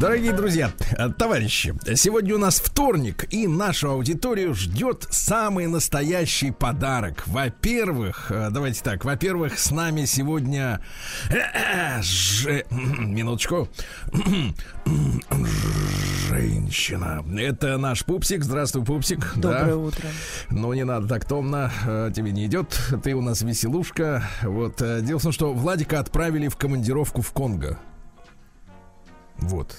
Дорогие друзья, э, товарищи, сегодня у нас вторник, и нашу аудиторию ждет самый настоящий подарок. Во-первых, э, давайте так, во-первых, с нами сегодня... э, Ж... Минуточку. Женщина. Это наш пупсик. Здравствуй, пупсик. Доброе Да. утро. Ну, не надо так томно, тебе не идет. Ты у нас веселушка. Вот. Дело в том, что Владика отправили в командировку в Конго. Вот.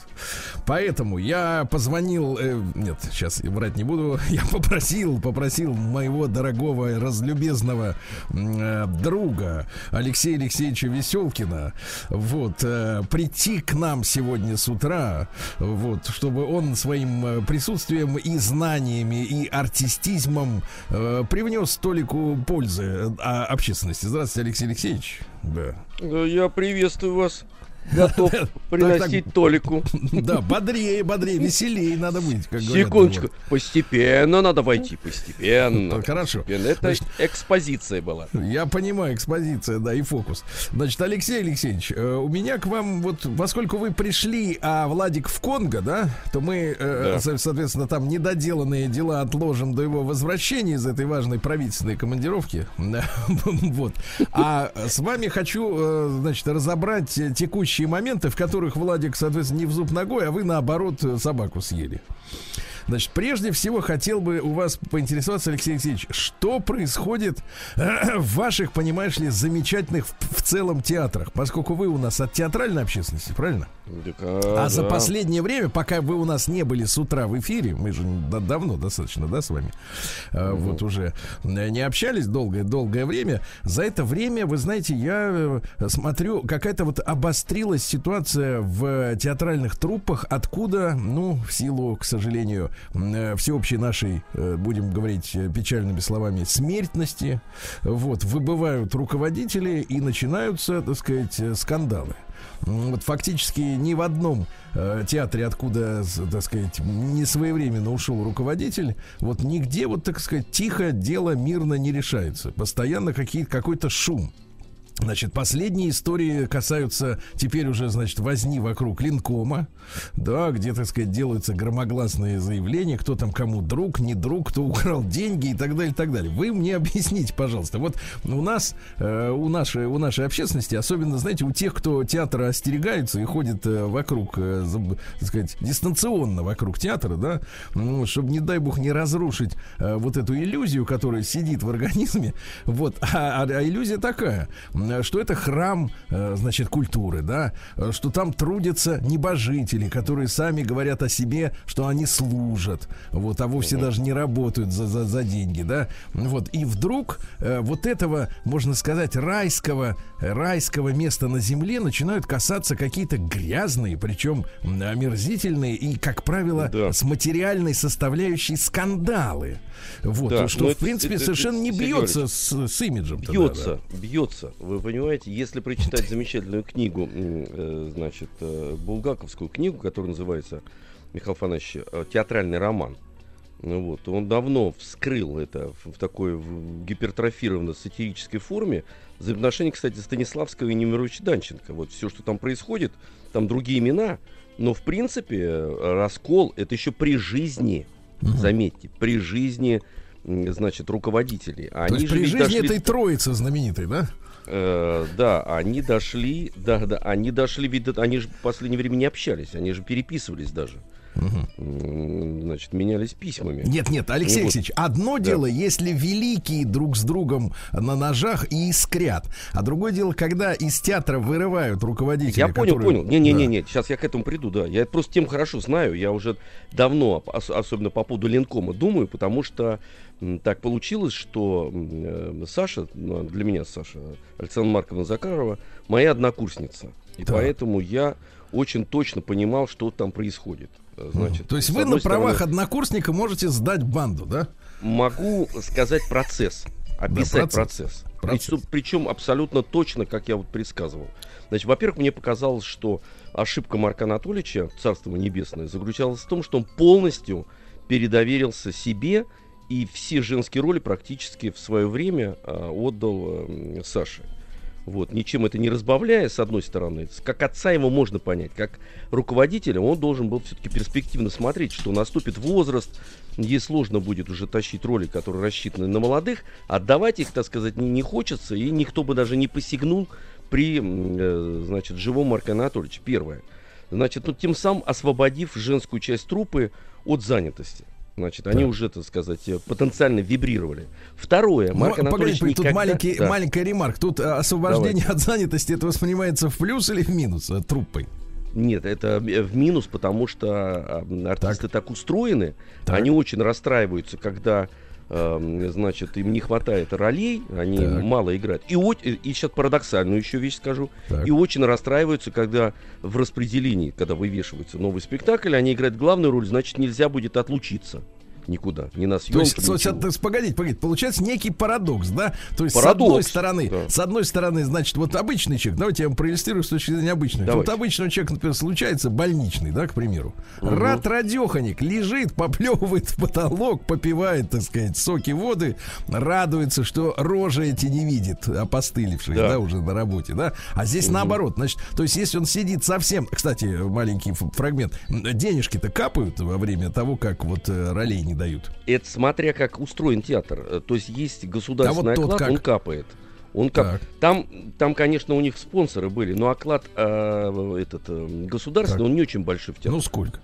Поэтому я позвонил, э, нет, сейчас врать не буду, я попросил, попросил моего дорогого, разлюбезного э, друга Алексея Алексеевича Веселкина, вот, э, прийти к нам сегодня с утра, вот, чтобы он своим э, присутствием и знаниями, и артистизмом э, привнес столику пользы э, общественности. Здравствуйте, Алексей Алексеевич. Да. Да, Я приветствую вас. Готов приносить так. Толику. Да, бодрее, бодрее, веселее надо быть, как говорят. Секундочку. Вот. Постепенно надо войти, постепенно. Хорошо. Это Значит, экспозиция была. Я понимаю, экспозиция, да, и фокус. Значит, Алексей Алексеевич, э, у меня к вам, вот, поскольку вы пришли, а Владик в Конго, да, то мы, э, Да. со- соответственно, там недоделанные дела отложим до его возвращения из этой важной правительственной командировки. Вот. А с вами хочу, э, значит, разобрать э, текущие моменты, в которых Владик, соответственно, не в зуб ногой, а вы, наоборот, собаку съели. Значит, прежде всего хотел бы у вас поинтересоваться, Алексей Алексеевич, что происходит в ваших, понимаешь ли, замечательных в, в целом театрах, поскольку вы у нас от театральной общественности, правильно? Так, А за да. последнее время, пока вы у нас не были с утра в эфире, мы же да- давно достаточно, да, с вами, э, вот уже э, не общались долгое долгое время. За это время, вы знаете, я э, смотрю, какая-то вот обострилась ситуация в театральных труппах, откуда, ну, в силу, к сожалению, всеобщей нашей, будем говорить печальными словами, смертности, вот, выбывают руководители и начинаются, так сказать, скандалы. Вот фактически ни в одном э, театре, откуда, так сказать, не своевременно ушел руководитель, вот нигде, вот, так сказать, тихо дело мирно не решается. Постоянно какие, какой-то шум. Значит, последние истории касаются теперь уже, значит, возни вокруг линкома, да, где, так сказать, делаются громогласные заявления, кто там кому друг, не друг, кто украл деньги и так далее, и так далее. Вы мне объясните, пожалуйста, вот у нас, э, у нашей, у нашей общественности, особенно, знаете, у тех, кто театра остерегается и ходит э, вокруг, э, так сказать, дистанционно вокруг театра, да, ну, чтобы, не дай бог, не разрушить э, вот эту иллюзию, которая сидит в организме, вот, а, а- а иллюзия такая, что это храм, э, значит, культуры, да, э, что там трудятся небожители, которые сами говорят о себе, что они служат, вот, а вовсе даже не работают за, за, за деньги, да, вот, и вдруг э, вот этого, можно сказать, райского, райского места на земле начинают касаться какие-то грязные, причем омерзительные и, как правило, Да. с материальной составляющей скандалы. Вот, Да, что, в это- принципе, это- совершенно не Сергей бьется с, с имиджем. Бьется, бьется. Вы понимаете, если прочитать замечательную книгу, э, значит, э, булгаковскую книгу, которая называется, Михаил Афанасьевич, э, театральный роман. Ну вот, он давно вскрыл это в, такой гипертрофированной сатирической форме. Взаимоотношения, кстати, Станиславского и Немировича Данченко. Вот все, что там происходит, там другие имена, но в принципе раскол это еще при жизни, заметьте, при жизни, значит, руководителей. А То Они есть при жизни дошли этой троицы знаменитой, да? Э, да, они дошли, да, да, они дошли, ведь они же в последнее время не общались, они же переписывались даже. М, Значит, менялись письмами. Нет, нет, Алексей Ну вот. Алексеевич, одно Да. дело, если великие друг с другом на ножах и искрят, а другое дело, когда из театра вырывают руководителя, Я понял, который- понял. Не-не-не, Да. не, сейчас я к этому приду, да. Я просто тем хорошо знаю, я уже давно, ос- особенно по поводу Ленкома, думаю, потому что так получилось, что э, Саша, ну, для меня Саша, Александра Марковна Закарова, моя однокурсница. И Так. поэтому я очень точно понимал, что там происходит. Э, Значит, То есть вы на одной стороны, правах однокурсника можете сдать банду, да? могу сказать процесс, описать процесс. процесс. Причем, причем абсолютно точно, как я вот предсказывал. Значит, во-первых, мне показалось, что ошибка Марка Анатольевича, Царство Небесное, заключалась в том, что он полностью передоверился себе и все женские роли практически в свое время а, отдал а, Саше. Вот, ничем это не разбавляя, с одной стороны. Как отца его можно понять, как руководителя он должен был все-таки перспективно смотреть, что наступит возраст, ей сложно будет уже тащить роли, которые рассчитаны на молодых, отдавать их, так сказать, не, не хочется, и никто бы даже не посягнул при, э, значит, живом Марке Анатольевиче. Первое. Значит, ну, тем самым освободив женскую часть трупы от занятости. Значит, они уже, так сказать, э, потенциально вибрировали. Второе, Марк ну, Анатольевич погоди, никогда... Тут маленький, да. маленькая ремарк. Тут а, освобождение Давайте. от занятости, это воспринимается в плюс или в минус э, труппой? Нет, это в минус, потому что артисты так, так устроены, так. они очень расстраиваются, когда э, значит, им не хватает ролей, они так. мало играют. И, и сейчас парадоксальную еще вещь скажу. Так. И очень расстраиваются, когда в распределении, когда вывешивается новый спектакль, они играют главную роль, значит, нельзя будет отлучиться никуда, не на съемку. То есть, то есть, погодите, погодите, получается некий парадокс, да? То есть, парадокс, с одной стороны, да. с одной стороны, значит, вот обычный человек, давайте я вам проиллюстрирую с точки зрения обычного. Вот обычного человека, например, случается больничный, да, к примеру. Угу. Рад радеханик лежит, поплевывает в потолок, попивает, так сказать, соки воды, радуется, что рожи эти не видит, опостылевшие, да, да уже на работе, да? А здесь угу. наоборот, значит, то есть, если он сидит совсем, кстати, маленький фрагмент, денежки-то капают во время того, как вот э, ролей не дают? Это смотря как устроен театр. Э, то есть есть государственный а вот оклад, как? он капает. Он как... Там, там, конечно, у них спонсоры были, но оклад э, этот э, государственный, так. он не очень большой в театре. Ну сколько?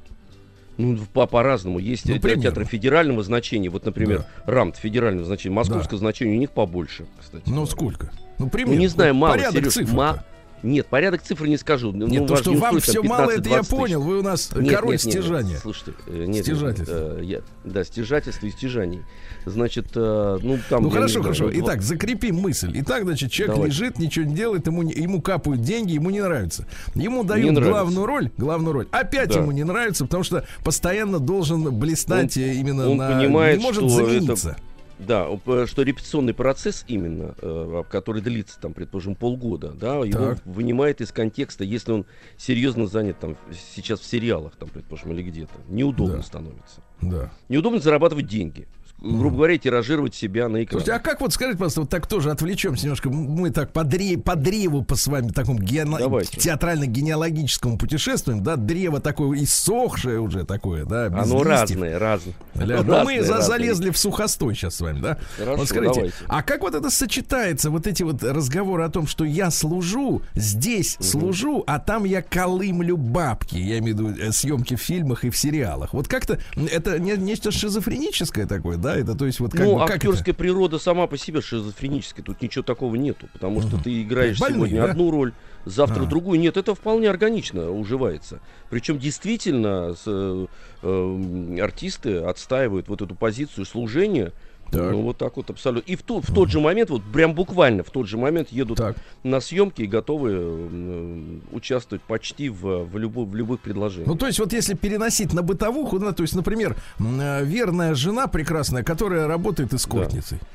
Ну, по- по-разному. Есть ну, театры федерального значения. Вот, например, да. РАМТ федерального значения. Московское да. значение у них побольше, кстати. Ну, сколько? Ну, примерно. Ну, не знаю, мало, Порядок Сереж, цифр ма- нет, порядок цифр не скажу. Ну, нет, ну, то, что не вам все мало, это я понял. Вы у нас нет, король нет, стяжания. Нет, слушайте, э, нет, стяжательство. Нет, э, я, да, стяжательство и стяжаний. Значит, э, ну там... Ну хорошо, знаю, хорошо. Итак, закрепим мысль. Итак, значит, человек Давайте. лежит, ничего не делает, ему, ему капают деньги, ему не нравится. Ему дают не главную роль, главную роль. Опять да. ему не нравится, потому что постоянно должен блистать он, именно он на... Понимает, не может замениться. Это да, что репетиционный процесс именно, э, который длится, там, предположим, полгода, да, так. его вынимает из контекста, если он серьезно занят там сейчас в сериалах, там, предположим, или где-то, неудобно да. становится. Да. Неудобно зарабатывать деньги грубо говоря, тиражировать себя на экран. Слушайте, а как вот, скажите, просто вот так тоже отвлечемся немножко, мы так по, дре, по древу по с вами такому гено... театрально-генеалогическому путешествуем, да, древо такое иссохшее уже такое, да, без Оно листьев. разное, разное. Ля, но мы за, залезли в сухостой сейчас с вами, да? Хорошо, вот скажите, давайте. а как вот это сочетается, вот эти вот разговоры о том, что я служу, здесь угу. служу, а там я колымлю бабки, я имею в виду э, съемки в фильмах и в сериалах. Вот как-то это не, нечто шизофреническое такое, да? Это то есть вот как Ну, бы, актерская это? природа сама по себе шизофреническая, тут ничего такого нету, потому что ты играешь Больные, сегодня да? одну роль, завтра а. другую. Нет, это вполне органично уживается. Причем действительно с, э, э, артисты отстаивают вот эту позицию служения так. Ну, вот так вот абсолютно. И в, ту, в тот же момент, вот прям буквально в тот же момент едут так. на съемки и готовы э, участвовать почти в, в, любо, в любых предложениях. Ну, то есть, вот если переносить на бытовуху, ну, то есть, например, э, верная жена прекрасная, которая работает эскортницей. Да.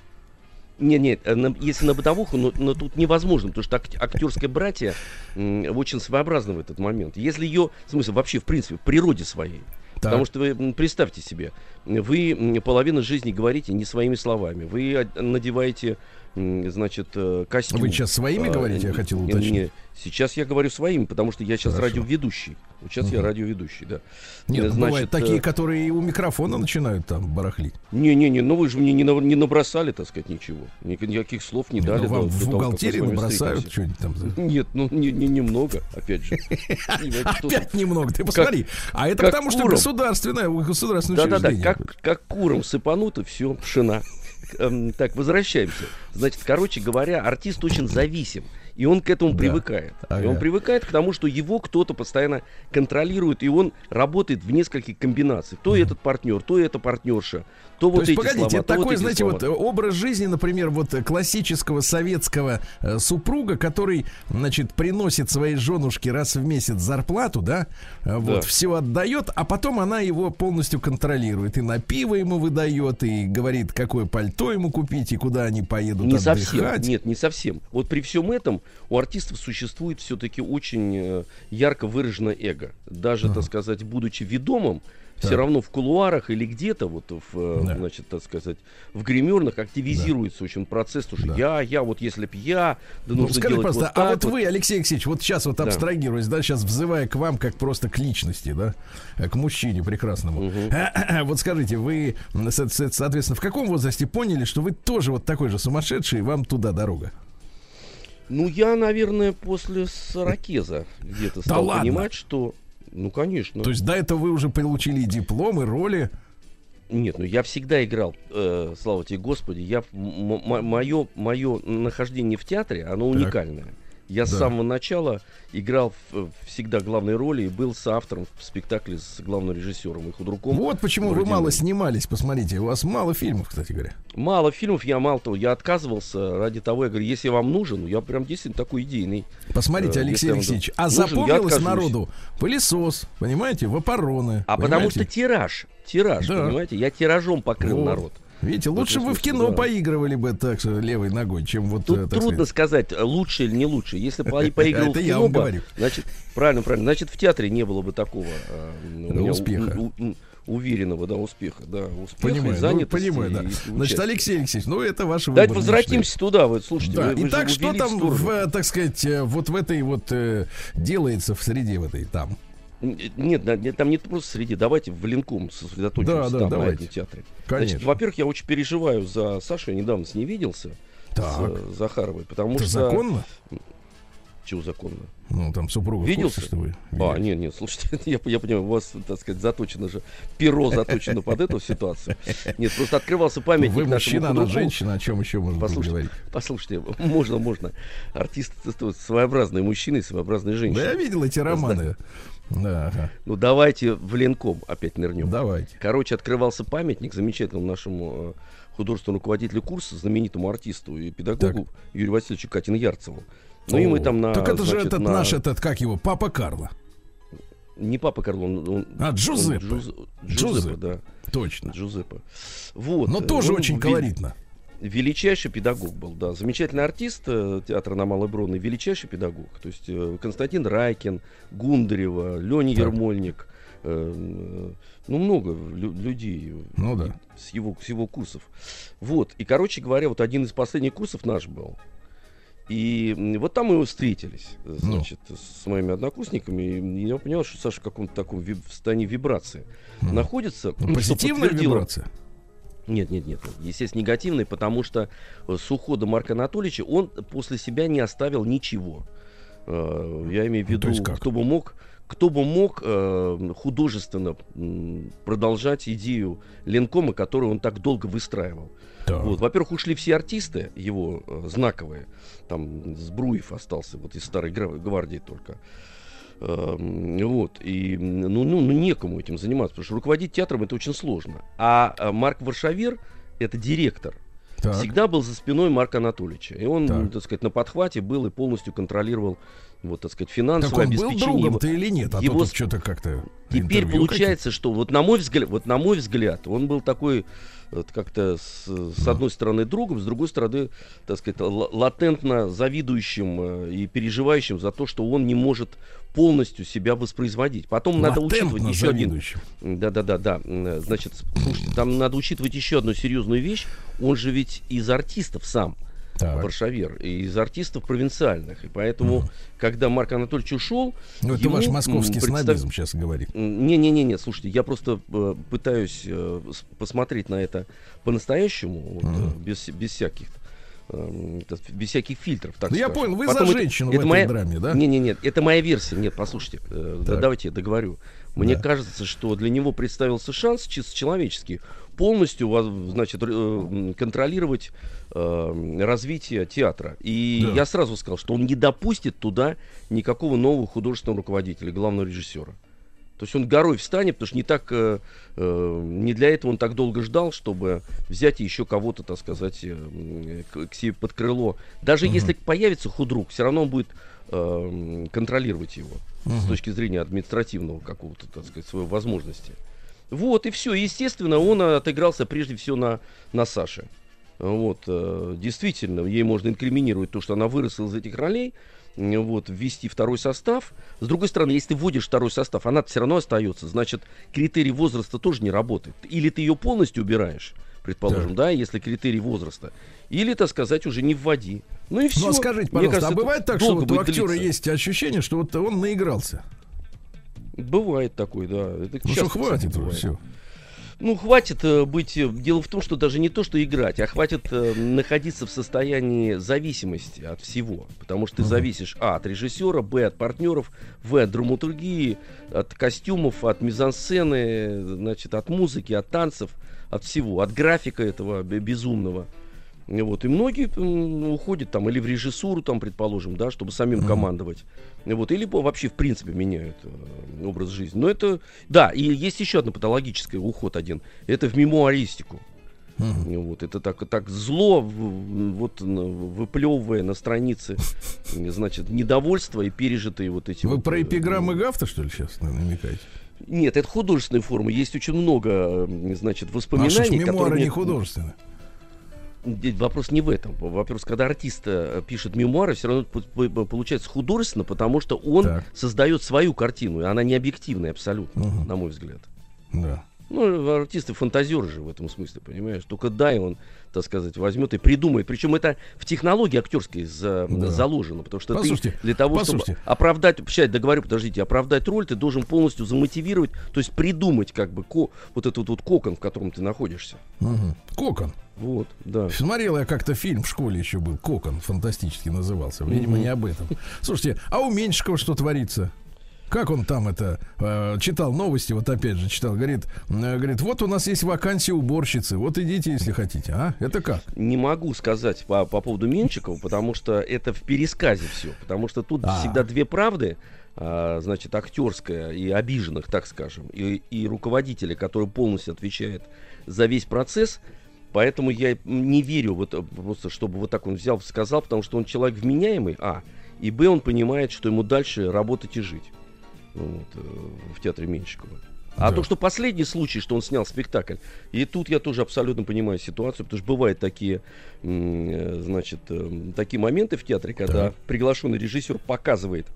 Нет, нет, э, если на бытовуху, но, но тут невозможно, потому что ак- актерское братье м, очень своеобразно в этот момент. Если ее, в смысле, вообще, в принципе, в природе своей, так. Потому что вы представьте себе, вы половину жизни говорите не своими словами. Вы надеваете значит, э, костюм. Вы сейчас своими а, говорите, я хотел уточнить. Не, сейчас я говорю своими, потому что я сейчас Хорошо. радиоведущий. Вот сейчас угу. я радиоведущий, да. Нет, Значит, бывают такие, э... которые у микрофона начинают там барахлить. Не-не-не, ну вы же мне не, на, не набросали, так сказать, ничего. Никаких слов не дали. Ну, вам до, в бухгалтерии набросают что-нибудь там. Нет, ну не, не, немного, опять же. Опять немного, ты посмотри. А это потому, что государственное, государственное Да-да-да, как куром сыпануто, все, пшена. Эм, так, возвращаемся. Значит, короче говоря, артист очень зависим. И он к этому Да. привыкает. И Ага. он привыкает к тому, что его кто-то постоянно контролирует, и он работает в нескольких комбинациях. То этот партнер, то эта партнерша, то То вот есть, эти погодите, слова, это то вот такой, эти знаете, слова. вот э, образ жизни, например, вот э, классического советского э, супруга, который, значит, приносит своей женушке раз в месяц зарплату, да, э, вот, Да. все отдает, а потом она его полностью контролирует. И на пиво ему выдает, и говорит, какое пальто ему купить, и куда они поедут Не отдыхать. совсем, нет, не совсем. Вот при всем этом у артистов существует все-таки очень ярко выраженное эго. Даже, так сказать, будучи ведомым, все равно в кулуарах или где-то вот в, э, Да. значит, так сказать, в гримерных активизируется очень процесс, потому что Да. я, я, вот если б я, да Ну, нужно скажи делать просто, вот а так вот вот. вы, Алексей Алексеевич, вот сейчас вот Да. абстрагируясь, да, сейчас взывая к вам как просто к личности, да, э, к мужчине прекрасному. Мгм. Вот скажите, вы, соответственно, в каком возрасте поняли, что вы тоже вот такой же сумасшедший, и вам туда дорога? Ну, я, наверное, после сорокеза где-то стал понимать, что... Ну, конечно. То есть до этого вы уже получили дипломы, роли. Нет, ну я всегда играл, э, слава тебе Господи, я мое мое нахождение в театре, оно уникальное. Я с Да. самого начала играл в- всегда главные роли и был соавтором в спектакле с главным режиссером и худруком. Вот почему вы мало снимались, посмотрите. У вас мало фильмов, кстати говоря. Мало фильмов, я мало того, я отказывался ради того, я говорю, если вам нужен, я прям действительно такой идейный. Посмотрите, Э, Алексей Алексеевич, а нужен, запомнилось народу пылесос, понимаете, вапороны. А потому что понимаете? тираж, тираж, Да. понимаете, я тиражом покрыл Вот. народ. Видите, лучше вы в кино да. поигрывали бы так что левой ногой, чем вот Тут э, так трудно сказать. сказать, лучше или не лучше. Если бы они поиграл в Это я кино, вам бы, говорю. значит, правильно, правильно, значит, в театре не было бы такого э, Успеха. у- у- уверенного, да, успеха, да, успеха Понимаю, ну, понимаю, да. и Значит. Алексей Алексеевич, ну это ваше Давайте возвратимся туда, вот, слушайте, Да, вы, вы же итак, что там, в, э, так сказать, э, вот в этой вот э, делается в среде в этой там? Нет, да, нет, там не просто среди, давайте в Ленком сосредоточимся Да, да, там, на давайте. этом театре. Конечно. Значит, во-первых, я очень переживаю за Сашу, я недавно с ней виделся, Так. с э, Захаровой, потому Это что... законно? Чего законно? Ну, там супруга в курсе, Виделся? что вы А, нет, нет, слушайте, я, я понимаю, у вас, так сказать, заточено же, перо заточено под эту ситуацию. Нет, просто открывался памятник Вы мужчина, она женщина, о чем еще можно Послушайте, говорить? послушайте, можно, можно. Артисты это своеобразные мужчины и своеобразные Да женщины. я видел эти романы. Да, ага. Ну давайте в Ленком опять нырнем. Давайте. Короче, открывался памятник замечательному нашему э, художественному руководителю курса, знаменитому артисту и педагогу Юрию Васильевичу Катин-Ярцеву. Ну и мы О, там на... Так это же значит, этот на- наш, этот, как его, папа Карло. Не папа Карло, он... он- А, он Джузеппе. Джуз- Джузеппе. Да. Точно. Джузеппе. Вот. Но э, тоже он очень колоритно. Величайший педагог был, да. Замечательный артист э, театра на Малой Бронной, величайший педагог. То есть э, Константин Райкин, Гундарева, Леня Так. Ермольник. э, ну, много лю- людей Ну да. с, его, с его курсов. Вот. И, короче говоря, вот один из последних курсов наш был. И вот там мы встретились, Ну. значит, с моими однокурсниками. И я понял, что Саша в каком-то таком ви- в состоянии вибрации находится. Ну, Позитивная вибрация. Нет, нет, нет, естественно, негативный, потому что э, с уходом Марка Анатольевича он после себя не оставил ничего. Э, Я имею в Ну, виду, как? кто бы мог, кто бы мог э, художественно продолжать идею Ленкома, которую он так долго выстраивал. Так. Вот, во-первых, ушли все артисты его э, знаковые. Там Сбруев остался вот из старой гвардии только. Эм, Вот. И ну, ну, ну, некому этим заниматься, потому что руководить театром это очень сложно. А э, Марк Варшавер это директор. Так. Всегда был за спиной Марка Анатольевича. И он, Так. так сказать, на подхвате был и полностью контролировал, вот, так сказать, Так финансовое он был обеспечение. его. другом-то или нет? А его то что-то как-то... Теперь получается, что вот на мой взгляд, вот на мой взгляд, он был такой как-то с, с одной стороны другом, с другой стороны, так сказать, латентно завидующим э, и переживающим за то, что он не может полностью себя воспроизводить. Потом какие-то. надо учитывать Латентно еще один. завидующим. Да, да, да, да. М, Значит, слушайте, там надо учитывать еще одну серьезную вещь. Он же ведь из артистов сам. Так. Варшавер, и из артистов провинциальных. И поэтому, когда Марк Анатольевич ушел, Ну, это ваш московский представ- снобизм сейчас говорит. не-не-не, слушайте, я просто э, пытаюсь э, посмотреть на это по-настоящему, вот, э, без, без всяких эм, без всяких фильтров, так Ну, я понял, вы Потом за это- женщину в это этой моя- драме, да? Не, не, нет, это моя версия. Нет, послушайте, э, да, Так. давайте я договорю. Мне Да. кажется, что для него представился шанс чисто человеческий полностью, значит, э, контролировать э, развитие театра. И Да. я сразу сказал, что он не допустит туда никакого нового художественного руководителя, главного режиссера. То есть он горой встанет, потому что не так, э, э, не для этого он так долго ждал, чтобы взять еще кого-то, так сказать, э, к, к себе под крыло. Даже Мгм. если появится худрук, все равно он будет э, контролировать его с Мгм. точки зрения административного какого-то, так сказать, своей возможности. Вот, и все. Естественно, он отыгрался прежде всего на, на Саше. Вот, э, действительно, ей можно инкриминировать то, что она выросла из этих ролей, вот, ввести второй состав. С другой стороны, если ты вводишь второй состав, она все равно остается, значит, критерий возраста тоже не работает. Или ты ее полностью убираешь, предположим, Так. да, если критерий возраста, или, так сказать, уже не вводи. Ну и все. Ну, а скажите, пожалуйста, а бывает так, что вот у актера есть ощущение, что вот он наигрался? Бывает такой, да. Это Ну, что хватит уже, все. Ну, хватит э, быть... э, Дело в том, что даже не то, что играть, а хватит э, находиться в состоянии зависимости от всего. Потому что ты зависишь, а, от режиссера, б, от партнеров, в, от драматургии, от костюмов, от мизансцены, значит, от музыки, от танцев, от всего, от графика этого бе- безумного. И Вот. И многие м, уходят там или в режиссуру, там, предположим, да, чтобы самим Мгм. командовать. Вот. Или вообще, в принципе, меняют э, образ жизни. Но это, да, и есть еще одно патологическое уход один. Это в мемуаристику. И Вот, это так, так зло, вот, выплевывая на странице, значит, недовольство и пережитые вот эти Вы вот, про э, эпиграммы Гафта, что ли, сейчас намекаете? Нет, это художественная форма. Есть очень много, значит, А воспоминаний, мемуары которые... не художественные? Вопрос не в этом. Вопрос, когда артист э, пишет мемуары, все равно п- получается художественно, потому что он Так. создает свою картину, и она не объективная абсолютно, Мгм. на мой взгляд. Да. Ну, артисты фантазеры же в этом смысле, понимаешь? Только дай он, так сказать, возьмет и придумает. Причем это в технологии актерской за- Да. заложено, потому что Послушайте, ты для того, послушайте. чтобы оправдать, сейчас договорю, подождите, оправдать роль, ты должен полностью замотивировать, то есть придумать как бы ко- вот этот вот кокон, в котором ты находишься. Мгм. Кокон. Вот, да. Смотрел я как-то фильм в школе еще был. Кокон фантастически назывался. Видимо, Мгм. не об этом. Слушайте, а у Меньшикова что творится? Как он там это э, читал новости, вот опять же читал, говорит, э, говорит, вот у нас есть вакансия уборщицы, вот идите, если хотите, а? Это как? Не могу сказать по, по поводу Менчикова, потому что это в пересказе все. Потому что тут А. всегда две правды, а, значит, актерская и обиженных, так скажем, и, и руководителя, который полностью отвечает за весь процесс. Поэтому я не верю вот просто, чтобы вот так он взял, сказал, потому что он человек вменяемый, а, и б, он понимает, что ему дальше работать и жить вот, э, в театре Меньшикова. А Да. то, что последний случай, что он снял спектакль, и тут я тоже абсолютно понимаю ситуацию, потому что бывают такие, э, значит, э, такие моменты в театре, когда Так. приглашенный режиссер показывает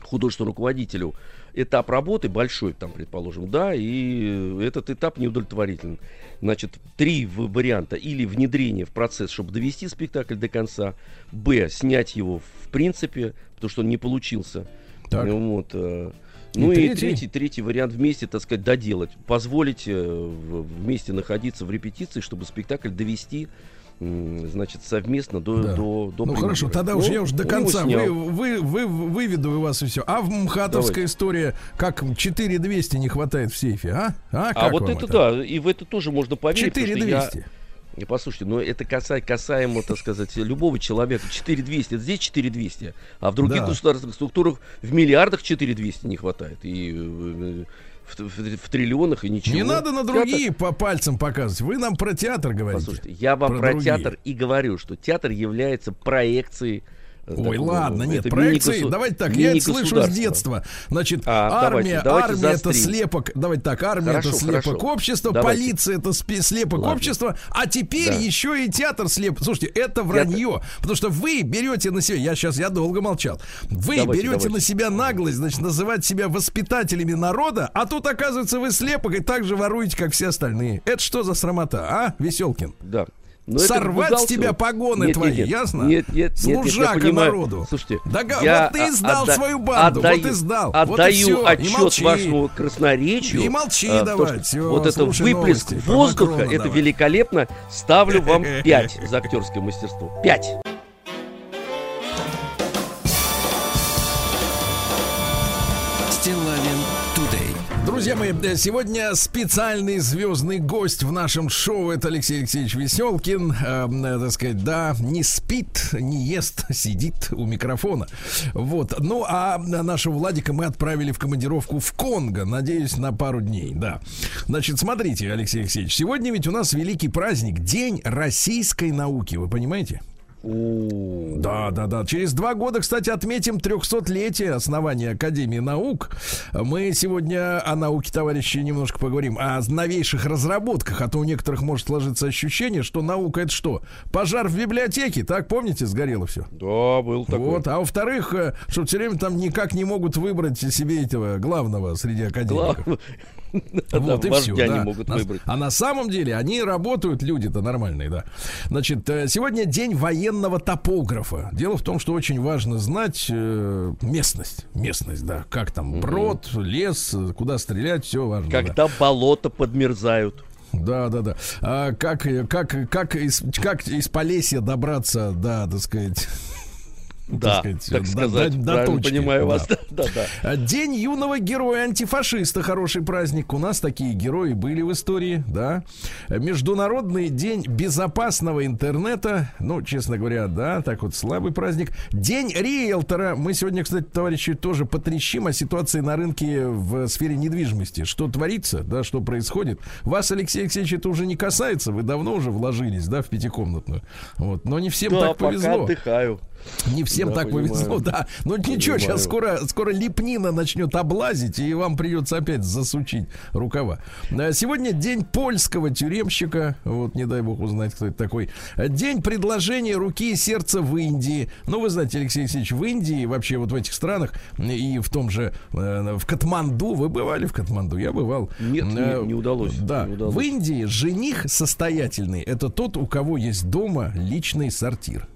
художественному руководителю этап работы большой, там, предположим, да, и этот этап неудовлетворителен. Значит, три варианта. Или внедрение в процесс, чтобы довести спектакль до конца. Б. Снять его в принципе, потому что он не получился. Так. Ну, вот, э, И ну и, третий? третий, третий вариант вместе, так сказать, доделать. Позволить э, вместе находиться в репетиции, чтобы спектакль довести, значит, совместно до, Да. до, до ну хорошо, тогда уж Ну, я уж до конца снял. вы, вы, вы, выведу у вас и все. А в МХАТовская история, как 4200 не хватает в сейфе, а? А, А вот вам это, да, и в это тоже можно поверить. потому что я- 4200. Послушайте, но это каса- касаемо, так сказать, любого человека. 4200, это здесь 4200, а в других Да. государственных структурах в миллиардах 4200 не хватает. И э, в, в- в триллионах, и ничего. Не надо на Театр- другие по пальцам показывать. Вы нам про театр говорите. Послушайте, я вам Про про, другие. театр и говорю, что театр является проекцией. Ой, ладно, нет, проекции. мини-госу- Давайте так, я это слышу с детства. Значит, А, давайте, армия, давайте армия это слепок. Давайте так, армия Хорошо, это слепок хорошо. общества, Давайте. полиция это слепок Ладно. общества, а теперь Да. еще и театр слеп. Слушайте, это вранье, потому что вы берете на себя, я сейчас, я долго молчал, вы Давайте, берете давайте. на себя наглость, значит, называть себя воспитателями народа, а тут оказывается вы слепок и так же воруете, как все остальные. Это что за срамота, а, Веселкин? Да. Но это Сорвать с тебя погоны Нет, твои, нет, нет. ясно? Нет, нет, нет, нет, Служака понимаю. народу. Слушайте, Да, я вот ты сдал отда- свою банду, отдаю- вот и сдал. Отдаю вот отчет молчи. вашему красноречию. И молчи а, давай, то, всё, вот это выплеск воздуха, Макрона это давай. великолепно. Ставлю вам 5 за актерское мастерство. 5. Друзья мои, э, сегодня специальный звездный гость в нашем шоу. Это Алексей Алексеевич Веселкин. Э, э, так сказать, да, не спит, не ест, сидит у микрофона. Вот. Ну, а нашего Владика мы отправили в командировку в Конго. Надеюсь, на пару дней, да. Значит, смотрите, Алексей Алексеевич, сегодня ведь у нас великий праздник, День российской науки. Вы понимаете? Да, да, да. Через два года, кстати, отметим 300-летие основания Академии наук. Мы сегодня о науке, товарищи, немножко поговорим. О новейших разработках. А то у некоторых может сложиться ощущение, что наука это что? Пожар в библиотеке, так помните, сгорело все? Да, был такой. Вот, а во-вторых, э, что все время там никак не могут выбрать себе этого главного среди академиков. Глав- Вот и все. да. могут выбрать. А на самом деле они работают, люди-то нормальные, да. Значит, э, сегодня день военного топографа. Дело в том, что очень важно знать э, местность. Местность, да. Как там, брод, лес, куда стрелять, все важно. да. Когда болота подмерзают. Да, да, да. А как, как, как, из, как из Полесья добраться, да, так сказать. Да, так так сказать, до- до правильно точки, понимаю да. вас. Да, да, да. День юного героя-антифашиста. Хороший праздник. У нас такие герои были в истории, да. Международный день безопасного интернета. Ну, честно говоря, да, так вот слабый праздник. День риэлтора. Мы сегодня, кстати, товарищи, тоже потрещим о ситуации на рынке в сфере недвижимости. Что творится, да, что происходит. Вас, Алексей Алексеевич, это уже не касается. Вы давно уже вложились, да, в пятикомнатную. Вот. Но не всем Да, так пока повезло. отдыхаю. Не всем Да, так понимаю. повезло, да. Но ничего, Понимаю. сейчас скоро, скоро лепнина начнет облазить, и вам придется опять засучить рукава. А Сегодня день польского тюремщика. Вот, не дай бог узнать, кто это такой. День предложения руки и сердца в Индии. Ну, вы знаете, Алексей Алексеевич, в Индии, вообще вот в этих странах, и в том же, э, в Катманду, вы бывали в Катманду? Я бывал. Нет, не- Э, не удалось, Да, не удалось. в Индии жених состоятельный, это тот, у кого есть дома личный сортир.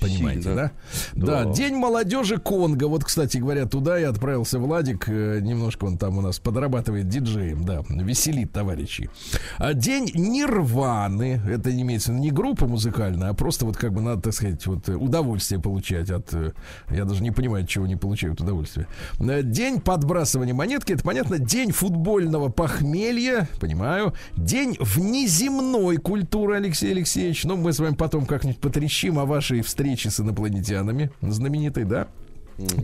Понимаете, Сильно. да? да? Да. День молодежи Конго. Вот, кстати говоря, туда и отправился Владик. Э, Немножко он там у нас подрабатывает диджеем, да, веселит товарищей. А день Нирваны. Это не имеется не группа музыкальная, а просто вот как бы надо, так сказать, вот э, удовольствие получать от... э, Я даже не понимаю, от чего они получают удовольствие. День подбрасывания монетки. Это понятно. День футбольного похмелья. Понимаю. День внеземной культуры, Алексей Алексеевич. Ну, мы с вами потом как-нибудь потрещим о вашей встрече с инопланетянами. Знаменитой, да?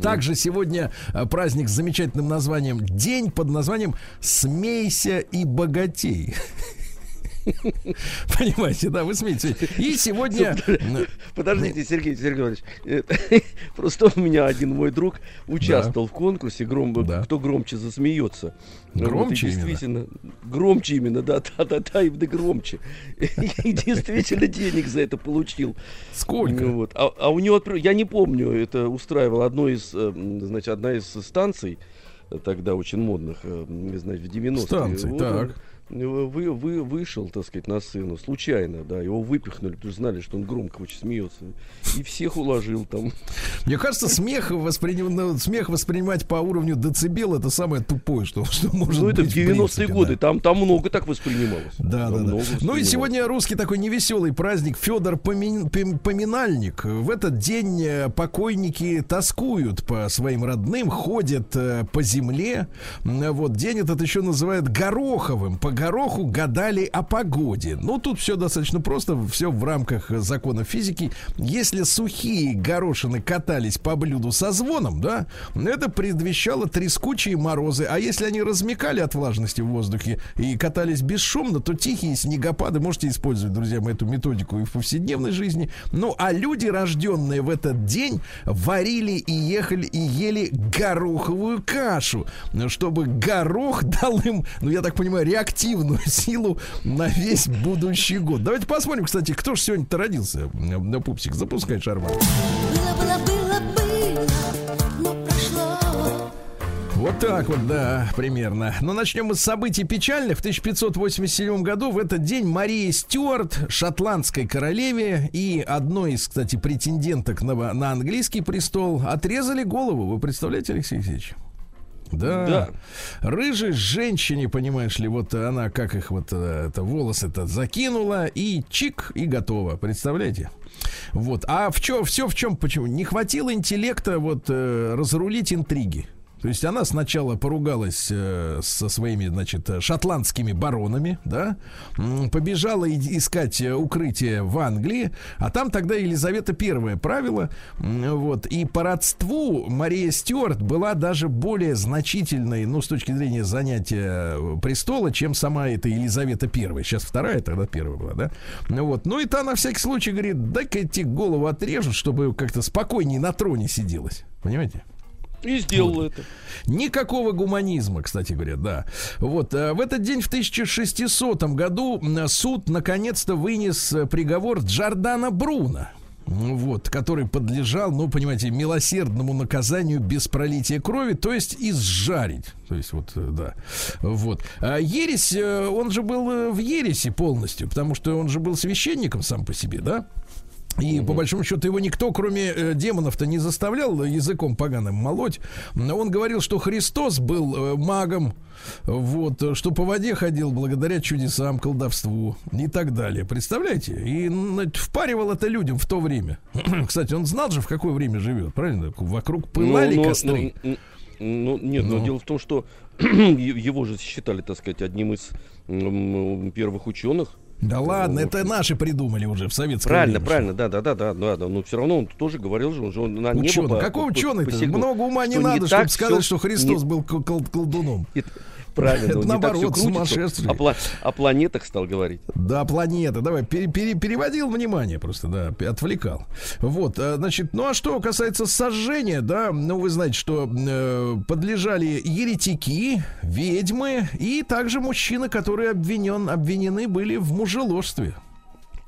Также сегодня э, праздник с замечательным названием День под названием Смейся и богатей. Понимаете, да, вы смеетесь. И сегодня... Подождите, Сергей Сергеевич. Просто у меня один мой друг участвовал в конкурсе, кто громче засмеется. Громче действительно, громче именно, да, да, да, да, именно громче. И действительно денег за это получил. Сколько? Ну вот. А, а у него, я не помню, это устраивал одно из, э, значит, одна из станций, э, тогда очень модных, э, м, знаете, в 90-е. Станций, Вот так. Вы, вы, вышел, так сказать, на сцену, случайно, да, его выпихнули, потому что знали, что он громко очень смеется, и всех уложил там. Мне кажется, смех, восприним- ну, смех воспринимать по уровню децибел это самое тупое, что, что может ну, это быть. в 90-е принципе, годы, да. там, там много так воспринималось. Да, Там да, да. Ну и сегодня русский такой невеселый праздник Федор Помин- Поминальник. В этот день э, покойники тоскуют по своим родным, ходят э, по земле. Вот день этот еще называют гороховым. По гороху гадали о погоде. Ну тут все достаточно просто, все в рамках э, закона физики. Если сухие горошины катались по блюду со звоном, да, это предвещало трескучие морозы. А если они размекали от влажности в воздухе и катались бесшумно, то тихие снегопады можете использовать, друзья мои, эту методику и в повседневной жизни. Ну, а люди, рожденные в этот день, варили и ехали и ели гороховую кашу, чтобы горох дал им, ну, я так понимаю, реактивную силу на весь будущий год. Давайте посмотрим, кстати, кто же сегодня-то родился. На пупсик, запускай шарман. Было, было, было, но прошло. Вот так вот, да, примерно. Но начнем мы с событий печальных. В 1587 году в этот день Мария Стюарт, шотландской королеве и одной из, кстати, претенденток на, на английский престол, отрезали голову. Вы представляете, Алексей Алексеевич? Да. да. Рыжей женщине, понимаешь ли, вот она как их вот э, это волосы-то закинула и чик и готово. Представляете? Вот. А в чем все в чем почему? Не хватило интеллекта вот э, разрулить интриги. То есть она сначала поругалась э, со своими, значит, шотландскими баронами, да, побежала искать укрытие в Англии, а там тогда Елизавета первая правила, вот, и по родству Мария Стюарт была даже более значительной, ну, с точки зрения занятия престола, чем сама эта Елизавета первая. Сейчас вторая, тогда первая была, да. Вот, ну и та на всякий случай говорит, дай-ка тебе голову отрежут, чтобы как-то спокойнее на троне сиделась. Понимаете? И сделал вот. это. Никакого гуманизма, кстати говоря, да. Вот э, в этот день в 1600 году суд наконец-то вынес э, приговор Джордана Бруна вот, который подлежал, ну, понимаете, милосердному наказанию без пролития крови, то есть изжарить. То есть вот, э, да. Вот. А ересь, он же был в ересе полностью, потому что он же был священником сам по себе, да? И по большому счету его никто, кроме э, демонов-то, не заставлял языком поганым молоть. Он говорил, что Христос был э, магом, вот, что по воде ходил благодаря чудесам, колдовству и так далее. Представляете? И впаривал это людям в то время. Кстати, он знал же, в какое время живет, правильно? Вокруг пылали ну, ну, костры. Ну, ну, нет, но ну. дело в том, что его же считали, так сказать, одним из первых ученых да ладно, это наши придумали уже в советском Правильно, время, правильно, да, да, да, да, да, да. Но все равно он тоже говорил же, он же на небо. По, Какого ученый-то? Много ума не надо, чтобы сказать, что Христос был колдуном. Правильно, это наоборот, сумасшедший. О, пла- о планетах стал говорить. Да, планета. Давай, пере- пере- переводил внимание просто, да, отвлекал. Вот, э, значит, ну а что касается сожжения, да, ну вы знаете, что э, подлежали еретики, ведьмы и также мужчины, которые обвинен, обвинены были в мужеложстве.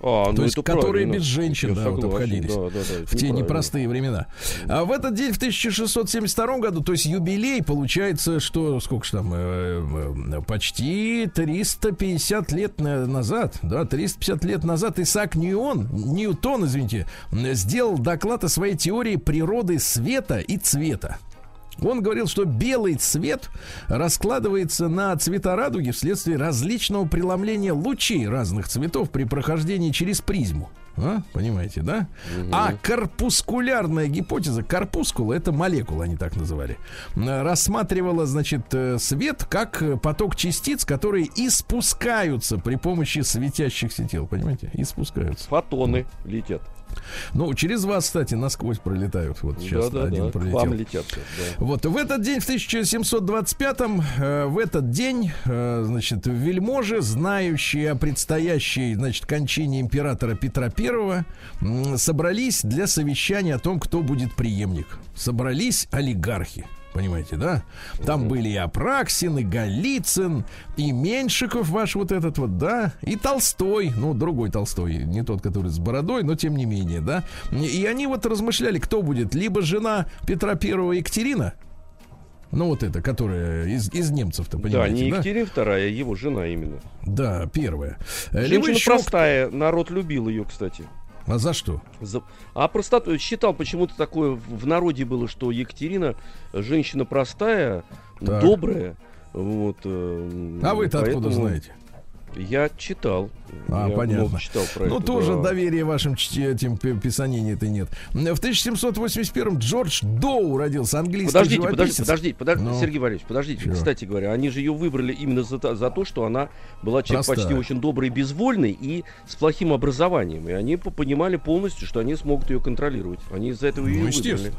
А, То ну есть, которые без женщин да, вот обходились да, да, да, в те непростые времена. А в этот день, в 1672 году, то есть юбилей, получается, что сколько же там, э, э, почти 350 лет назад, да, 350 лет назад Исаак Ньюон, Ньютон, извините, сделал доклад о своей теории природы света и цвета. Он говорил, что белый цвет раскладывается на цвета радуги вследствие различного преломления лучей разных цветов при прохождении через призму. А? Понимаете, да? Угу. А корпускулярная гипотеза, корпускула, это молекула, они так называли, рассматривала, значит, э, свет как поток частиц, которые испускаются при помощи светящихся тел, понимаете? Испускаются. Фотоны летят. Ну, через вас, кстати, насквозь пролетают. Вот сейчас да, да, один да. пролетел. Вам летят. Да. Вот в этот день, в 1725-м, э, в этот день, э, значит, вельможи, знающие о предстоящей, значит, кончине императора Петра I, э, собрались для совещания о том, кто будет преемник. Собрались олигархи. Понимаете, да? Там mm-hmm. были и Апраксин, и Голицын, и Меньшиков ваш вот этот вот, да, и Толстой, ну, другой Толстой, не тот, который с бородой, но тем не менее, да. И они вот размышляли, кто будет, либо жена Петра Первого Екатерина, ну, вот это, которая из, из немцев-то, понимаете, да? не Екатерина да? вторая, его жена именно. Да, первая. Женщина Либо еще... простая, народ любил ее, кстати. А за что? За... А просто считал почему-то такое в народе было, что Екатерина женщина простая, так. добрая. Вот, э, а вы-то поэтому... откуда знаете? Я читал. А, я понятно. Читал про ну, это, тоже да. доверия вашим этим писанине-то нет. В 1781-м Джордж Доу родился, английский Подождите, подождите, подождите, подождите ну, Сергей Валерьевич, подождите. Чего? Кстати говоря, они же ее выбрали именно за, за то, что она была человек Простая. почти очень добрый, безвольный и с плохим образованием. И они понимали полностью, что они смогут ее контролировать. Они из-за этого ее ну, естественно.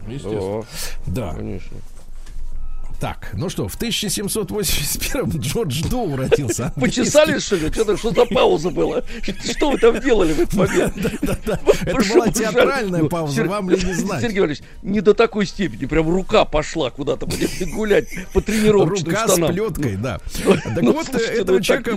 выбрали. Естественно. Да. Конечно. Так, ну что, в 1781 Джордж Доу родился. Почесали, что ли? Что, что за пауза была? Что вы там делали в этот момент? Это была театральная пауза, вам ли не знать. Сергей Валерьевич, не до такой степени. Прям рука пошла куда-то гулять по тренировочным Рука с плеткой, да. Так ну, вот, этого ну, человека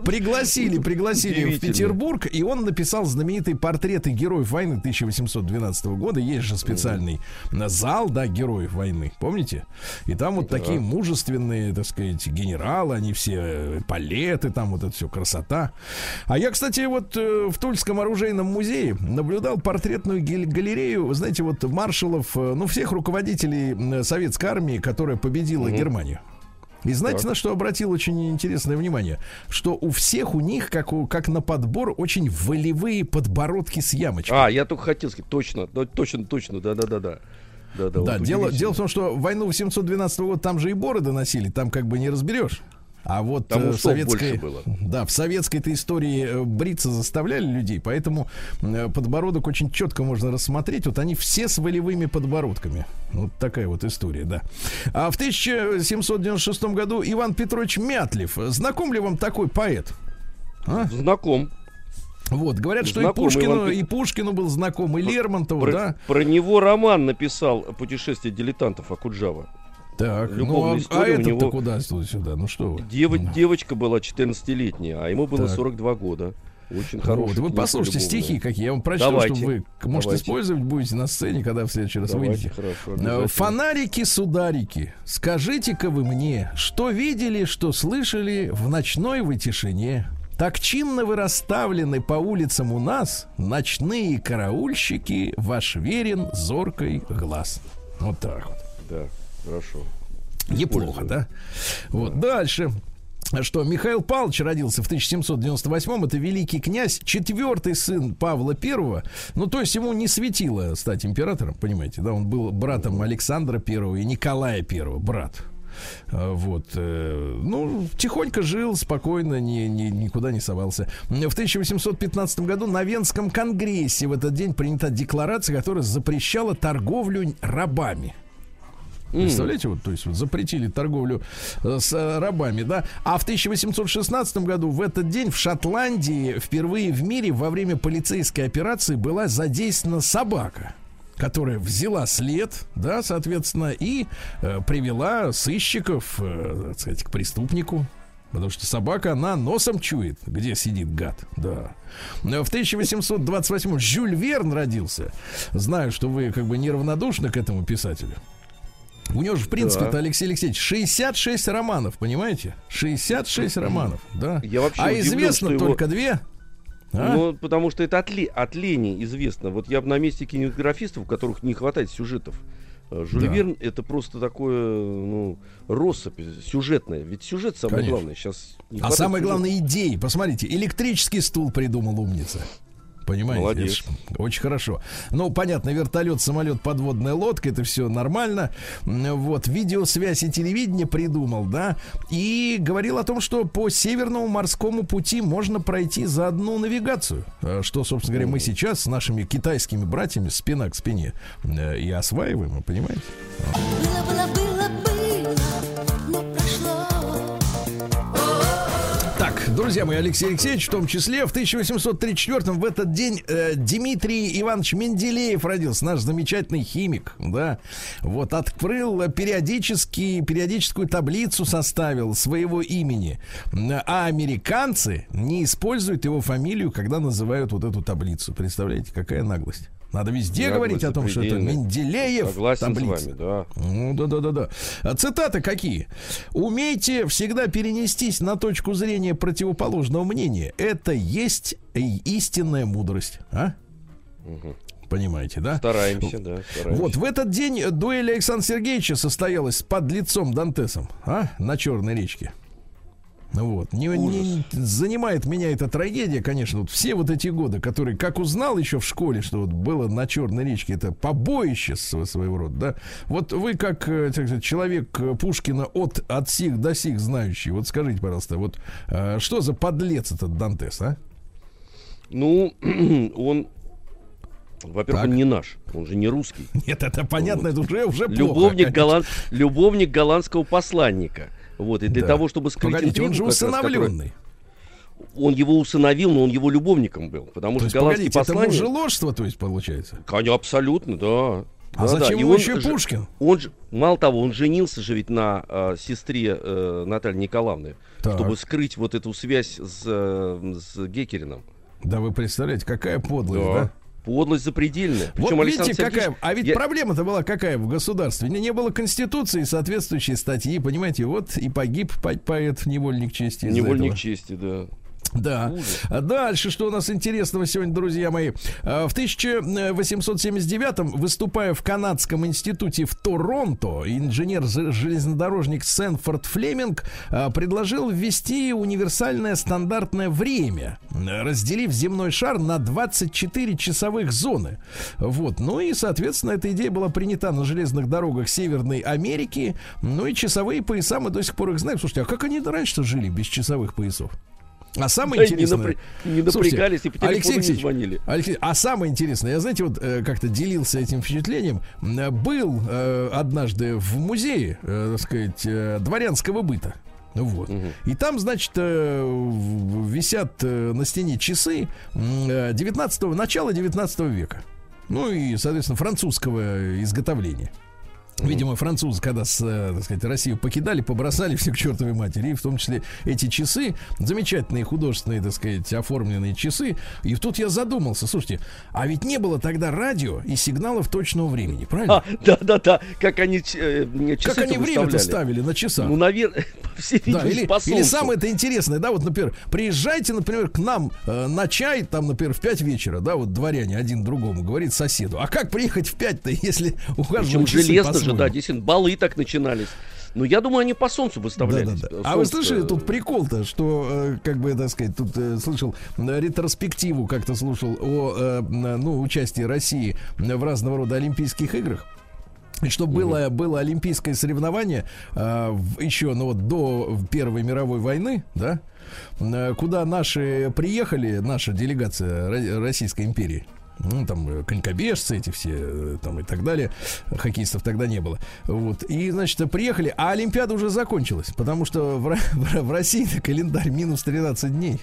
пригласили, пригласили в Петербург, и он написал знаменитые портреты героев войны 1812 года. Есть же специальный зал, да, героев войны, помните? И там вот Да. такие мужественные, так сказать, генералы, они все э, палеты, там вот это все красота. А я, кстати, вот э, в Тульском оружейном музее наблюдал портретную галерею, знаете, вот маршалов, э, ну, всех руководителей советской армии, которая победила Мгм. Германию. И знаете, Так. на что обратил очень интересное внимание? Что у всех у них, как, у, как на подбор, очень волевые подбородки с ямочкой. А, я только хотел сказать, точно, да, точно, точно, да-да-да-да. Да, Да, дело, дело в том, что войну 812 года там же и бороды носили, там как бы не разберешь. А вот Там э, в советской, было. да, в советской-то истории э, бриться заставляли людей, поэтому э, подбородок очень четко можно рассмотреть. Вот они все с волевыми подбородками. Вот такая вот история, да. А в 1796 году Иван Петрович Мятлев. Знаком ли вам такой поэт? А? Знаком. Вот, говорят, что Знаком и Пушкину, Иван и Пушкину был знаком, и Лермонтову, Про, да. про него роман написал «Путешествие дилетантов» Акуджава. Так, ну любовная а, а у этот-то него- куда сюда? Ну что вы? Да. Девочка была 14-летняя, а ему было Так. 42 года. Очень Вот, хороший. вы послушайте стихи, какие я вам прочту, Давайте. чтобы вы, может, Давайте. использовать будете на сцене, когда в следующий раз Давайте, выйдете. хорошо. Э. Фонарики, сударики, скажите-ка вы мне, что видели, что слышали в ночной вы тишине? Так чинно вы расставлены по улицам у нас, ночные караульщики, ваш верен зоркой глаз. Вот так вот. Да, хорошо. Неплохо, да? Вот, дальше. Что Михаил Павлович родился в 1798 это великий князь, четвертый сын Павла I. Ну, то есть ему не светило стать императором, понимаете, да? Он был братом Александра I и Николая I, брат. А, Вот, э, ну, тихонько жил, спокойно, ни, ни- никуда не совался. В 1815 году на Венском конгрессе в этот день принята декларация, которая запрещала торговлю рабами. Представляете, вот, то есть вот запретили торговлю э, с э, рабами, да. А в 1816 году в этот день в Шотландии впервые в мире во время полицейской операции была задействована собака которая взяла след, да, соответственно, и э, привела сыщиков, э, так сказать, к преступнику. Потому что собака, она носом чует, где сидит гад. Да. В 1828 Жюль Верн родился. Знаю, что вы как бы неравнодушны к этому писателю. У него же, в принципе-то, Да. Алексей Алексеевич, 66 романов, понимаете? 66 романов, да. Я вообще а удивлен, известно что его- только две. А? Ну, потому что это от, ле- от лени известно. Вот я бы на месте кинематографистов, у которых не хватает сюжетов. э, Жюль Да. Верн это просто такое, ну, россыпь сюжетная. Ведь сюжет самое Конечно. главное. Сейчас а самое сюжета. главное идеи. Посмотрите, электрический стул придумал умница. Понимаете? Молодец. Очень хорошо. Ну, понятно, вертолет, самолет, подводная лодка, это все нормально. Вот, видеосвязь и телевидение придумал, да. И говорил о том, что по Северному морскому пути можно пройти за одну навигацию. Э, Что, собственно говоря, мы сейчас с нашими китайскими братьями спина к спине э, и осваиваем, понимаете? Было, было, было, друзья мои, Алексей Алексеевич, в том числе в 1834 в этот день э, Дмитрий Иванович Менделеев родился, наш замечательный химик, да. Вот, открыл периодически, периодическую таблицу составил своего имени. А американцы не используют его фамилию, когда называют вот эту таблицу. Представляете, какая наглость? Надо везде Наглость говорить о том, что это. Менделеев Согласен таблица. с вами, да. Ну, да-да-да-да. А Цитаты какие? Умейте всегда перенестись на точку зрения противоположного мнения. Это есть истинная мудрость. А? Мгм. Понимаете, да? Стараемся, да, стараемся. Вот в этот день дуэль Александра Сергеевича состоялась под лицом Дантесом, а? На Черной речке. Вот. Не, не- занимает меня эта трагедия, конечно. Вот все вот эти годы, которые, как узнал еще в школе, что вот было на Черной речке, это побоище сво- своего рода, да. Вот вы, как э, так сказать, человек э, Пушкина от, от сих до сих знающий, вот скажите, пожалуйста, вот э, что за подлец этот Дантес, а? Ну, он, во-первых, Так. он не наш, он же не русский. Нет, это понятно, это уже, уже плохо. Любовник, голланд... Любовник голландского посланника. Вот, и для Да. того, чтобы скрыть Погодите, он же интригу, как раз, усыновленный. Он его усыновил, но он его любовником был. Потому То что есть, голландский погодите, это посланник... мужеложство, то есть, получается? Конечно, абсолютно, да. А Да, да. зачем ему он еще же- Пушкин? Он же, мало того, он женился же ведь на э, сестре э, Натальи Николаевны, Так. чтобы скрыть вот эту связь с, э, с Гекерином. Да вы представляете, какая подлость, да? Да. Подлость запредельная. Вот Причем видите, Александр какая... Сергеевич- А ведь я- проблема-то была какая в государстве? Не, не было конституции, соответствующей статьи, понимаете? Вот и погиб по- поэт, невольник чести. Невольник чести, да. Да. Дальше, что у нас интересного сегодня, друзья мои. А, В 1879-м, выступая в Канадском институте в Торонто, инженер-железнодорожник Сенфорд Флеминг а, предложил ввести универсальное стандартное время, разделив земной шар на 24 часовых зоны. Вот. Ну и, соответственно, эта идея была принята на железных дорогах Северной Америки. Ну и часовые пояса, мы до сих пор их знаем. Слушайте, а как они раньше-то жили без часовых поясов? А самое Да, не интересное... напря- не Слушайте, напрягались и по Алексей не Алексеевич, звонили. Алексей, а самое интересное, я, знаете, вот э, как-то делился этим впечатлением. Э, Был э, однажды в музее, э, так сказать, э, дворянского быта. Вот. Мгм. И там, значит, э, висят э, на стене часы м, э, 19 начала 19 века. Ну и, соответственно, французского изготовления. Видимо, французы, когда с, э, так сказать, Россию покидали, побросали все к чертовой матери, и в том числе эти часы, замечательные художественные, так сказать, оформленные часы. И тут я задумался, слушайте, а ведь не было тогда радио и сигналов точного времени, правильно? А, да-да-да, как они э, мне как они время-то ставили на часах? Ну, наверное, по всей Да, или, по или самое это интересное, да, вот, например, приезжайте, например, к нам э, на чай, там, например, в 5 вечера, да, вот дворяне один другому говорит соседу. А как приехать в 5-то, если у каждого Причем часы железно по-своему? да, действительно, балы так начинались. Но я думаю, они по солнцу выставлялись. Да-да-да. Э, А вы солнце- слышали тут прикол-то, что, э, как бы, так сказать, тут э, слышал э, ретроспективу, как-то слушал о, ну, участии России в разного рода Олимпийских играх. И что было, было олимпийское соревнование э, еще ну, вот, до Первой мировой войны, да, куда наши приехали, наша делегация Ро- Российской империи. Ну, там э, конькобежцы эти все, э, там и так далее. Хоккеистов тогда не было. Вот. И, значит, приехали, а Олимпиада уже закончилась, потому что в, Ро- в России календарь минус 13 дней.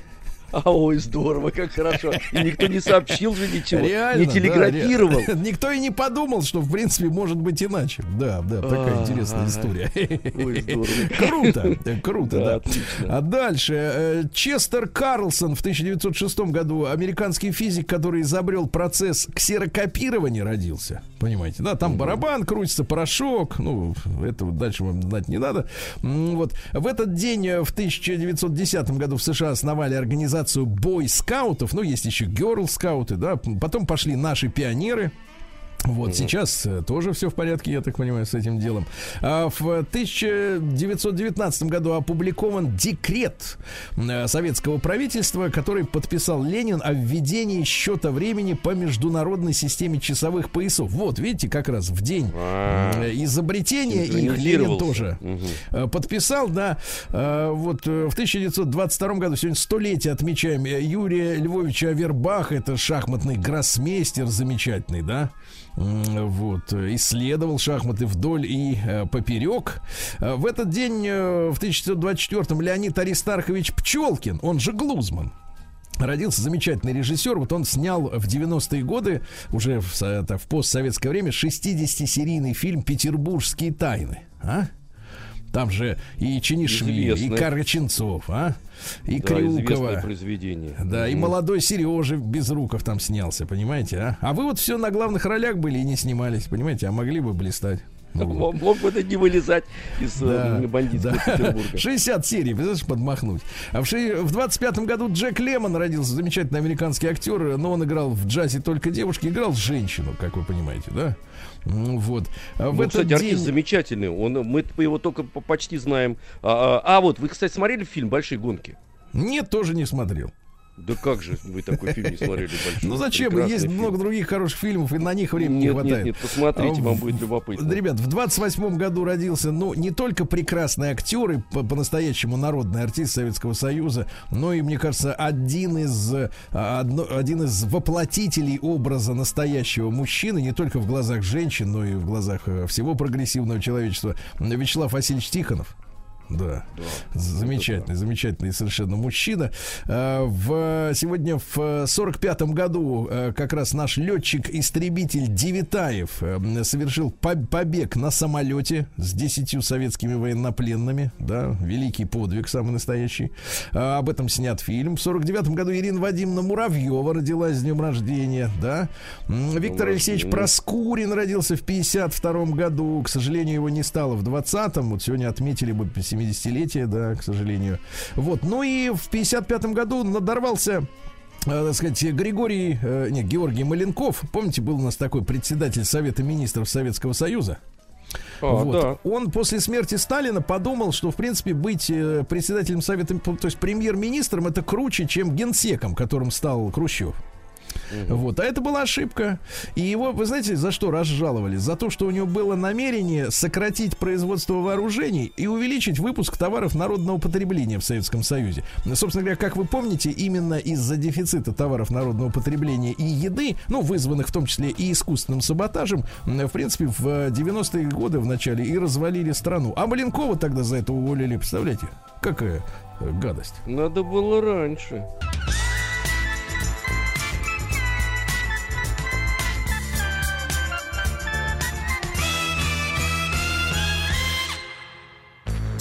А, ой, здорово, как хорошо. И никто не сообщил же ничего, Реально, не да, телеграфировал. ре- Никто и не подумал, что, в принципе, может быть иначе. Да, да, такая А, интересная история. Ой, здорово. Круто, круто, Да, да. А дальше э, Честер Карлсон в 1906 году, американский физик, который изобрел процесс ксерокопирования, родился. Понимаете, да, там барабан крутится, порошок, ну, этого дальше вам знать не надо. Вот. В этот день, э, в 1910 году в США основали организацию бой-скаутов, ну, есть еще герл-скауты, да, потом пошли наши пионеры, вот сейчас э, тоже все в порядке, я так понимаю, с этим делом. А в 1919 году опубликован декрет э, советского правительства, который подписал Ленин о введении счета времени по международной системе часовых поясов. Вот, видите, как раз в день А, э, изобретения их Ленин тоже э, подписал, да. Э, Вот в 1922 году, сегодня столетие отмечаем Юрия Львовича Авербаха, это шахматный гроссмейстер замечательный, да. Вот, э, исследовал шахматы вдоль и э, поперек. Э, В этот день, в 1924-м, Леонид Аристархович Пчелкин, он же Глузман, Родился замечательный режиссер. Вот он снял в 90-е годы, уже в, это, в постсоветское время, 60-серийный фильм «Петербургские тайны». А? Там же и Чинишвили, и. Караченцов, а? И Да, Крюкова. произведение. Да, и Мгм. молодой Сережа Безруков там снялся, понимаете, а? А вы вот все на главных ролях были и не снимались, понимаете, а могли бы блистать. Вот. Мог бы это не вылезать из Да, э, бандитского да. Петербурга. 60 серий, представляешь, подмахнуть. А в, ши- в 25-м году Джек Лемон родился, замечательный американский актер, но он играл в джазе только девушки, играл женщину, как вы понимаете, да? М, Вот. А в Ну, этот кстати, артист день... замечательный. Он, мы его только по- почти знаем. А, а, а вот, вы, кстати, смотрели фильм «Большие гонки»? Нет, тоже не смотрел. Да как же вы такой фильм не смотрели? «Большие Ну гонки»? зачем? Есть фильм. много других хороших фильмов, и на них времени не Нет, хватает. нет, нет, посмотрите, А вам будет любопытно. Ребят, в 28-м году родился, ну, не только прекрасный актер и по- по-настоящему народный артист Советского Союза, но и, мне кажется, один из, а, одно- один из воплотителей образа настоящего мужчины, не только в глазах женщин, но и в глазах э, всего прогрессивного человечества, Вячеслав Васильевич Тихонов. Да. Да. Замечательный, замечательный совершенно мужчина. Э, В, сегодня в 45-м году э, как раз наш летчик-истребитель Девитаев э, совершил по- побег на самолете с 10 советскими военнопленными. Да, великий подвиг, самый настоящий. Об этом снят фильм. В 49-м году Ирина Вадимовна Муравьева родилась с днем рождения. Да. Виктор Алексеевич. Проскурин родился в 52 году. К сожалению, его не стало в 20-м. Вот сегодня отметили бы 70-летие, да, к сожалению. Вот. Ну и в 55 году надорвался э, так сказать, Григорий, э, не, Георгий Маленков, помните, был у нас такой председатель Совета Министров Советского Союза? А, вот. да. Он после смерти Сталина подумал, что, в принципе, быть э, председателем Совета, то есть премьер-министром, это круче, чем генсеком, которым стал Хрущев. Вот, а это была ошибка. И его, вы знаете, за что разжаловали? За то, что у него было намерение сократить производство вооружений и увеличить выпуск товаров народного потребления в Советском Союзе. Собственно говоря, как вы помните, именно из-за дефицита товаров народного потребления и еды, ну, вызванных в том числе и искусственным саботажем, в принципе, в э, 90-е годы в начале и развалили страну. А Маленкова тогда за это уволили, представляете? Какая э, гадость. Надо было раньше.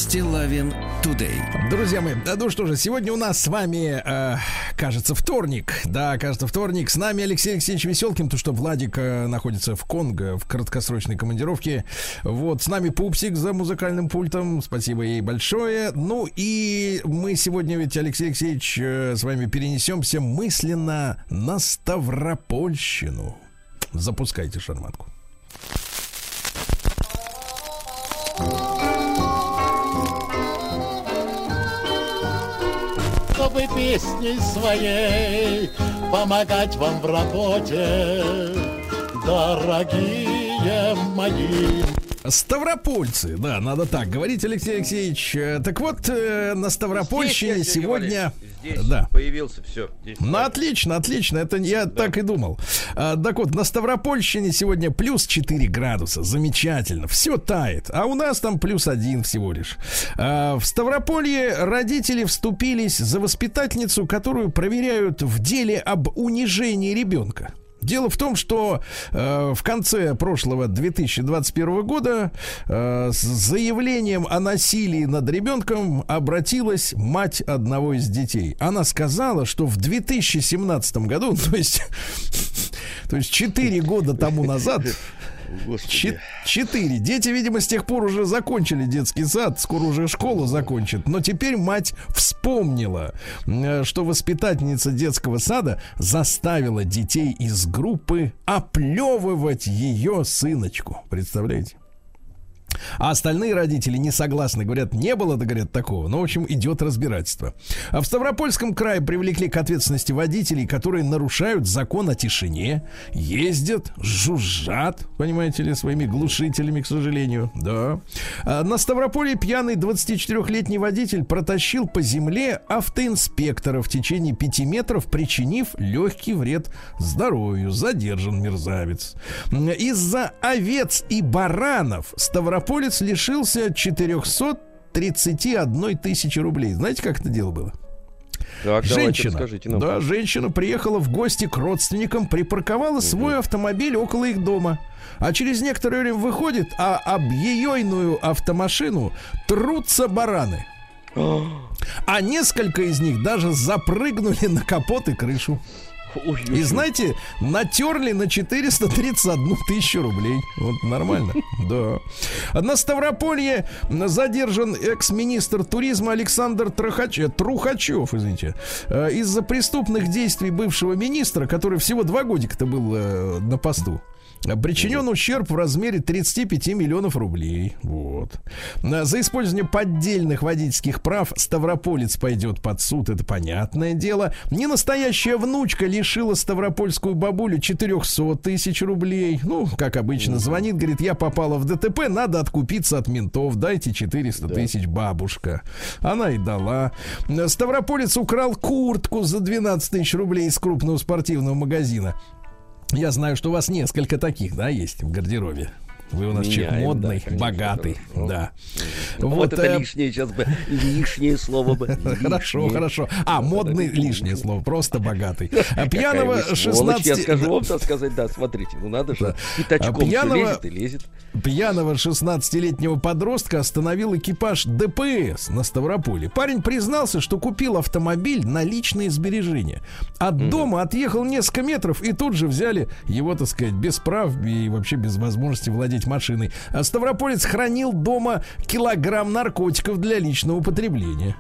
Стилавин Тудей. Друзья мои, да, ну что же, сегодня у нас с вами, э, кажется, вторник. Да, кажется, вторник. С нами Алексей Алексеевич Веселкин, то что Владик э, находится в Конго в краткосрочной командировке. Вот, с нами Пупсик за музыкальным пультом. Спасибо ей большое. Ну и мы сегодня ведь, Алексей Алексеевич, э, с вами перенесемся мысленно на Ставропольщину. Запускайте шарматку. Песней своей помогать вам в работе, дорогие мои. Ставропольцы, да, надо так говорить, Алексей Алексеевич. Э, Так вот, э, на Ставропольщине Здесь, сегодня... Здесь Да. появился, все. Ну, отлично, отлично. Это я так и думал. А, так вот, на Ставропольщине сегодня плюс 4 градуса. Замечательно. Все тает. А у нас там плюс один всего лишь. А, в Ставрополье родители вступились за воспитательницу, которую проверяют в деле об унижении ребенка. Дело в том, что э, в конце прошлого 2021 года э, с заявлением о насилии над ребенком обратилась мать одного из детей. Она сказала, что в 2017 году, то есть, то есть 4 года тому назад, Четыре. Дети, видимо, с тех пор уже закончили детский сад, скоро уже школу закончат. Но теперь мать вспомнила, э, что воспитательница детского сада заставила детей из группы оплевывать ее сыночку. Представляете? А остальные родители не согласны, говорят, не было, да говорят, такого. Ну, в общем, идет разбирательство. А в Ставропольском крае привлекли к ответственности водителей, которые нарушают закон о тишине, ездят, жужжат, понимаете ли, своими глушителями, к сожалению. Да. А на Ставрополье пьяный 24-летний водитель протащил по земле автоинспектора в течение 5 метров, причинив легкий вред здоровью. Задержан мерзавец. Из-за овец и баранов Ставрополец лишился 431 тысячи рублей. Знаете, как это дело было? Так, женщина, нам. да, женщина приехала в гости к родственникам, припарковала свой автомобиль около их дома. А через некоторое время выходит, а об ее иную автомашину трутся бараны. А несколько из них даже запрыгнули на капот и крышу. Ой, И знаете, натерли на 431 тысячу рублей. Вот нормально. Да. На Ставрополье задержан экс-министр туризма Александр Трахач... э, Трухачев, извините, э, из-за преступных действий бывшего министра, который всего два годика-то был э, на посту. Причинен ущерб в размере 35 миллионов рублей. Вот. А За использование поддельных водительских прав Ставрополец пойдет под суд, это понятное дело. Ненастоящая внучка лишила ставропольскую бабулю 400 тысяч рублей. Ну, как обычно, звонит, говорит, я попала в ДТП, надо откупиться от ментов, дайте 400 тысяч, бабушка. Она и дала. Ставрополец украл куртку за 12 тысяч рублей из крупного спортивного магазина. Я знаю, что у вас несколько таких, да, есть в гардеробе. Вы у нас человек Меняем, модный, да, конечно, богатый. хорошо. Да. Вот, это э, лишнее сейчас бы. Лишнее слово бы. Хорошо, лишнее. хорошо. А, модный лишнее слово, просто богатый. А Пьяного вы сволочь, 16... Я скажу вам, так сказать, да, смотрите, ну надо же. Пятачком пьяного- лезет и лезет. Пьяного 16-летнего подростка остановил экипаж ДПС на Ставрополе. Парень признался, что купил автомобиль на личные сбережения. От дома отъехал несколько метров и тут же взяли его, так сказать, без прав и вообще без возможности владеть машиной. А Ставрополец хранил дома килограмм наркотиков для личного потребления.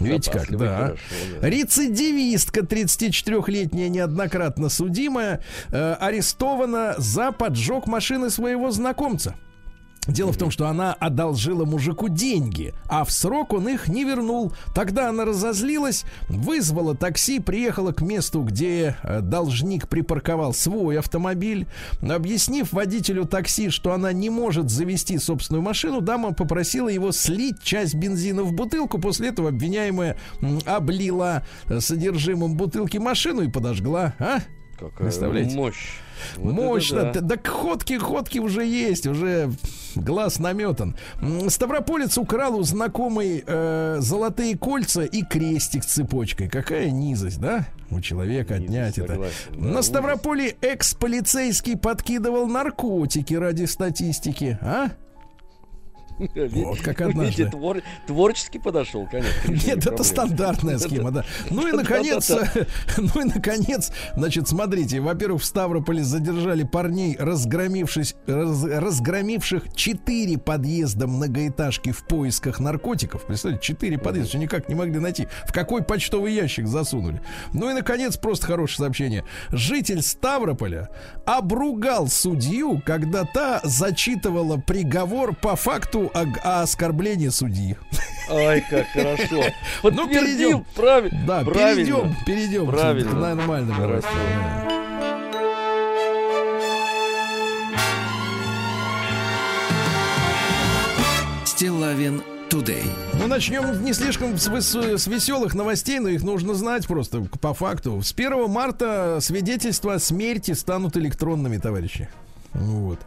Видите как, Запасливый, да. хорошо, да. Рецидивистка 34-летняя, неоднократно судимая, э, арестована за поджог машины своего знакомца. Дело в том, что она одолжила мужику деньги, а в срок он их не вернул. Тогда она разозлилась, вызвала такси, приехала к месту, где э, должник припарковал свой автомобиль. Объяснив водителю такси, что она не может завести собственную машину, дама попросила его слить часть бензина в бутылку. После этого обвиняемая облила э, содержимым бутылки машину и подожгла. А? Какая Представляете? мощь. Вот Мощно. это Да. Так ходки, ходки уже есть, уже глаз наметан. Ставрополец украл у знакомой э, золотые кольца и крестик с цепочкой. Какая низость, да? У человека Низость, отнять это. согласен, да, На. Ставрополе экс-полицейский подкидывал наркотики ради статистики. А? Вот как однажды. твор- творчески подошел, конечно. Нет, это стандартная схема, да. Ну и наконец, ну и наконец, значит, смотрите, во-первых, в Ставрополе задержали парней, разгромившись, раз- разгромивших четыре подъезда многоэтажки в поисках наркотиков. Представляете, четыре подъезда, никак не могли найти. В какой почтовый ящик засунули. Ну и наконец, просто хорошее сообщение. Житель Ставрополя обругал судью, когда та зачитывала приговор по факту о, о оскорблении судьи. Ай, как хорошо. Ну, перейдем. Правильно. Да, правильно. перейдем, перейдем. Правильно. Нормально. Хорошо. Стилавин Today. Ну, начнем не слишком с, выс- с веселых новостей, но их нужно знать просто по факту. С 1 марта свидетельства о смерти станут электронными, товарищи. Вот.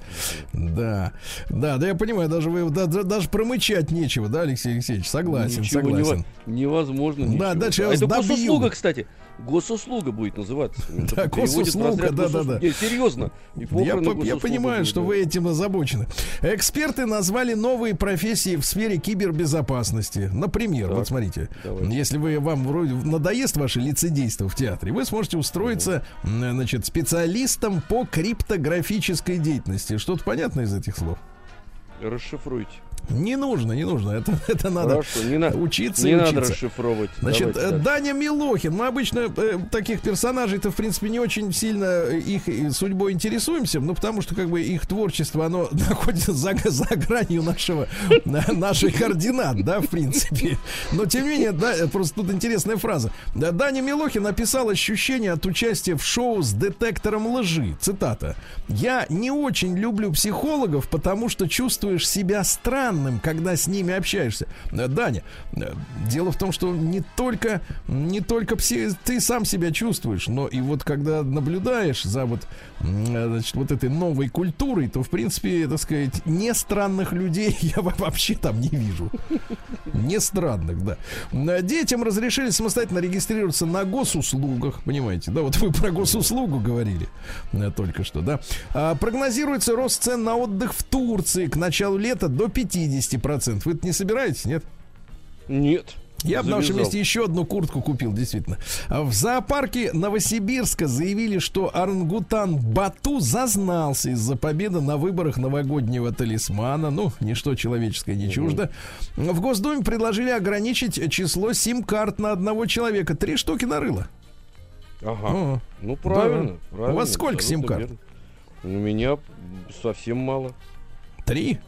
Да. Да, да, я понимаю, даже вы да- да- даже промычать нечего, да, Алексей Алексеевич? Согласен, Ничего согласен. нево- невозможно. Да, ничего. дальше я А вас это добью. госуслуга, кстати. Госуслуга будет называться. Да, госуслуга, да-да-да. госуслуг. Не, Серьезно. Я, понимаю, что да. вы этим озабочены. Эксперты назвали новые профессии в сфере кибербезопасности. Например, вот смотрите, если вы вам вроде надоест ваше лицедейство в театре, вы сможете устроиться, значит, специалистом по криптографической деятельности. Что-то понятно из этих слов? Расшифруйте. Не нужно, не нужно. Это, это надо Хорошо, не, на- учиться не и надо учиться. расшифровывать. Значит, Давайте э. Даня Милохин. Мы обычно э, таких персонажей-то, в принципе, не очень сильно э, их э, судьбой интересуемся, ну, потому что, как бы, их творчество, оно находится за, за гранью нашего, на- нашей координат, да, в принципе. Но, тем не менее, да, просто тут интересная фраза. Да, Даня Милохин написал ощущение от участия в шоу с детектором лжи. Цитата. «Я не очень люблю психологов, потому что чувствуешь себя странным, когда с ними общаешься». Э, Даня, э, дело в том, что не только, не только пси- ты сам себя чувствуешь, но и вот когда наблюдаешь за вот, э, значит, вот этой новой культурой, то, в принципе, так сказать, не странных людей я во- вообще там не вижу. Не странных, да. Детям разрешили самостоятельно регистрироваться на госуслугах, понимаете, да, вот вы про госуслугу говорили только что, да. А, Прогнозируется рост цен на отдых в Турции к началу лета до 50%. Вы не собираетесь, нет? Нет. Я бы на вашем месте еще одну куртку купил, действительно. А В зоопарке Новосибирска заявили, что орангутан Бату зазнался из-за победы на выборах новогоднего талисмана. Ну, ничто человеческое не чуждо. В Госдуме предложили ограничить число сим-карт на одного человека. Три штуки нарыло. Ага. О, Ну, правильно. У правильно, вас сколько сим-карт? У меня совсем мало. Три?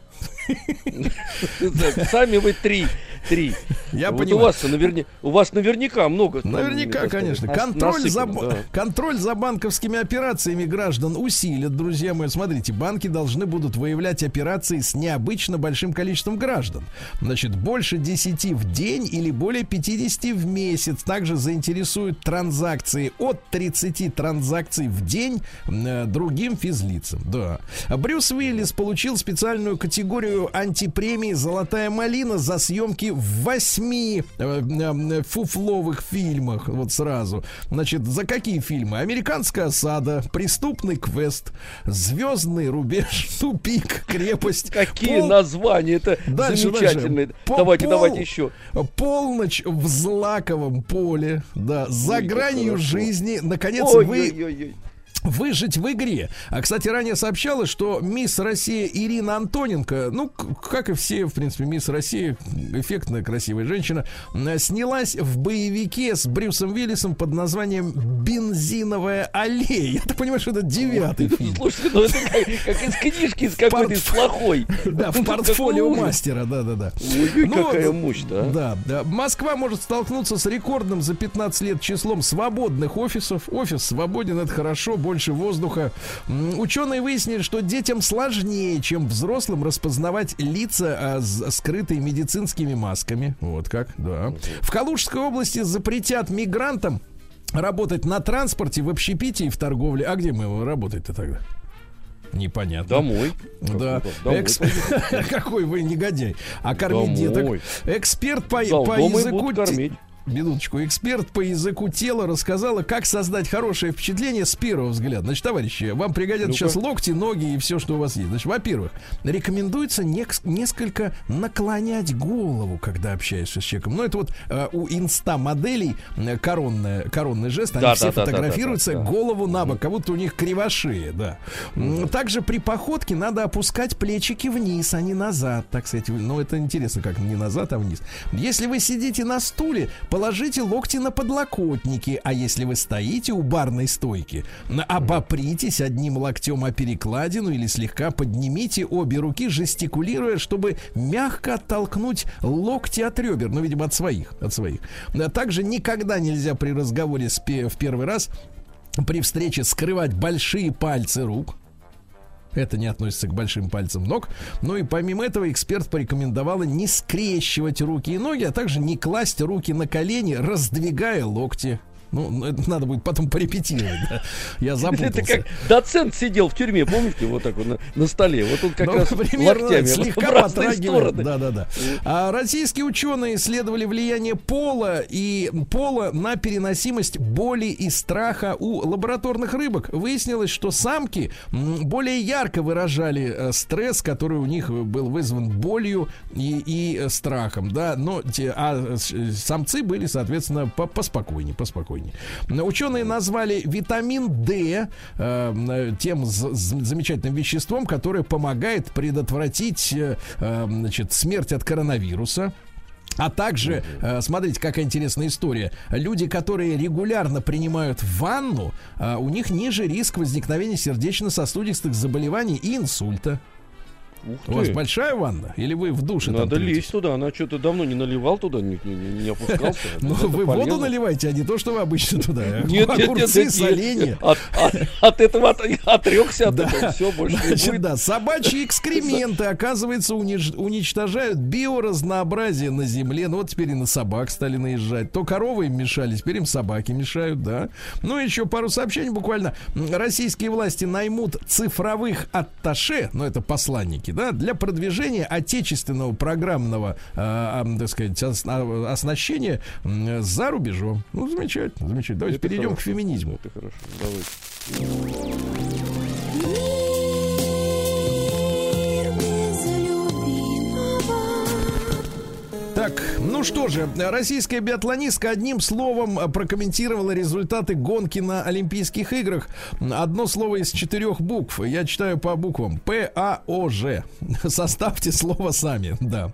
Сами вы три. Три. Я вот понимаю. У вас, наверня... у вас наверняка много. Наверняка, конечно. Контроль за, да. контроль за банковскими операциями граждан усилят, друзья мои. Смотрите, банки должны будут выявлять операции с необычно большим количеством граждан. Значит, больше 10 в день или более 50 в месяц. Также заинтересуют транзакции от 30 транзакций в день э, другим физлицам. Да. Брюс Уиллис получил специальную категорию антипремии «Золотая малина» за съемки в восьми э, э, фуфловых фильмах. Вот сразу. Значит, за какие фильмы? «Американская осада», «Преступный квест», «Звездный рубеж», «Тупик», «Крепость». Какие «Пол- названия, это Дальше, замечательные. дальше. Давайте, пол- давайте еще. Полночь в злаковом поле, да, за Ой, гранью жизни. Наконец, вы Ой-ой-ой. Выжить в игре. А, кстати, ранее сообщалось, что мисс Россия Ирина Антоненко, ну, как и все, в принципе, мисс Россия, эффектная, красивая женщина, м, снялась в боевике с Брюсом Виллисом под названием «Бензиновая аллея». Я так понимаю, что это девятый фильм. Слушайте, ну это как, как из книжки, из какой-то из плохой. Да, в портфолио мастера, да-да-да. Ой, Ну, какая мощь, да? Да, да. Москва может столкнуться с рекордным за 15 лет числом свободных офисов. Офис свободен, это хорошо, больше воздуха. Ученые выяснили, что детям сложнее, чем взрослым, распознавать лица, а, скрытые медицинскими масками. Вот как, да. В Калужской области запретят мигрантам работать на транспорте, в общепитии и в торговле. А где мы работать-то тогда? Непонятно. Домой. Да. Домой Экс-. Какой вы негодяй. А кормить деток. Домой. Эксперт по, Да, по языку... кормить. Минуточку. Эксперт по языку тела рассказала, как создать хорошее впечатление с первого взгляда. Значит, товарищи, вам пригодятся сейчас локти, ноги и все, что у вас есть. Значит, во-первых, рекомендуется нек- несколько наклонять голову, когда общаешься с человеком. Ну, это вот э, у инста-моделей э, коронная, коронный жест. Они Да, все да, да, да, фотографируются да, да. голову на бок, как будто у них кривошея, да. М, Также при походке надо опускать плечики вниз, а не назад, так сказать. Ну, это интересно, как не назад, а вниз. Если вы сидите на стуле, положите локти на подлокотники, а если вы стоите у барной стойки, обопритесь одним локтем о перекладину или слегка поднимите обе руки, жестикулируя, чтобы мягко оттолкнуть локти от ребер, ну, видимо, от своих, от своих. А Также никогда нельзя при разговоре в первый раз при встрече скрывать большие пальцы рук. Это не относится к большим пальцам ног. Ну и помимо этого эксперт порекомендовала не скрещивать руки и ноги, а также не класть руки на колени, раздвигая локти. Ну, это надо будет потом порепетировать. да. Я Это запутался. как доцент сидел в тюрьме, помните, вот так вот на, на столе. Вот он как Ну, раз примерно локтями слегка стороны. Да, да, да. А российские ученые исследовали влияние пола и пола на переносимость боли и страха у лабораторных рыбок. Выяснилось, что самки более ярко выражали э, стресс, который у них был вызван болью и, и э, страхом, да, но те, а э, самцы были, соответственно, по- поспокойнее, поспокойнее. Ученые назвали витамин D э, тем замечательным веществом, которое помогает предотвратить э, э, значит, смерть от коронавируса. А также, э, смотрите, какая интересная история. Люди, которые регулярно принимают ванну, э, у них ниже риск возникновения сердечно-сосудистых заболеваний и инсульта. Ух У вас ты. большая ванна? Или вы в душе там Надо третесь? лезть туда, она что-то давно не наливал туда, не, не- не опускался. Ну, Это вы воду наливаете, а не то, что вы обычно туда. Нет, нет, нет, Огурцы, нет, соленья. От, этого от- отрекся, от этого все, больше Значит, да, собачьи экскременты, оказывается, уничтожают биоразнообразие на земле. Ну, вот теперь и на собак стали наезжать. То коровы им мешали, теперь им собаки мешают, да. Ну, еще пару сообщений буквально. Российские власти наймут цифровых атташе, ну, это посланники, да, для продвижения отечественного программного, э, так сказать, ос- а, оснащения за рубежом. Ну, замечательно, замечательно. Давайте Это перейдем к хорошо, феминизму. Это хорошо, давайте. Так, ну что же, российская биатлонистка одним словом прокомментировала результаты гонки на Олимпийских играх. Одно слово из четырех букв. Я читаю по буквам. П-А-О-Ж. Составьте слово сами, да.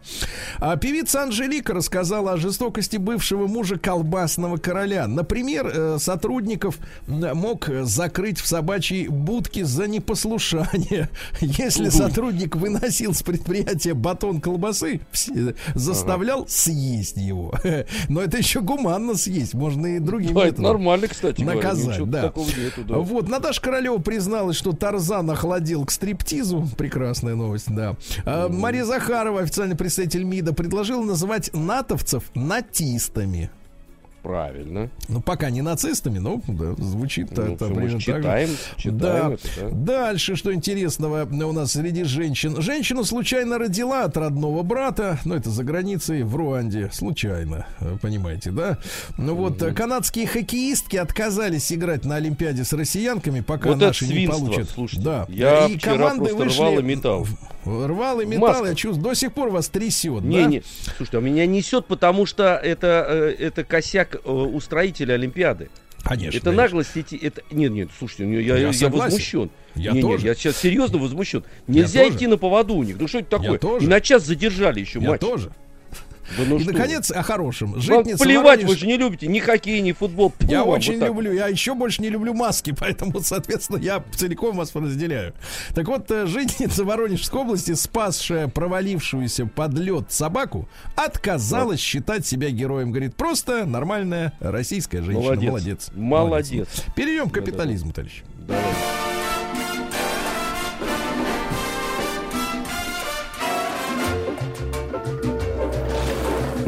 А певица Анжелика рассказала о жестокости бывшего мужа колбасного короля. Например, э, сотрудников мог закрыть в собачьей будке за непослушание. Если сотрудник выносил с предприятия батон колбасы, все- съесть его. Но это еще гуманно съесть. Можно и другим Да, это нормально, кстати говоря, наказать, ничего да. такого нету, да. Вот, Наташа Королева призналась, что Тарзан охладил к стриптизу. Прекрасная новость, да. А, Мария Захарова, официальный представитель МИДа, предложила называть натовцев натистами. Правильно. Ну, пока не нацистами, но да, звучит Ну, это примерно же так же. читаем, читаем Да. это, да. Дальше, что интересного у нас среди женщин. Женщина случайно родила от родного брата, ну, это за границей, в Руанде. Случайно, э, понимаете, да? Ну вот, э, канадские хоккеистки отказались играть на Олимпиаде с россиянками, пока Вот наши не получат. слушайте. Да. Я и вчера команды просто вышли... рвал и металл. Рвал и металл, Маска. я чувствую, до сих пор вас трясет, Не, да? не, слушайте, а меня несет, потому что это, э, это косяк э, устроителя Олимпиады. Конечно. это наглость эти. Это... Нет, нет, слушайте, я, Я я, возмущен. Я не, тоже. Не, я сейчас серьезно возмущен. Нельзя идти на поводу у них. Ну что это такое? тоже. И на час задержали еще Я матч. тоже. Да ну и, что наконец, о хорошем. Житница плевать, Воронеж- вы же не любите ни хоккей, ни футбол. Фу Я очень вот люблю, я еще больше не люблю маски, поэтому, соответственно, я целиком вас разделяю. Так вот, э, жительница Воронежской области, спасшая провалившуюся под лед собаку, отказалась считать себя героем. Говорит, просто нормальная российская женщина. Молодец. Молодец. Молодец. Перейдем к капитализму, товарищ. Давай.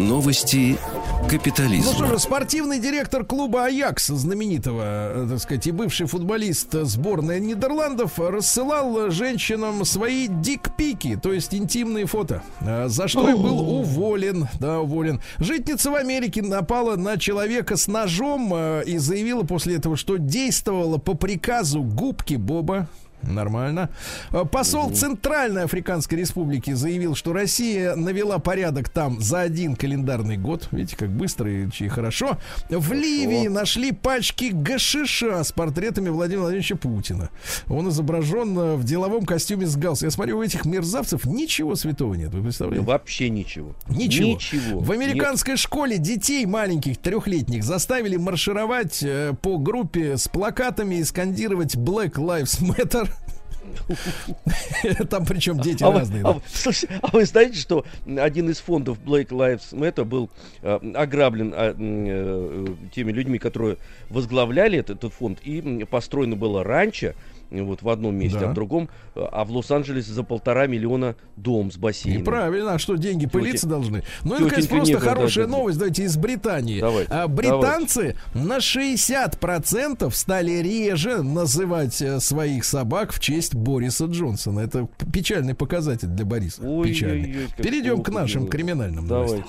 Новости Ну капитализма. что же, спортивный директор клуба Аякс, знаменитого, э, так сказать, и бывший футболист сборной Нидерландов, рассылал женщинам свои дикпики, то есть интимные фото, э, за что и был уволен. Да, уволен. Житница в Америке напала на человека с ножом э, и заявила после этого, что действовала по приказу губки Боба. Нормально. Э, Посол Центральной Африканской Республики заявил, что Россия навела порядок там за один календарный год. Видите, как быстро и и хорошо. В Ливии нашли пачки гашиша с портретами Владимира Владимировича Путина. Он изображен э, в деловом костюме с галстуком. Я смотрю, у этих мерзавцев ничего святого нет. Вы представляете? Вообще ничего. Ничего. Ничего. В американской школе детей маленьких, трехлетних, заставили маршировать э, по группе с плакатами и скандировать Black Lives Matter. Там причем дети А вы, разные. а да. вы- слушайте, а вы знаете, что один из фондов Black Lives Matter был э, ограблен а, э, теми людьми, которые возглавляли этот, этот фонд, и построено было раньше, вот в одном месте, Да. а в другом, а в Лос-Анджелесе за полтора миллиона дом с бассейном. Неправильно, а что деньги пылиться должны? Ну, это, конечно, просто Нега, да, хорошая да, новость, давайте, из Британии. Давайте, А, британцы на 60% стали реже называть э, своих собак в честь Бориса Джонсона. Это печальный показатель для Бориса. Ой-ой-ой, печальный. как Перейдем к нашим дело. криминальным новостям.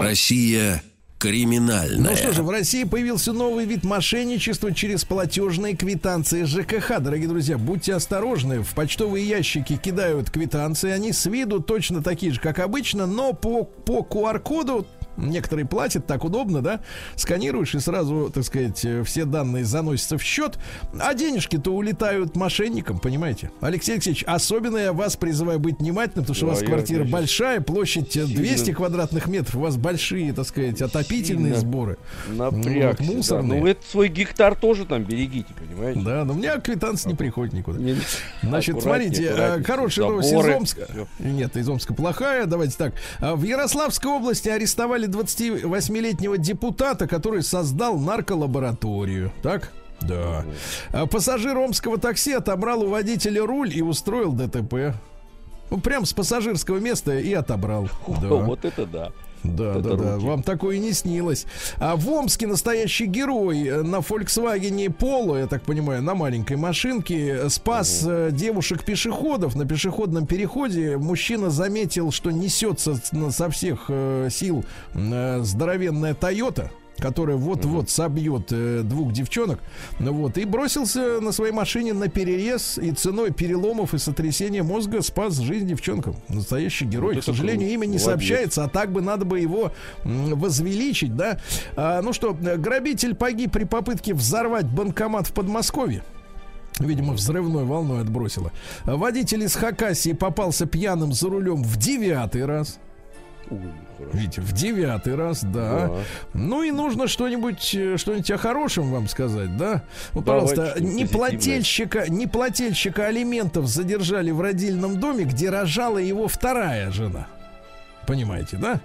Россия криминальная. Ну что же, в России появился новый вид мошенничества через платежные квитанции ЖКХ. Дорогие друзья, будьте осторожны. В почтовые ящики кидают квитанции. Они с виду точно такие же, как обычно, но по, по QR-коду Некоторые платят, так удобно, да? Сканируешь и сразу, так сказать, э, все данные заносятся в счет, а денежки-то улетают мошенникам, понимаете? Алексей Алексеевич, особенно я вас призываю быть внимательным, потому что у Да, вас я- квартира я большая, площадь э, 200 сильно- квадратных метров, у вас большие, так сказать, отопительные сборы. Напрягся. вот да. мусорные. Ну, это свой гектар тоже там берегите, понимаете? Да, но у меня квитанция не приходит никуда. Не- Значит, аккуратнее, смотрите, э, аккуратнее. хорошая новость из Омска. Нет, из Омска плохая. Давайте так. А, В Ярославской области арестовали 28-летнего депутата, который создал нарколабораторию. Так? Да. А Пассажир омского такси отобрал у водителя руль и устроил ДТП. Ну, прям с пассажирского места и отобрал. Да. Вот это да. Да, да, да. Вам такое не снилось. А в Омске настоящий герой э, на Volkswagen Polo, я так понимаю, на маленькой машинке э, спас э, девушек-пешеходов на пешеходном переходе. Мужчина заметил, что несется со всех сил здоровенная Тойота которая вот-вот собьет э, двух девчонок, ну вот, и бросился на своей машине на перерез и ценой переломов и сотрясения мозга спас жизнь девчонкам. Настоящий герой. Вот К сожалению, имя не Молодец. сообщается, а так бы надо бы его возвеличить, да. А, ну что, грабитель погиб при попытке взорвать банкомат в Подмосковье. Видимо, взрывной волной отбросило. Водитель из Хакасии попался пьяным за рулем в девятый раз. Хорошо. Видите, в девятый раз, да. Да. Ну и нужно что-нибудь, э, что-нибудь о хорошем вам сказать, да? Вот, Давайте пожалуйста, не плательщика, не плательщика алиментов задержали в родильном доме, где рожала его вторая жена. Понимаете, да?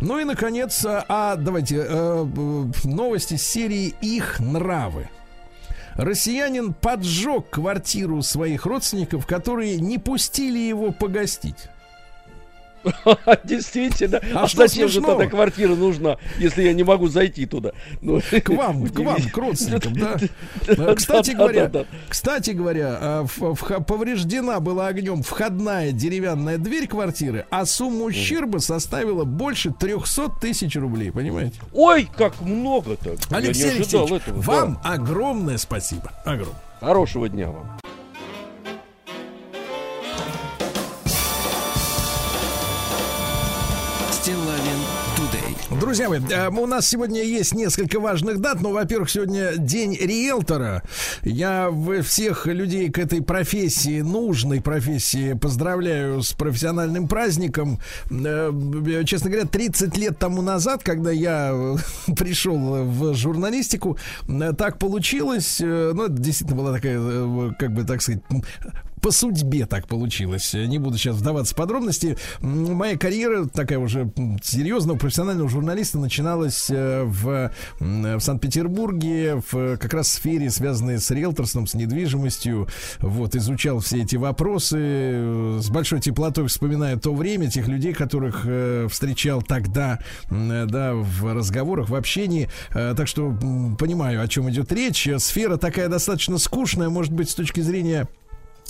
Ну и, наконец, а, а, давайте, э, новости серии «Их нравы». Россиянин поджег квартиру своих родственников, которые не пустили его погостить. Действительно. А А, что зачем же тогда квартира нужна, если я не могу зайти туда? Ну, К вам, к вам, к родственникам, да. Кстати говоря, кстати говоря, повреждена была огнем входная деревянная дверь квартиры, а сумма ущерба составила больше 300 тысяч рублей, понимаете? Ой, как много-то. Алексей Алексеевич, этого. вам огромное спасибо. Огромное. Хорошего дня вам. Друзья мои, э, у нас сегодня есть несколько важных дат. Ну, во-первых, сегодня день риэлтора. Я всех людей к этой профессии, нужной профессии, поздравляю с профессиональным праздником. Э, Честно говоря, 30 лет тому назад, когда я э, пришел в журналистику, так получилось. Ну, это действительно была такая, как бы так сказать, по судьбе так получилось. Не буду сейчас вдаваться в подробности. Моя карьера такая уже серьезного профессионального журналиста начиналась э, в, в Санкт-Петербурге в как раз сфере, связанной с риэлторством, с недвижимостью. Вот, изучал все эти вопросы. э, С большой теплотой вспоминаю то время, тех людей, которых э, встречал тогда, да, в разговорах, в общении. Так что понимаю, о чем идет речь. Сфера такая достаточно скучная, может быть, с точки зрения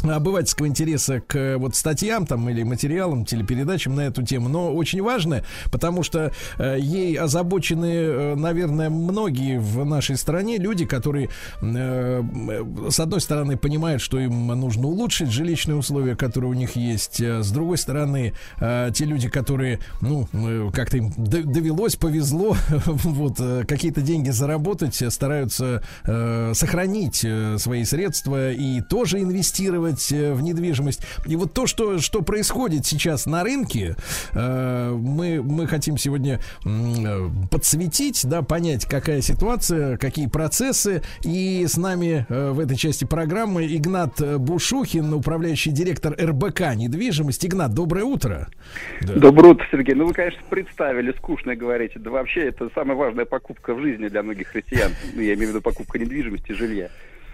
обывательского интереса к э, вот статьям там или материалам, телепередачам на эту тему, но очень важная, потому что э, ей озабочены, э, наверное, многие в нашей стране люди, которые э, с одной стороны понимают, что им нужно улучшить жилищные условия, которые у них есть, э, с другой стороны э, те люди, которые, ну, э, как-то им довелось, повезло, вот какие-то деньги заработать, стараются э, сохранить свои средства и тоже инвестировать э, в недвижимость. И вот то, что, что происходит сейчас на рынке, э, мы, мы хотим сегодня э, подсветить, да, понять, какая ситуация, какие процессы. И с нами в этой части программы Игнат Бушухин, управляющий директор РБК «Недвижимость». Игнат, доброе утро. Да. Доброе утро, Сергей. Ну, вы, конечно, представили, скучно говорите. Да вообще, это самая важная покупка в жизни для многих россиян. Ну, я имею в виду покупка недвижимости, жилья.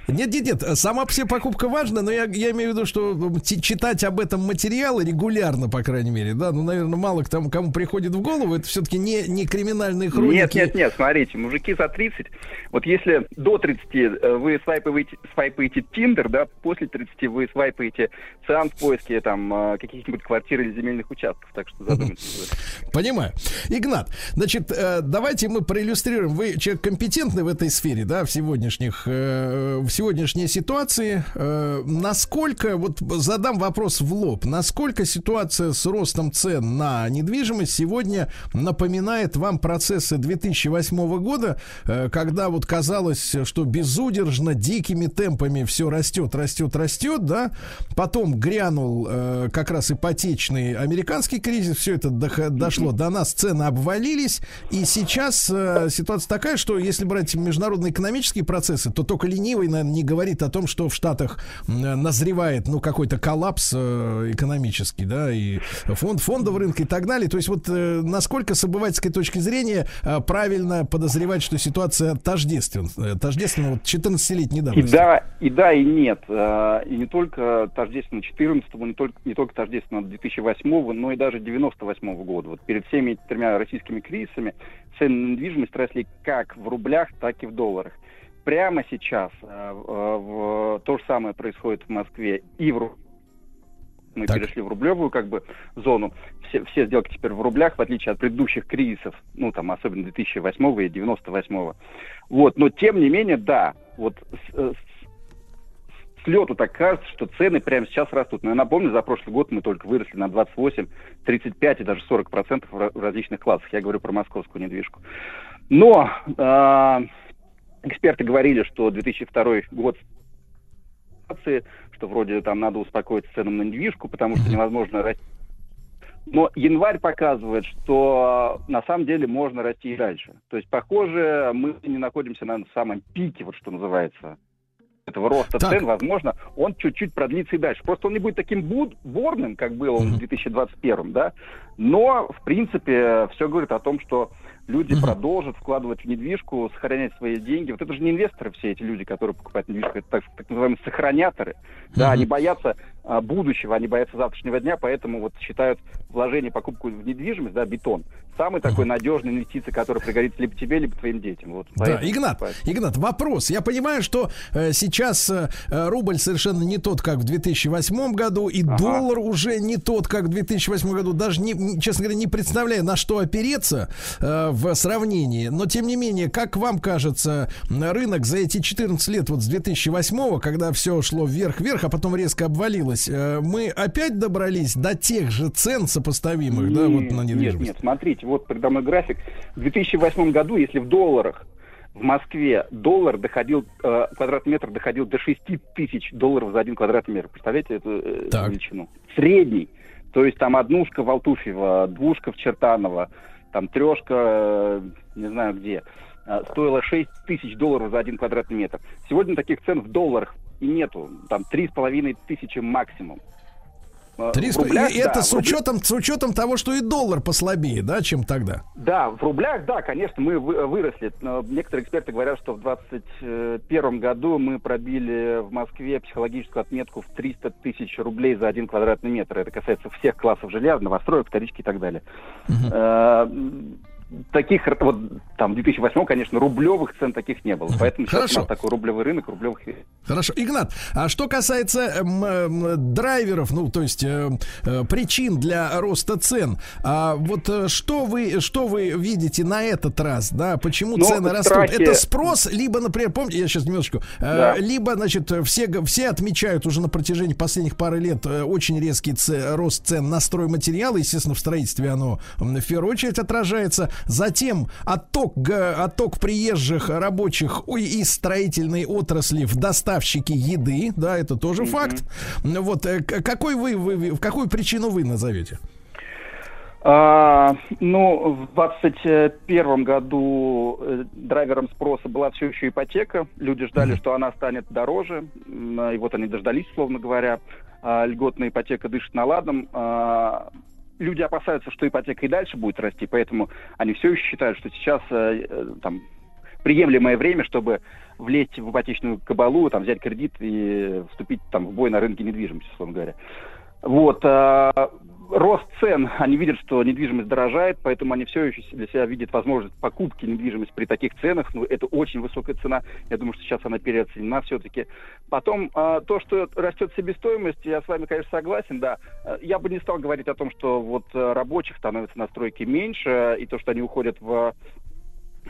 Нет, нет, нет, сама все покупка важна, но я, я имею в виду, что читать об этом материалы регулярно, по крайней мере, да, ну, наверное, мало к тому, кому приходит в голову, это все-таки не, не криминальные хроники. Нет, нет, нет, смотрите, мужики за 30, вот если до 30 э, вы свайпаете, свайпаете Тиндер, да, после 30 вы свайпаете Циан в поиске там э, каких-нибудь квартир или земельных участков, так что задумайтесь. Понимаю. Игнат, значит, э, давайте мы проиллюстрируем. Вы человек компетентный в этой сфере, да, в сегодняшних, в сегодняшней ситуации. Э, Насколько, вот задам вопрос в лоб, насколько ситуация с ростом цен на недвижимость сегодня напоминает вам процессы 2008 года, э, когда вот казалось, что безудержно, дикими темпами все растет, растет, растет, да, потом грянул э, как раз ипотечный американский кризис, все это дошло до нас, цены обвалились, и сейчас ситуация такая, что если брать международные экономические процессы, то только ленивый, наверное, не говорит о том, что в Штатах м, назревает, ну, какой-то коллапс э, экономический, да, и фонд, фондовый рынок и так далее. То есть вот э, насколько с обывательской точки зрения э, правильно подозревать, что ситуация тождественна, э, тождественна вот 14-летней И давности? да, и да, и нет. И не только тождественно 14 не только, не только тождественно 2008 но и даже 98 года. Вот перед всеми тремя российскими кризисами цены на недвижимость росли как в рублях, так и в долларах. Прямо сейчас а, в- в- то же самое происходит в Москве и в мы Так. перешли в рублевую как бы зону. Все, все сделки теперь в рублях, в отличие от предыдущих кризисов, ну там особенно 2008 и 98 Вот, но тем не менее, да, вот с, э, с- с лету так кажется, что цены прямо сейчас растут. Но я напомню, за прошлый год мы только выросли на 28, 35 и даже 40 процентов в различных классах. Я говорю про московскую недвижку. Но а, эксперты говорили, что 2002 год что вроде там надо успокоиться ценам на недвижку, потому что невозможно расти. Но январь показывает, что на самом деле можно расти и дальше. То есть, похоже, мы не находимся на самом пике, вот что называется, этого роста Так. цен, возможно, он чуть-чуть продлится и дальше. Просто он не будет таким буд- бурным, как был он в 2021, да, но, в принципе, все говорит о том, что люди Мгм. продолжат вкладывать в недвижку, сохранять свои деньги. Вот это же не инвесторы все эти люди, которые покупают недвижку, это так, так называемые сохраняторы. Да, Мгм. они боятся будущего, они боятся завтрашнего дня, поэтому вот считают вложение, покупку в недвижимость, да, бетон, самый такой надежный инвестиция, которая пригодится либо тебе, либо твоим детям. Вот, Да, поэтому Игнат. Игнат, вопрос. Я понимаю, что э, сейчас э, э, рубль совершенно не тот, как в 2008 году, и Ага. доллар уже не тот, как в 2008 году. Даже, не, честно говоря, не представляю, на что опереться э, в сравнении. Но, тем не менее, как вам кажется, рынок за эти 14 лет, вот с 2008, когда все шло вверх-вверх, а потом резко обвалилось, э, мы опять добрались до тех же цен сопоставимых, да, вот на Нет, недвижимость? нет, смотрите, вот передо мной график. В 2008 году, если в долларах в Москве доллар доходил, э, квадратный метр доходил до 6 тысяч долларов за один квадратный метр. Представляете эту э, Так. величину? Средний. То есть там однушка в Алтуфьево, двушка в Чертаново, там трешка, э, не знаю где, э, стоила 6 тысяч долларов за один квадратный метр. Сегодня таких цен в долларах и нету. Там три с половиной тысячи максимум. Э, Три с и рублях, это да, с в рублях- учетом, с учетом того, что и доллар послабее, да, чем тогда. Да, в рублях, да, конечно, мы вы- выросли. Но некоторые эксперты говорят, что в 2021 году мы пробили в Москве психологическую отметку в 300 тысяч рублей за один квадратный метр. Это касается всех классов жилья, новостроек, вторички и так далее. М, Таких, вот там, в 2008, конечно, рублевых цен таких не было. Поэтому сейчас Хорошо. у нас такой рублевый рынок, рублевых... Хорошо, Игнат, а что касается эм, эм, драйверов, ну то есть э, э, причин для роста цен, а вот э, что вы что вы видите на этот раз, да? Почему Ну, цены растут? Это спрос, либо, например, помните, я сейчас немножечко, э, Да. либо, значит, все все отмечают уже на протяжении последних пары лет э, очень резкий ц- рост цен на стройматериалы, естественно, в строительстве оно в первую очередь отражается. Затем отток отток приезжих рабочих из строительной отрасли в доставщики еды, да, это тоже факт. Ну Вот э, какой вы, вы- какую причину вы назовете? А, ну, в 2021 году э, драйвером спроса была все еще ипотека. Люди ждали, что она станет дороже. И вот они дождались, словно говоря. А, Льготная ипотека дышит на ладном. А, Люди опасаются, что ипотека и дальше будет расти, поэтому они все еще считают, что сейчас э, э, там приемлемое время, чтобы влезть в ипотечную кабалу, там, взять кредит и вступить там, в бой на рынке недвижимости, условно говоря. Вот. Рост цен, они видят, что недвижимость дорожает, поэтому они все еще для себя видят возможность покупки недвижимости при таких ценах. Ну, это очень высокая цена. Я думаю, что сейчас она переоценена все-таки. Потом, а, то, что растет себестоимость, я с вами, конечно, согласен, да. Я бы не стал говорить о том, что вот а, рабочих становится на стройке меньше, и то, что они уходят в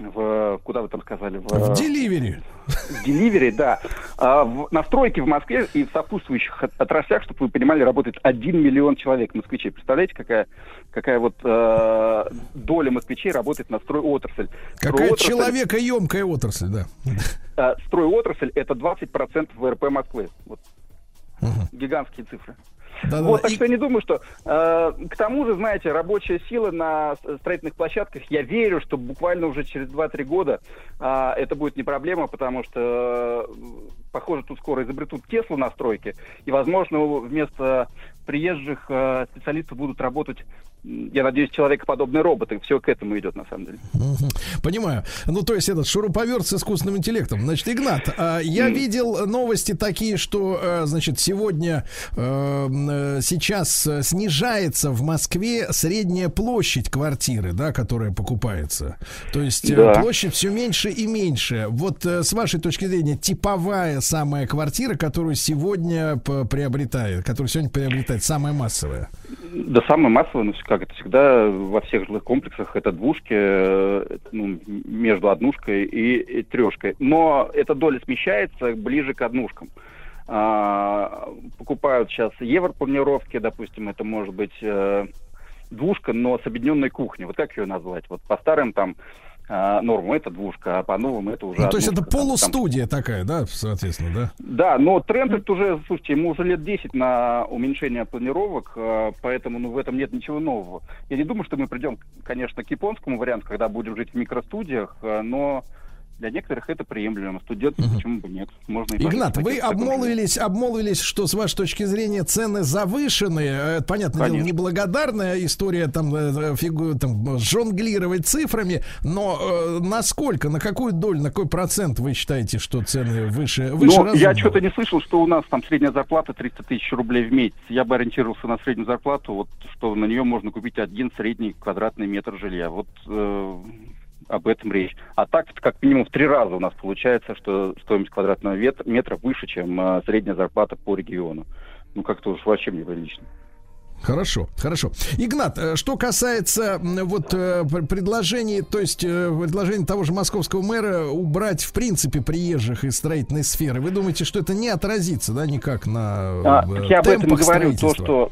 в куда вы там сказали В деливери. в деливери, да. А, в, на стройке в Москве и в сопутствующих от- отраслях, чтобы вы понимали, работает 1 миллион человек москвичей. Представляете, какая, какая вот э, доля москвичей работает на стройотрасль? Какая Стройотрасль- человекоемкая отрасль, да. э, стройотрасль это 20% ВРП Москвы. Вот. Мгм. Гигантские цифры. Да-да-да. Вот, так И- что я не думаю, что... э, к тому же, знаете, рабочая сила на строительных площадках, я верю, что буквально уже через 2-3 года а, это будет не проблема, потому что, э, похоже, тут скоро изобретут Теслу на стройке, и, возможно, вместо приезжих э, специалистов будут работать, я надеюсь, человекоподобные роботы. Все к этому идет, на самом деле. Понимаю. Ну, то есть этот шуруповерт с искусственным интеллектом. Значит, Игнат, а, я видел новости такие, что, э, значит, сегодня, э, э, сейчас э, снижается в Москве средняя площадь квартиры, да, которая покупается. То есть э, Да. площадь все меньше и меньше. Вот э, с вашей точки зрения, типовая самая квартира, которую сегодня приобретает, которую сегодня приобретает самая массовая. Да, самое массовое, ну, как это всегда во всех жилых комплексах, это двушки э, ну, между однушкой и, и трешкой. Но эта доля смещается ближе к однушкам. А, покупают сейчас европланировки, допустим, это может быть э, двушка, но с объединенной кухней. Вот как ее назвать? Вот по старым там а, нормам это двушка, а по новым это уже Ну, то есть это однушка. Там- там полустудия такая, да, соответственно, да? да, но тренд это уже, слушайте, ему уже лет 10 на уменьшение планировок, э, поэтому ну, в этом нет ничего нового. Я не думаю, что мы придем, конечно, к японскому варианту, когда будем жить в микростудиях, э, но для некоторых это приемлемо. Студентам Мгм. почему бы нет? Можно и Игнат, вы обмолвились, обмолвились, что с вашей точки зрения цены завышены. Э, Это, понятное дело, неблагодарная история там, э, фигу, там жонглировать цифрами, но э, насколько, на какую долю, на какой процент вы считаете, что цены выше, выше Но Ну, я разумного? что-то не слышал, что у нас там средняя зарплата 300 тысяч рублей в месяц. Я бы ориентировался на среднюю зарплату, вот что на нее можно купить один средний квадратный метр жилья. Вот э, об этом речь. А так, как минимум в три раза у нас получается, что стоимость квадратного метра выше, чем э, средняя зарплата по региону. Ну, как-то уж вообще неприлично. Хорошо, хорошо. Игнат, э, что касается вот э, пр- предложений, то есть предложений того же московского мэра убрать в принципе приезжих из строительной сферы, вы думаете, что это не отразится, да, никак на А, я об этом говорю, то, что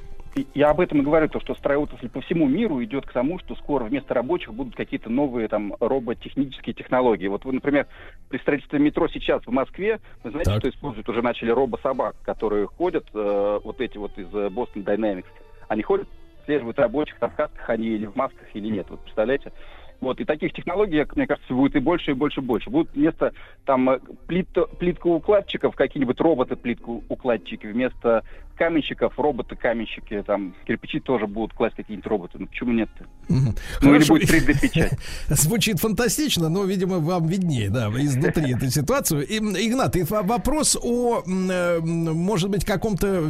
я об этом и говорю, то, что строительство по всему миру идет к тому, что скоро вместо рабочих будут какие-то новые там роботехнические технологии. Вот вы, например, при строительстве метро сейчас в Москве, вы знаете, Так. что используют уже начали робособак, которые ходят, э, вот эти вот из э, Boston Dynamics, они ходят, слеживают рабочих, там в касках они или в масках, или нет, вот представляете? Вот, и таких технологий, мне кажется, будет и больше, и больше, и больше. Будут вместо там э, плит, плиткоукладчиков какие-нибудь роботы-плиткоукладчики, вместо каменщиков роботы-каменщики, там кирпичи тоже будут класть какие-нибудь роботы. Ну почему нет-то? Мгм. Ну или Хорошо. будет 3D-печать. Звучит фантастично, но, видимо, вам виднее, да, изнутри эту ситуацию. И, Игнат, и вопрос о, э, может быть, каком-то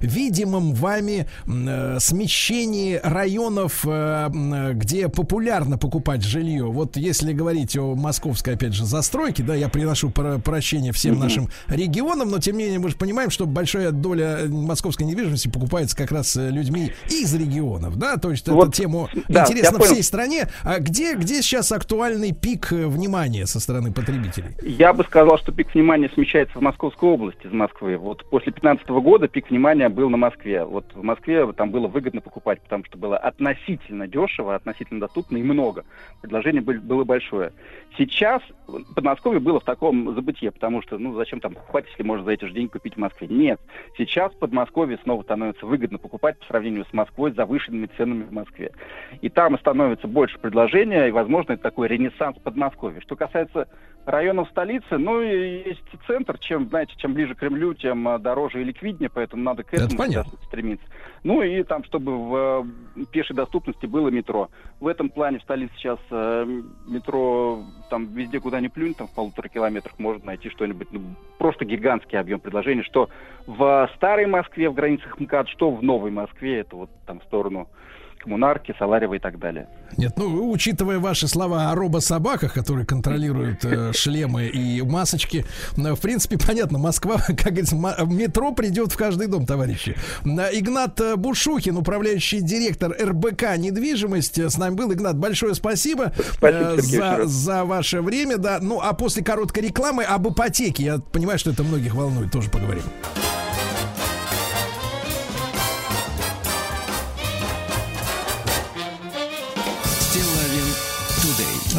видимом вами э, смещении районов, где популярно покупать жилье. Вот если говорить о московской, опять же, застройке, да, я приношу про- прощение всем Мгм. нашим регионам, но, тем не менее, мы же понимаем, что большая доля э, московской недвижимости покупается как раз э, людьми из регионов, да, то есть Вот, эта тема да, интересна всей стране. А где, где сейчас актуальный пик э, внимания со стороны потребителей? Я бы сказал, что пик внимания смещается в Московскую область из Москвы. Вот после 2015 года пик внимания был на Москве. Вот в Москве там было выгодно покупать, потому что было относительно дешево, относительно доступно и много. Предложение было большое. Сейчас Подмосковье было в таком забытье, потому что, ну, зачем там покупать, если можно за эти же деньги купить в Москве? Нет. Сейчас Подмосковье снова становится выгодно покупать по сравнению с Москвой с завышенными ценами в Москве. И там становится больше предложения, и, возможно, это такой ренессанс Подмосковья. Что касается районов столицы, ну, есть центр, чем, знаете, чем ближе к Кремлю, тем э, дороже и ликвиднее, поэтому надо к Это этому всегда стремиться. Ну, и там, чтобы в э, пешей доступности было метро. В этом плане в столице сейчас э, метро, там, везде, куда ни плюнь, там, в полутора километрах можно найти что-нибудь, ну, просто гигантский объем предложений, что в старой Москве, в границах МКАД, что в новой Москве, это вот там в сторону Коммунарки, Саларева и так далее. Нет, ну, учитывая ваши слова о робособаках, которые контролируют э, шлемы и масочки, э, в принципе, понятно, Москва, как говорится, метро придет в каждый дом, товарищи. Э, Игнат э, Бушухин, управляющий директор РБК «Недвижимость», с нами был. Игнат, большое спасибо, Спасибо, Сергей, за, за ваше время. Да. Ну, а после короткой рекламы об ипотеке, я понимаю, что это многих волнует, тоже поговорим.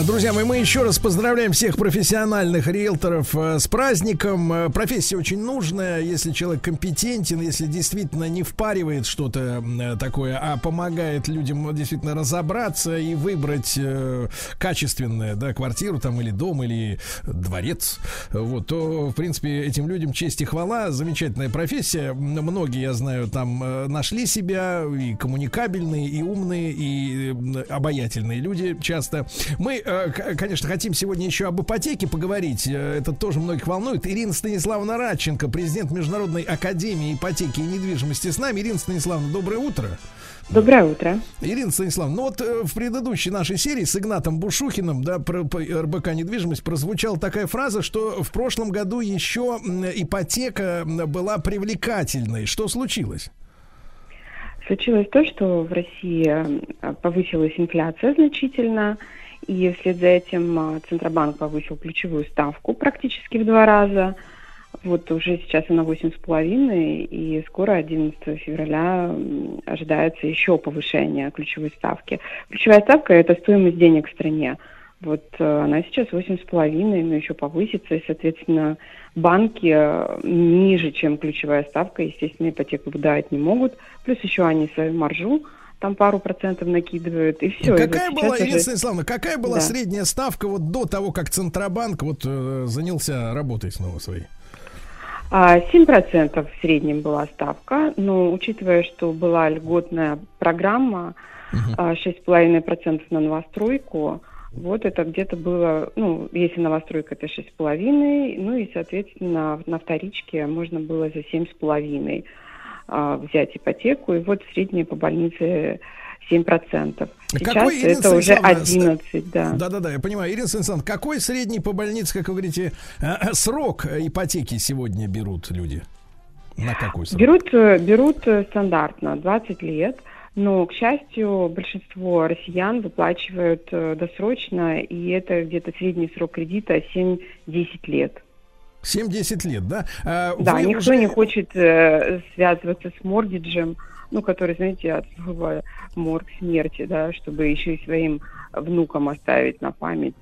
Друзья мои, мы еще раз поздравляем всех профессиональных риэлторов э, с праздником. Э, Профессия очень нужная, если человек компетентен, если действительно не впаривает что-то э, такое, а помогает людям действительно разобраться и выбрать качественную да, квартиру там или дом, или дворец. Вот, то, в принципе, этим людям честь и хвала. Замечательная профессия. Многие, я знаю, там нашли себя и коммуникабельные, и умные, и обаятельные люди часто. Мы, конечно, хотим сегодня еще об ипотеке поговорить. Э, Это тоже многих волнует. Ирина Станиславовна Радченко, президент Международной академии ипотеки и недвижимости с нами. Ирина Станиславовна, доброе утро. Доброе утро. Ирина Станиславовна, ну вот э, в предыдущей нашей серии с Игнатом Бушухиным, да, про, РБК «Недвижимость» прозвучала такая фраза, что в прошлом году еще ипотека была привлекательной. Что случилось? Случилось то, что в России э, повысилась инфляция значительно, и вслед за этим э, Центробанк повысил ключевую ставку практически в два раза. Вот уже сейчас она 8,5, и скоро, 11 февраля, ожидается еще повышение ключевой ставки. Ключевая ставка – это стоимость денег в стране. Вот э, она сейчас 8,5, но еще повысится, и, соответственно, банки э, ниже, чем ключевая ставка, естественно, ипотеку выдавать не могут. Плюс еще они свою маржу там пару процентов накидывают, и все. какая была, Ирина Станиславовна, какая была Да. средняя ставка вот до того, как Центробанк вот э, занялся работой снова своей? А, 7% в среднем была ставка, но учитывая, что была льготная программа, а, 6,5% на новостройку, вот это где-то было, ну, если новостройка это 6,5, ну и, соответственно, на вторичке можно было за 7,5 а, взять ипотеку, и вот средняя по больнице 7%. Сейчас Какой, Ирина это уже Станиславовна, 11, да. Да-да-да, я понимаю. Ирина Станиславовна, какой средний по больнице, как вы говорите, э, э, срок э, ипотеки сегодня берут люди? На какой срок? Берут, э, берут э, стандартно 20 лет, но, к счастью, большинство россиян выплачивают э, досрочно, и это где-то средний срок кредита 7-10 лет. 7-10 лет, да? А, Да, вы никто уже- не хочет э, связываться с моргиджем, ну, который, знаете, от слова морг смерти, да, чтобы еще и своим внукам оставить на память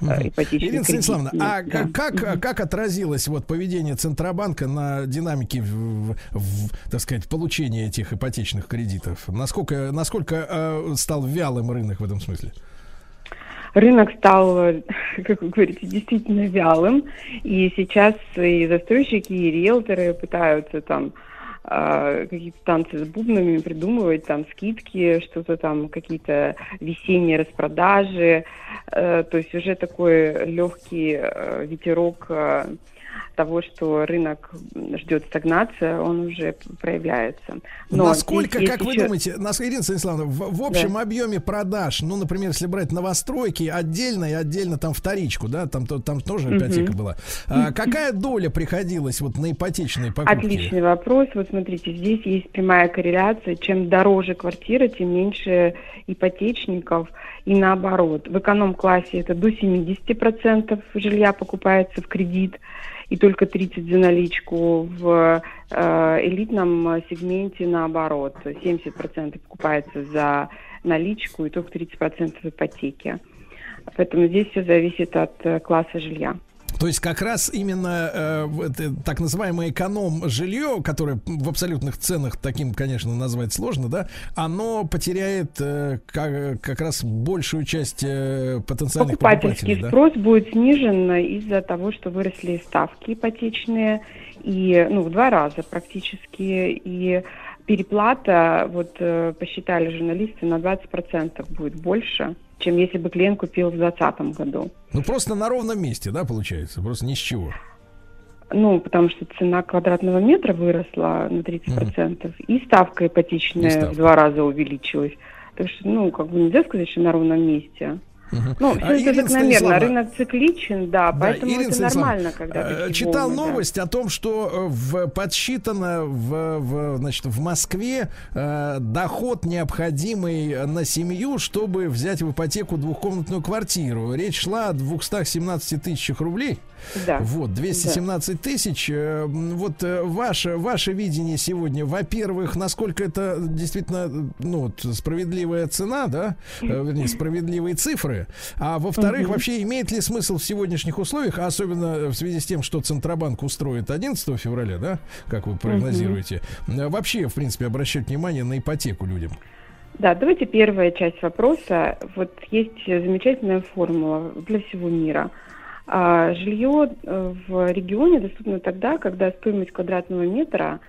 э, ипотечный Ирина. Станиславовна, а да. как, как отразилось вот поведение Центробанка на динамике, в, в- в, так сказать, получения этих ипотечных кредитов? Насколько, насколько э, стал вялым рынок в этом смысле? Рынок стал, как вы говорите, действительно вялым, и сейчас и застройщики, и риэлторы пытаются там э, какие-то танцы с бубнами придумывать, там скидки, что-то там, какие-то весенние распродажи, Э, то есть уже такой легкий э, ветерок э, того, что рынок ждет стагнация, он уже проявляется. Но Насколько, здесь как есть вы еще- думаете, нас, Ирина Станиславовна, в, в общем объеме продаж, ну, например, если брать новостройки отдельно и отдельно там вторичку, да, там, то- там тоже Мгм. ипотека была. А какая доля приходилась вот на ипотечные покупки? Отличный вопрос. Вот смотрите, здесь есть прямая корреляция. Чем дороже квартира, тем меньше ипотечников. И наоборот. В эконом-классе это до 70% жилья покупается в кредит и только 30% за наличку. В э, элитном сегменте наоборот. 70% покупается за наличку и только 30% в ипотеке. Поэтому здесь все зависит от э, класса жилья. То есть как раз именно э, это, так называемое эконом жилье, которое в абсолютных ценах таким, конечно, назвать сложно, да, оно потеряет э, как, как раз большую часть э, потенциальных Покупательский покупателей, да? спрос будет снижен из-за того, что выросли ставки ипотечные и ну в два раза практически и переплата вот э, посчитали журналисты на 20% будет больше, чем если бы клиент купил в 2020 году. Ну просто на ровном месте, да, получается, просто ни с чего. Ну, потому что цена квадратного метра выросла на 30%, и ставка ипотечная И ставка. в два раза увеличилась. Так что, ну, как бы нельзя сказать, что на ровном месте. Ну, А, все это Ирина закономерно. Рынок цикличен, да, Да, поэтому Ирина это нормально, когда э, Читал волны, да. новость о том, что э, в, подсчитано в, в, значит, в Москве э, доход необходимый на семью, чтобы взять в ипотеку двухкомнатную квартиру. Речь шла о 217 тысячах рублей. Да. Вот, 217 тысяч. Э, Вот э, ваше, ваше видение сегодня, во-первых, насколько это действительно ну, справедливая цена, да, Э, вернее, справедливые цифры. А во-вторых, Мгм. вообще имеет ли смысл в сегодняшних условиях, особенно в связи с тем, что Центробанк устроит 11 февраля, да, как вы прогнозируете, э, вообще, в принципе, обращать внимание на ипотеку людям? Да, давайте первая часть вопроса. Вот есть замечательная формула для всего мира. А, Жилье э, в регионе доступно тогда, когда стоимость квадратного метра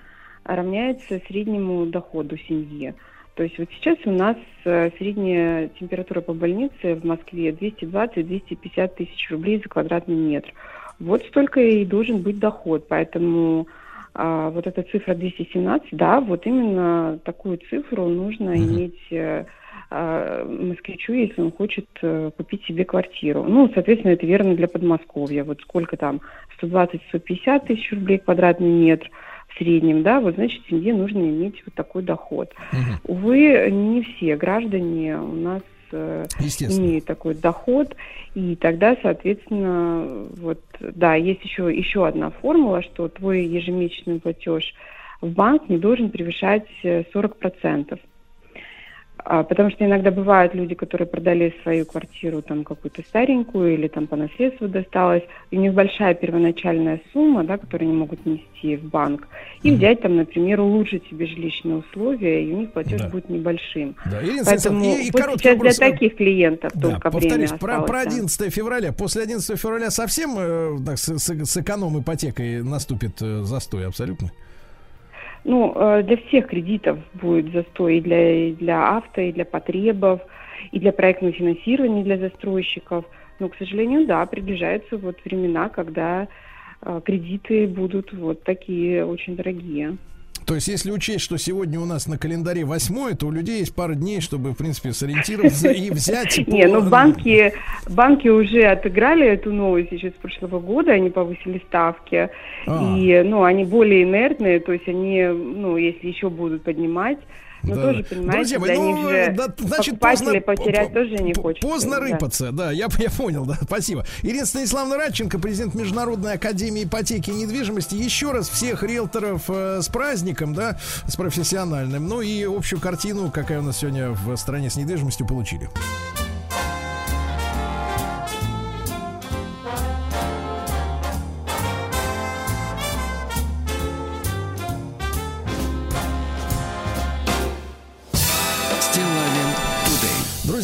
равняется среднему доходу семьи. То есть вот сейчас у нас э, средняя температура по больнице в Москве 220-250 тысяч рублей за квадратный метр. Вот столько и должен быть доход. Поэтому а, вот эта цифра 217, да, вот именно такую цифру нужно Мгм. иметь э, москвичу, если он хочет э, купить себе квартиру. Ну, соответственно, это верно для Подмосковья. Вот сколько там, 120-150 тысяч рублей квадратный метр в среднем, да, вот значит, семье нужно иметь вот такой доход. Мгм. Увы, не все граждане у нас э, имеют такой доход, и тогда, соответственно, вот, да, есть еще, еще одна формула, что твой ежемесячный платеж в банк не должен превышать э, 40%. А, Потому что иногда бывают люди, которые продали свою квартиру там какую-то старенькую или там по наследству досталось, и у них большая первоначальная сумма, да, которую они могут нести в банк, и Мгм. взять там, например, улучшить себе жилищные условия, и у них платеж Да. будет небольшим. Да, Ирина Поэтому и, и вот сейчас для вопрос. э, таких клиентов Да, только время повторюсь, про, осталось, про да. 11 февраля. После 11 февраля совсем э, так, с, с- с эконом ипотекой наступит э, застой абсолютно? Ну, э, для всех кредитов будет застой и для, и для авто, и для потребов, и для проектного финансирования для застройщиков. Но, к сожалению, да, приближаются вот времена, когда э, кредиты будут вот такие очень дорогие. То есть, если учесть, что сегодня у нас на календаре 8, то у людей есть пара дней, чтобы, в принципе, сориентироваться и взять... по- Не, ну банки, банки уже отыграли эту новость еще с прошлого года, они повысили ставки, А. и, ну, они более инертные, то есть они, ну, если еще будут поднимать, ну, Да. тоже, понимаете, Друзья мои, ну, них же да, значит, поздно, потерять по- тоже не хочется. Поздно да. рыпаться, да, я, я понял, да, спасибо. Ирина Станиславовна Радченко, президент Международной академии ипотеки и недвижимости. Еще раз всех риэлторов э, с праздником, да, с профессиональным. Ну и общую картину, какая у нас сегодня в стране с недвижимостью, получили.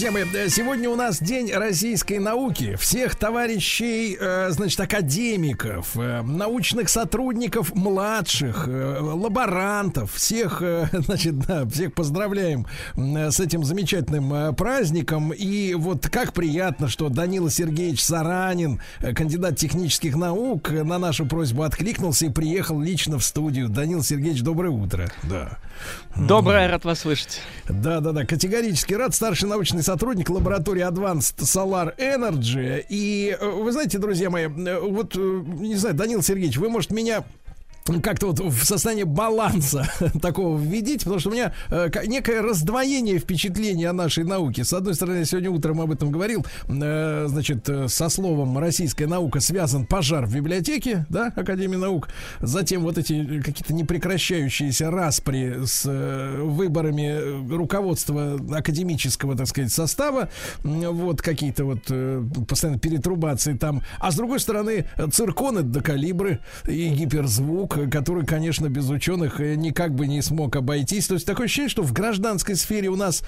Друзья мои, э, сегодня у нас День российской науки. Всех товарищей, э, значит, академиков, э, научных сотрудников младших, лаборантов, всех, значит, да, всех поздравляем с этим замечательным праздником. И вот как приятно, что Данила Сергеевич Саранин, кандидат технических наук, на нашу просьбу откликнулся и приехал лично в студию. Данил Сергеевич, доброе утро. Да. Доброе, рад вас слышать. Да, да, да, категорически рад. Старший научный сотрудник лаборатории Advanced Solar Energy. И э, вы знаете, друзья мои, э, вот, э, не знаю, Данил Сергеевич, вы, может, меня как-то вот в состоянии баланса такого введите, потому что у меня э, некое раздвоение впечатлений о нашей науке. С одной стороны, я сегодня утром об этом говорил, э, значит, э, со словом «российская наука» связан пожар в библиотеке, да, Академии наук, затем вот эти э, какие-то непрекращающиеся распри с э, выборами э, руководства академического, так сказать, состава, вот какие-то вот э, постоянно перетрубации там, а с другой стороны, цирконы до калибры и гиперзвук, э, который, конечно, без ученых э, никак бы не смог обойтись. То есть такое ощущение, что в гражданской сфере у нас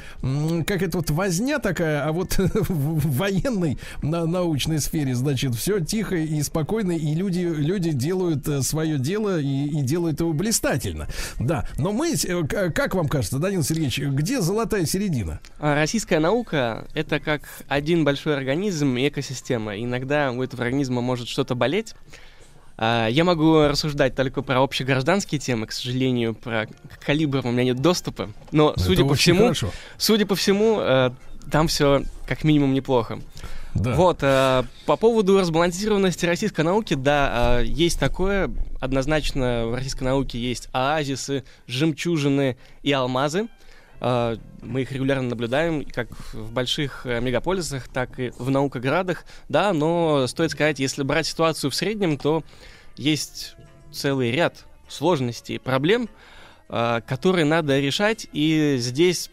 как это вот возня такая, а вот в военной на научной сфере, значит, все тихо и спокойно, и люди, люди делают свое дело и, и делают его блистательно. Да, но мы, э, как вам кажется, Данил Сергеевич, где золотая середина? А Российская наука — это как один большой организм и экосистема. Иногда у этого организма может что-то болеть. А, Я могу рассуждать только про общегражданские темы, к сожалению, про калибр у меня нет доступа. Но, судя Это по очень всему, хорошо. судя по всему, э, там все как минимум неплохо. Да. Вот, э, по поводу разбалансированности российской науки, да, э, есть такое. Однозначно в российской науке есть оазисы, жемчужины и алмазы. Э, мы их регулярно наблюдаем, как в больших э, мегаполисах, так и в наукоградах. Да, но стоит сказать, если брать ситуацию в среднем, то есть целый ряд сложностей и проблем, э, которые надо решать. И здесь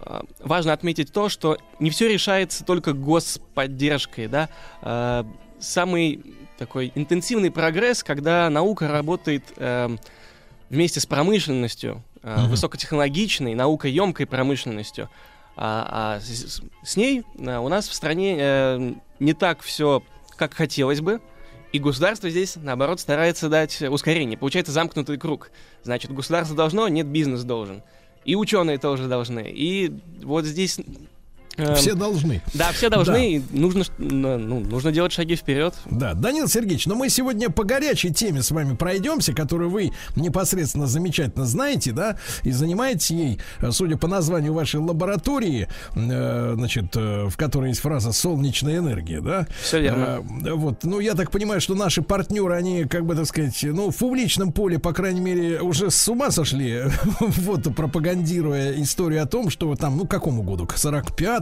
а, важно отметить то, что не все решается только господдержкой, да. А, Самый такой интенсивный прогресс, когда наука работает эм, вместе с промышленностью, Мгм. высокотехнологичной, наукоемкой промышленностью. А, а с, с ней э, у нас в стране э, не так все, как хотелось бы. И государство здесь, наоборот, старается дать ускорение. Получается замкнутый круг. Значит, государство должно, нет, бизнес должен. И ученые тоже должны. И вот здесь... эм, Все должны. Да, все должны, и нужно, ну, ну, нужно делать шаги вперед. Да, Данил Сергеевич, но мы сегодня по горячей теме с вами пройдемся, которую вы непосредственно замечательно знаете, да, и занимаетесь ей, э, судя по названию вашей лаборатории, э, значит, э, в которой есть фраза «солнечная энергия», да? Все верно. Э, вот, ну, я так понимаю, что наши партнеры, они, как бы, так сказать, ну, в публичном поле, по крайней мере, уже с ума сошли, вот, пропагандируя историю о том, что там, ну, к какому году, к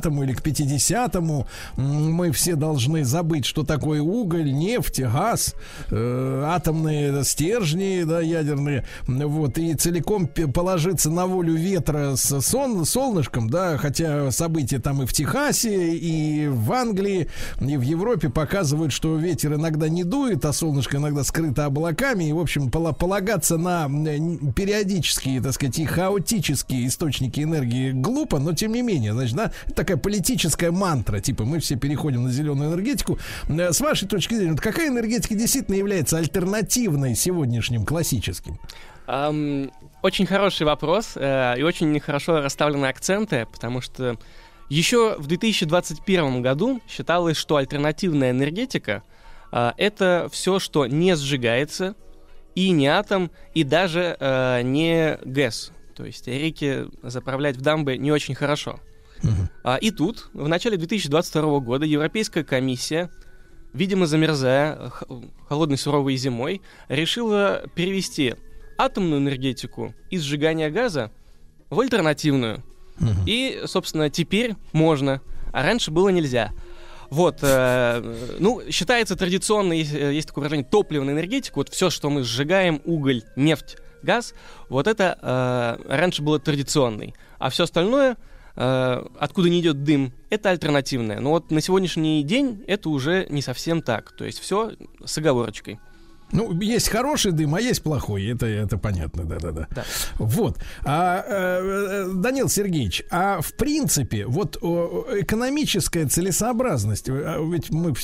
45-му или к 50-му м, мы все должны забыть, что такое уголь, нефть, газ, э, атомные стержни, да, ядерные, вот, и целиком положиться на волю ветра с сон, солнышком, да, хотя события там и в Техасе, и в Англии, и в Европе показывают, что ветер иногда не дует, а солнышко иногда скрыто облаками, и, в общем, пола- полагаться на периодические, так сказать, и хаотические источники энергии глупо, но тем не менее, значит, да, такая политическая мантра, типа мы все переходим на зеленую энергетику. Э, С вашей точки зрения, вот какая энергетика действительно является альтернативной сегодняшним классическим? Ам, очень хороший вопрос э, и очень хорошо расставлены акценты, потому что еще в 2021 году считалось, что альтернативная энергетика а, это все, что не сжигается, и не атом, и даже э, не ГЭС. То есть реки заправлять в дамбы не очень хорошо. А, и тут, в начале 2022 года, Европейская комиссия, видимо, замерзая холодной суровой зимой, решила перевести атомную энергетику из сжигания газа в альтернативную. И, собственно, теперь можно, а раньше было нельзя. Вот, э, ну, считается традиционно, есть, э, есть такое выражение, топливная энергетика, вот все, что мы сжигаем, уголь, нефть, газ, вот это э, раньше было традиционный. А все остальное, э, откуда не идет дым, это альтернативное. Но вот на сегодняшний день это уже не совсем так. То есть все с оговорочкой. Ну, есть хороший дым, а есть плохой. Это, это понятно, да-да-да. Да. Вот. А, э, э, Данил Сергеевич, а в принципе, вот о, экономическая целесообразность, э, а ведь мы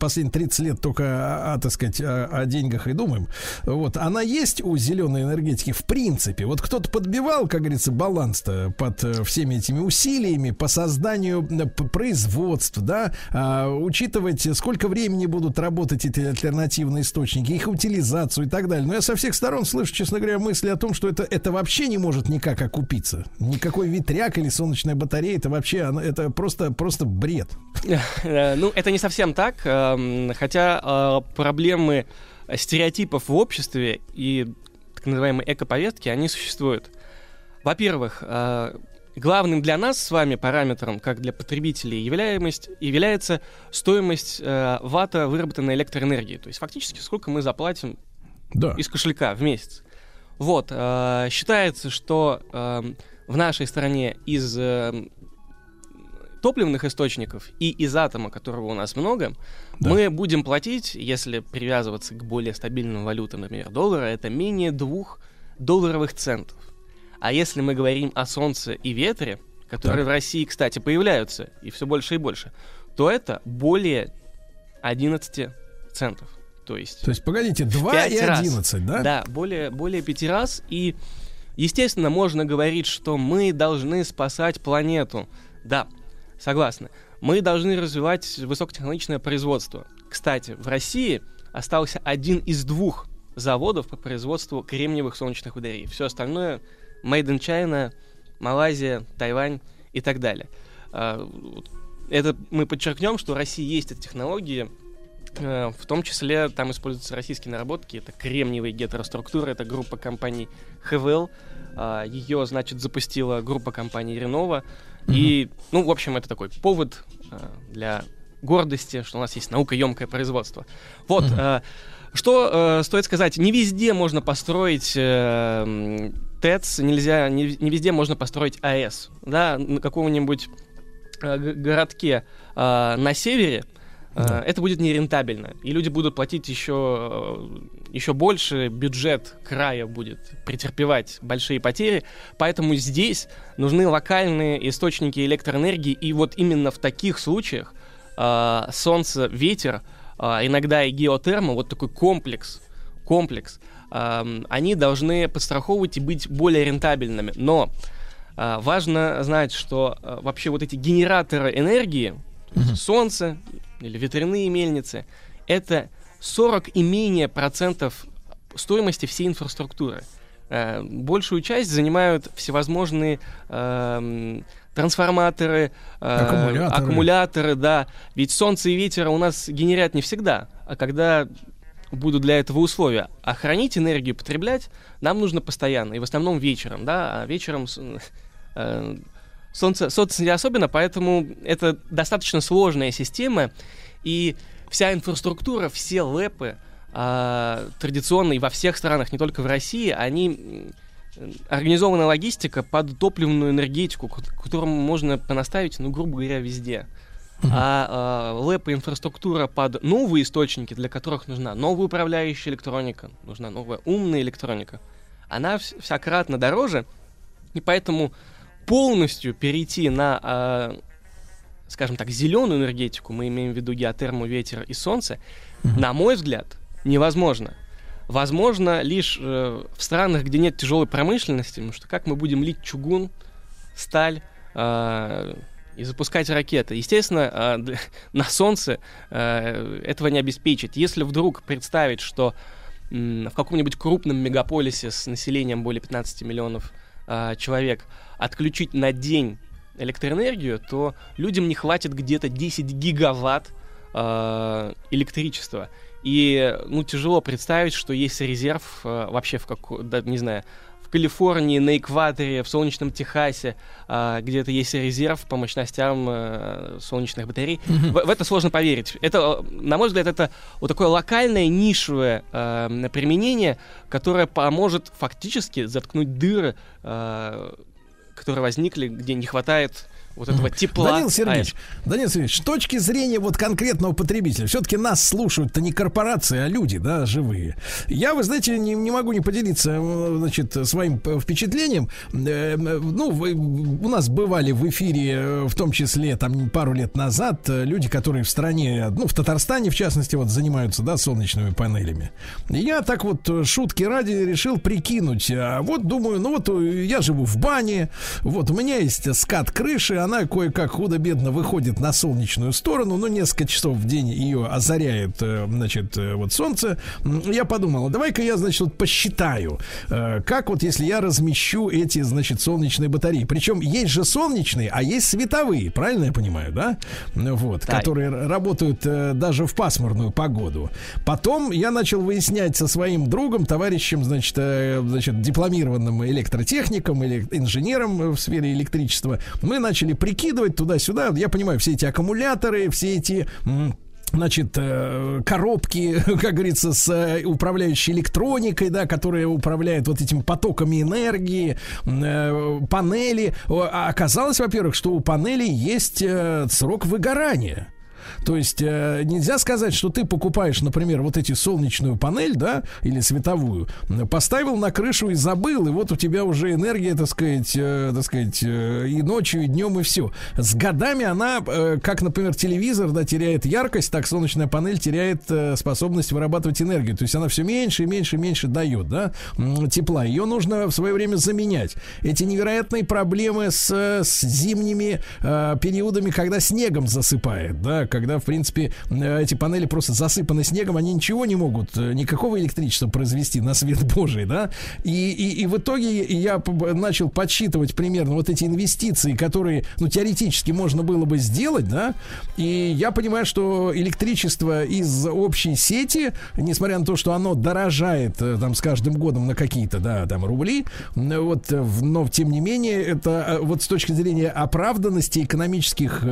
последние 30 лет только, о, о, так сказать, о, о деньгах и думаем, вот, она есть у зеленой энергетики в принципе? Вот кто-то подбивал, как говорится, баланс-то под э, всеми этими усилиями по созданию производств, да, а, учитывать, сколько времени будут работать эти альтернативные источники, их утилизацию и так далее. Но я со всех сторон слышу, честно говоря, мысли о том, что это, это вообще не может никак окупиться. Никакой ветряк или солнечная батарея, это вообще, это просто, просто бред. Э, Ну, это не совсем так, эм, хотя э, проблемы стереотипов в обществе и так называемой экоповестки, они существуют. Во-первых, э, главным для нас с вами параметром, как для потребителей, являемость, является стоимость э, ватта выработанной электроэнергии. То есть фактически сколько мы заплатим Да. из кошелька в месяц. Вот, э, считается, что эм, в нашей стране из эм, топливных источников и из атома, которого у нас много, Да. мы будем платить, если привязываться к более стабильным валютам, например, доллара, это менее двух долларовых центов. А если мы говорим о солнце и ветре, которые Так. в России, кстати, появляются, и все больше и больше, то это более 11 центов. То есть То есть, погодите, 2 пять и раз. 11, да? Да, более, более пяти раз. И, естественно, можно говорить, что мы должны спасать планету. Да, согласны. Мы должны развивать высокотехнологичное производство. Кстати, в России остался один из двух заводов по производству кремниевых солнечных батарей. Все остальное made in China, Малайзия, Тайвань и так далее. А, Это мы подчеркнем, что в России есть эти технологии, Э, В том числе там используются российские наработки. Это кремниевые гетероструктуры, это группа компаний ХВЛ. А, Ее, значит, запустила группа компаний Ренова. И, ну, в общем, это такой повод а, для гордости, что у нас есть наукоемкое производство. Вот, э, что э, стоит сказать, не везде можно построить э, ТЭЦ, нельзя, не, не везде можно построить АЭС. Да, на каком-нибудь э, городке э, на севере э, Да. это будет нерентабельно. И люди будут платить еще, э, еще больше, бюджет края будет претерпевать большие потери. Поэтому здесь нужны локальные источники электроэнергии. И вот именно в таких случаях э, солнце, ветер, иногда и геотерма, вот такой комплекс, комплекс, они должны подстраховывать и быть более рентабельными. Но э, важно знать, что э, вообще вот эти генераторы энергии, есть солнце или ветряные мельницы, это 40 и менее процентов стоимости всей инфраструктуры. Э, Большую часть занимают всевозможные эм, трансформаторы, э, Аккумуляторы. аккумуляторы, да. Ведь солнце и ветер у нас генерят не всегда, а когда будут для этого условия. А хранить энергию, потреблять нам нужно постоянно, и в основном вечером, да, а вечером э, солнце, солнце не особенно, поэтому это достаточно сложная система, и вся инфраструктура, все лэпы, а, традиционные во всех странах, не только в России, они организована логистика под топливную энергетику, ко- которому можно понаставить, ну, грубо говоря, везде. А, а лэп и инфраструктура под новые источники, для которых нужна новая управляющая электроника, нужна новая умная электроника, она вс- всякратно дороже, и поэтому полностью перейти на, а, скажем так, зеленую энергетику, мы имеем в виду геотерму, ветер и солнце, на мой взгляд, невозможно. Возможно лишь э, в странах, где нет тяжелой промышленности, потому что как мы будем лить чугун, сталь э, и запускать ракеты? Естественно, для- на Солнце э, этого не обеспечить. Если вдруг представить, что в каком-нибудь крупном мегаполисе с населением более 15 миллионов э, человек отключить на день электроэнергию, то людям не хватит где-то 10 гигаватт электричества. И, ну, тяжело представить, что есть резерв вообще в какой, да, не знаю, Калифорнии, на экваторе, в солнечном Техасе, э, где-то есть резерв по мощностям э, солнечных батарей. В, в это сложно поверить. Это, э, на мой взгляд, это вот такое локальное, нишевое э, применение, которое поможет фактически заткнуть дыры, э, которые возникли, где не хватает вот этого тепла. Данил А, Сергеевич, Данил Сергеевич, с точки зрения вот конкретного потребителя, все-таки нас слушают-то не корпорации, а люди, да, живые. Я, вы знаете, не, не могу не поделиться, э, значит, своим впечатлением. Э, э, Ну, вы- у нас бывали в эфире, в том числе, там, пару лет назад, люди, которые в стране, ну, в Татарстане, в частности, вот, занимаются, да, солнечными панелями. Я так вот, шутки ради, решил прикинуть. А вот, думаю, ну, вот я живу в бане, вот, у меня есть скат крыши, она кое-как худо-бедно выходит на солнечную сторону, ну, несколько часов в день ее озаряет, э, значит, э, вот солнце. Я подумал, а давай-ка я, значит, вот посчитаю, э, как вот если я размещу эти, значит, солнечные батареи. Причем есть же солнечные, а есть световые, правильно я понимаю, да? Вот, Да. которые работают даже в пасмурную погоду. Потом я начал выяснять со своим другом, товарищем, значит, значит дипломированным электротехником или инженером в сфере электричества. Мы начали прикидывать туда-сюда. Я понимаю, все эти аккумуляторы, все эти... Значит, э, коробки, как говорится, с э, управляющей электроникой, да, которая управляет вот этими потоками энергии, э, панели. А оказалось, во-первых, что у панелей есть срок выгорания. То есть э, нельзя сказать, что ты покупаешь, например, вот эти солнечную панель, да, или световую, поставил на крышу и забыл, и вот у тебя уже энергия, так сказать, э, так сказать, э, и ночью, и днем, и все. С годами она, э, как, например, телевизор, да, теряет яркость, так солнечная панель теряет э, способность вырабатывать энергию. То есть она все меньше и меньше и меньше дает, да, тепла. Ее нужно в свое время заменять. Эти невероятные проблемы с, с зимними э, периодами, когда снегом засыпает, да, когда, в принципе, э, эти панели просто засыпаны снегом, они ничего не могут, э, никакого электричества произвести на свет Божий, да, и, и, и в итоге я начал подсчитывать примерно вот эти инвестиции, которые, ну, теоретически можно было бы сделать, да, и я понимаю, что электричество из общей сети, несмотря на то, что оно дорожает э, там с каждым годом на какие-то, да, там рубли, вот, но тем не менее, это вот с точки зрения оправданности экономических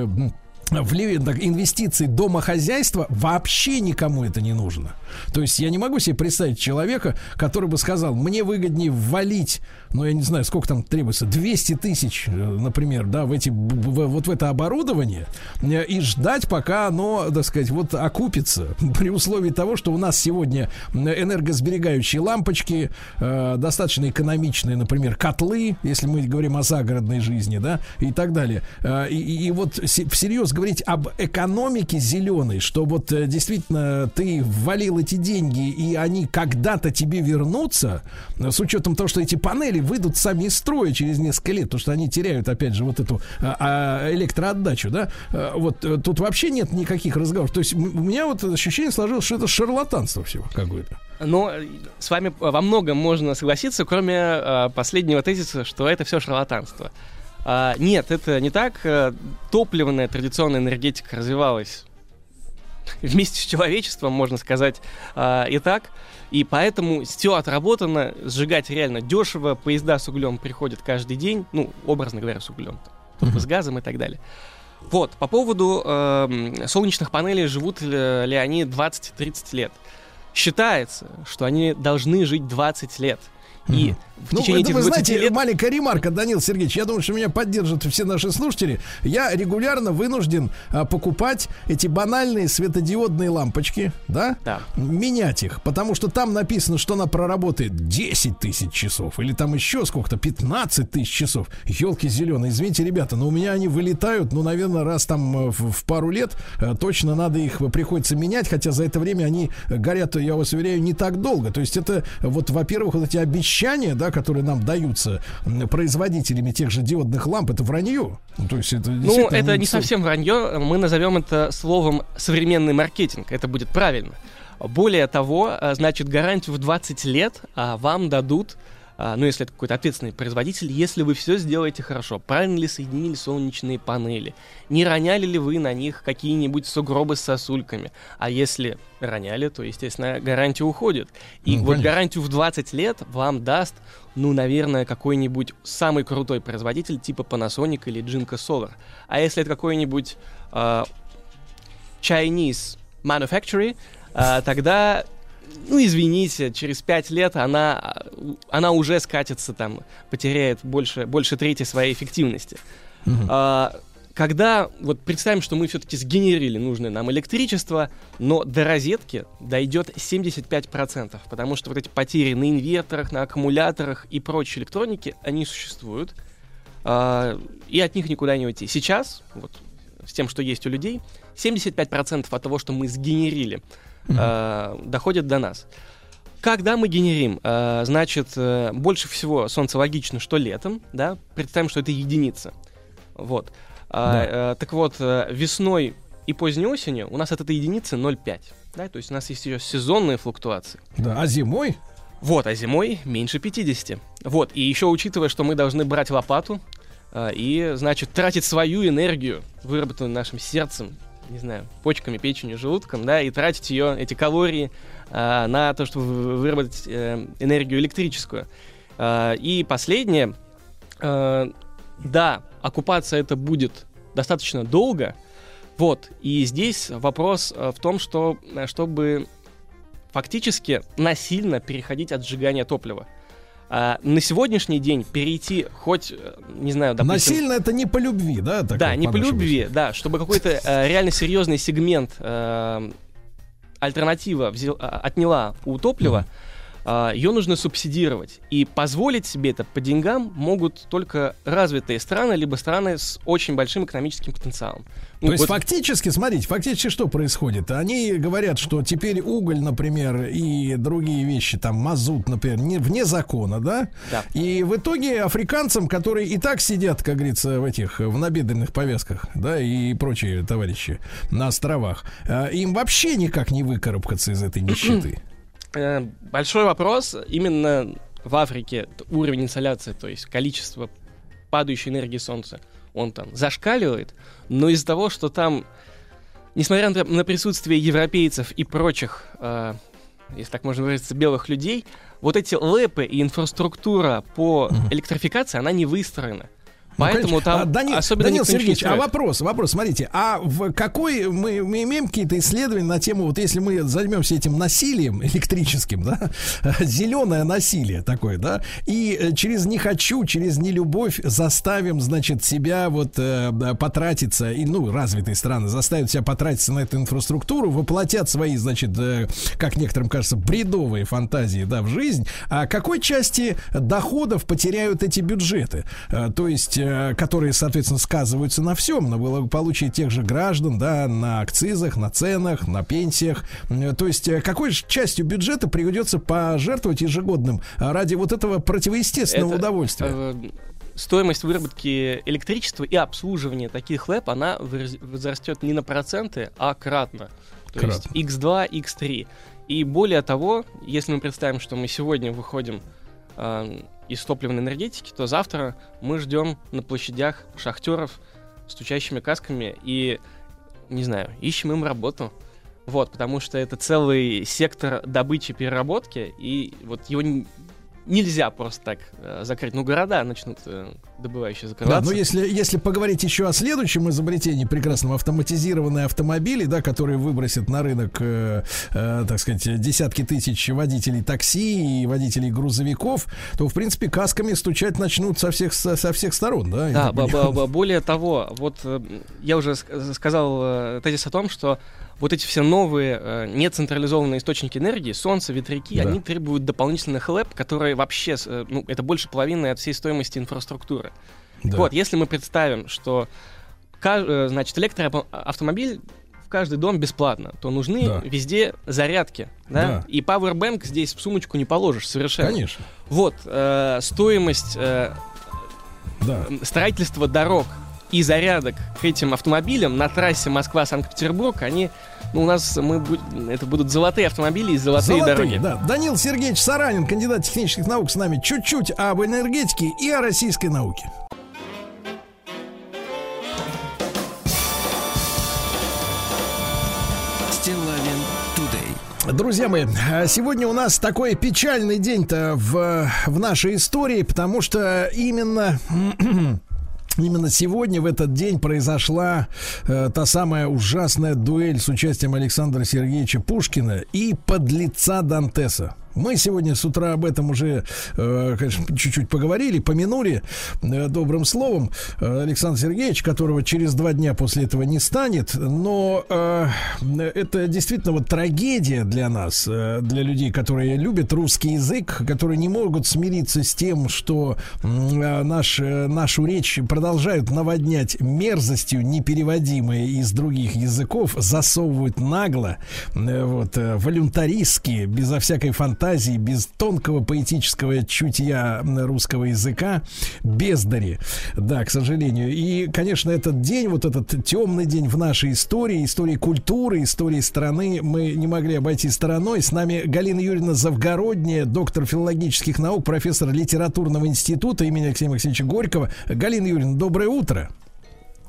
вли- так, инвестиций домохозяйства вообще никому это не нужно. То есть я не могу себе представить человека, который бы сказал, мне выгоднее ввалить, ну я не знаю, сколько там требуется, 200 тысяч, э, например, да, в эти, в- вот в это оборудование э, и ждать, пока оно, так сказать, вот окупится. При условии того, что у нас сегодня энергосберегающие лампочки, э, достаточно экономичные, например, котлы, если мы говорим о загородной жизни, да, и так далее. Э, И, и- вот се- всерьез говорить об экономике зеленой, что вот э, действительно ты ввалил эти деньги, и они когда-то тебе вернутся, с учетом того, что эти панели выйдут сами из строя через несколько лет, потому что они теряют, опять же, вот эту а, а, электроотдачу, да, Э, вот э, тут вообще нет никаких разговоров. То есть у меня вот ощущение сложилось, что это шарлатанство всего какое-то. Но э, с вами во многом можно согласиться, кроме э, последнего тезиса, что это все шарлатанство. А, нет, это не так. Э, Топливная традиционная энергетика развивалась вместе с человечеством, можно сказать, а, и так. И поэтому все отработано, сжигать реально дешево, поезда с углем приходят каждый день, ну, образно говоря, с углем, только с газом и так далее. Вот, по поводу эм, солнечных панелей, живут ли, ли они 20-30 лет. Считается, что они должны жить 20 лет. И в Ну, течение это этих вы 20 знаете, лет... маленькая ремарка, Данил Сергеевич, я думаю, что меня поддержат все наши слушатели. Я регулярно вынужден а, покупать эти банальные светодиодные лампочки, да? Да. Менять их, потому что там написано, что она проработает 10 тысяч часов, или там еще сколько-то, 15 тысяч часов. Елки зеленые, извините, ребята, но у меня они вылетают, ну, наверное, раз там э, в, в пару лет э, точно надо их э, приходится менять, хотя за это время они горят, я вас уверяю, не так долго. То есть это вот, во-первых, вот эти обещания, да, которые нам даются производителями тех же диодных ламп, это вранье. Ну, то есть это Ну, это не совсем вранье. Мы назовем это словом современный маркетинг. Это будет правильно. Более того, э, значит, гарантию в 20 лет а, вам дадут, ну, если это какой-то ответственный производитель, если вы все сделаете хорошо. Правильно ли соединили солнечные панели? Не роняли ли вы на них какие-нибудь сугробы с сосульками? А если роняли, то, естественно, гарантия уходит. И Ну, вот конечно. гарантию в 20 лет вам даст, ну, наверное, какой-нибудь самый крутой производитель типа Panasonic или Jinko Solar. А если это какой-нибудь э, Chinese manufacturer, э, тогда, ну, извините, через 5 лет она, э, она уже скатится там, потеряет больше, больше трети своей эффективности. А, когда, вот представим, что мы все-таки сгенерили нужное нам электричество, но до розетки дойдет 75%, потому что вот эти потери на инверторах, на аккумуляторах и прочей электронике, они существуют, а, и от них никуда не уйти. Сейчас, вот с тем, что есть у людей, 75% от того, что мы сгенерили, а, доходит до нас. Когда мы генерим, а, значит, э, больше всего солнце логично, что летом, да, представим, что это единица. Вот. А, э, так вот, э, весной и поздней осенью у нас от этой единицы 0,5. Да, то есть у нас есть еще сезонные флуктуации. Да, а зимой? Вот, а зимой меньше 50. Вот, и еще учитывая, что мы должны брать лопату а, и, значит, тратить свою энергию, выработанную нашим сердцем, не знаю, почками, печенью, желудком, да, и тратить ее, эти калории, а, на то, чтобы вы- выработать э, энергию электрическую. А, и последнее, э, да, оккупация это будет достаточно долго, вот, и здесь вопрос э, в том, что э, чтобы фактически насильно переходить от сжигания топлива. А, на сегодняшний день перейти хоть, э, не знаю, допустим... Насильно это не по любви, да? так Да, вот, не по любви, да, чтобы какой-то э, реально серьезный сегмент э, альтернатива взял- а, отняла у топлива, ее нужно субсидировать. И позволить себе это по деньгам могут только развитые страны, либо страны с очень большим экономическим потенциалом. Ну, То есть вот- фактически, смотрите, фактически что происходит? Они говорят, что теперь уголь, например, и другие вещи, там мазут, например, не, вне закона, да? Да. И в итоге африканцам, которые и так сидят, как говорится, в этих в набедренных повязках, да, и прочие товарищи на островах, э, им вообще никак не выкарабкаться из этой нищеты. Э, большой вопрос. Именно в Африке уровень инсоляции, то есть количество падающей энергии Солнца, он там зашкаливает, но из-за того, что там, несмотря на, на присутствие европейцев и прочих, э, если так можно выразиться, белых людей, вот эти лэпы и инфраструктура по электрификации, она не выстроена. Поэтому конечно. там А, Данил, особенно Данил Сергеевич, а вопрос, вопрос, смотрите, а в какой мы, мы имеем какие-то исследования на тему, вот если мы займемся этим насилием электрическим, да, зеленое насилие такое, да, и э, через не хочу, через нелюбовь заставим, значит, себя вот э, потратиться, и, ну, развитые страны заставят себя потратиться на эту инфраструктуру, воплотят свои, значит, э, как некоторым кажется, бредовые фантазии, да, в жизнь, а какой части доходов потеряют эти бюджеты? Э, То есть, которые, соответственно, сказываются на всем, на благополучии тех же граждан, да, на акцизах, на ценах, на пенсиях. Э, То есть, э, какой же частью бюджета придется пожертвовать ежегодным ради вот этого противоестественного Это, удовольствия? э, стоимость выработки электричества и обслуживания таких лэп, она возрастет не на проценты, а кратно. То есть Кратно. x2, x3. И более того, если мы представим, что мы сегодня выходим э, из топливной энергетики, то завтра мы ждем на площадях шахтеров с стучащими касками и, не знаю, ищем им работу. Вот, потому что это целый сектор добычи переработки, и вот его нельзя просто так э, закрыть. Ну, города начнут э, добывающие Да, закрываться. но если, если поговорить еще о следующем изобретении прекрасном автоматизированные автомобили, да, которые выбросят на рынок, э, э, так сказать, десятки тысяч водителей такси и водителей грузовиков, то, в принципе, касками стучать начнут со всех, со, со всех сторон, да? Да, б- б- б- более того, вот э, я уже ск- сказал э, тезис о том, что вот эти все новые э, нецентрализованные источники энергии, солнце, ветряки, Да. они требуют дополнительных лэп, которые вообще, э, ну, это больше половины от всей стоимости инфраструктуры. Да. Вот, если мы представим, что, э, значит, электроавтомобиль в каждый дом бесплатно, то нужны Да. везде зарядки, да? Да. И Powerbank здесь в сумочку не положишь совершенно. Конечно, Вот, э, стоимость э, да. строительство дорог и зарядок к этим автомобилям на трассе Москва-Санкт-Петербург, они, ну, у нас мы это будут золотые автомобили и золотые, Золотые, дороги. да. Данил Сергеевич Саранин, кандидат технических наук, с нами чуть-чуть об энергетике и о российской науке. Друзья мои, а сегодня у нас такой печальный день-то в, в нашей истории, потому что именно... Именно сегодня, в этот день, произошла э, та самая ужасная дуэль с участием Александра Сергеевича Пушкина и подлеца Дантеса. Мы сегодня с утра об этом уже, э, конечно, чуть-чуть поговорили, помянули э, добрым словом э, Александр Сергеевич, которого через два дня после этого не станет. Но это действительно вот трагедия для нас, для людей, которые любят русский язык, которые не могут смириться с тем, что наш, нашу речь продолжают наводнять мерзостью, непереводимой из других языков, засовывают нагло, вот, волюнтаристски, безо всякой фантазии, без тонкого поэтического чутья русского языка, бездари, да, к сожалению. И, конечно, этот день, вот этот темный день в нашей истории, истории культуры, истории страны, мы не могли обойти стороной. С нами Галина Юрьевна Завгородняя, доктор филологических наук, профессор литературного института имени Алексея Максимовича Горького. Галина Юрьевна, доброе утро.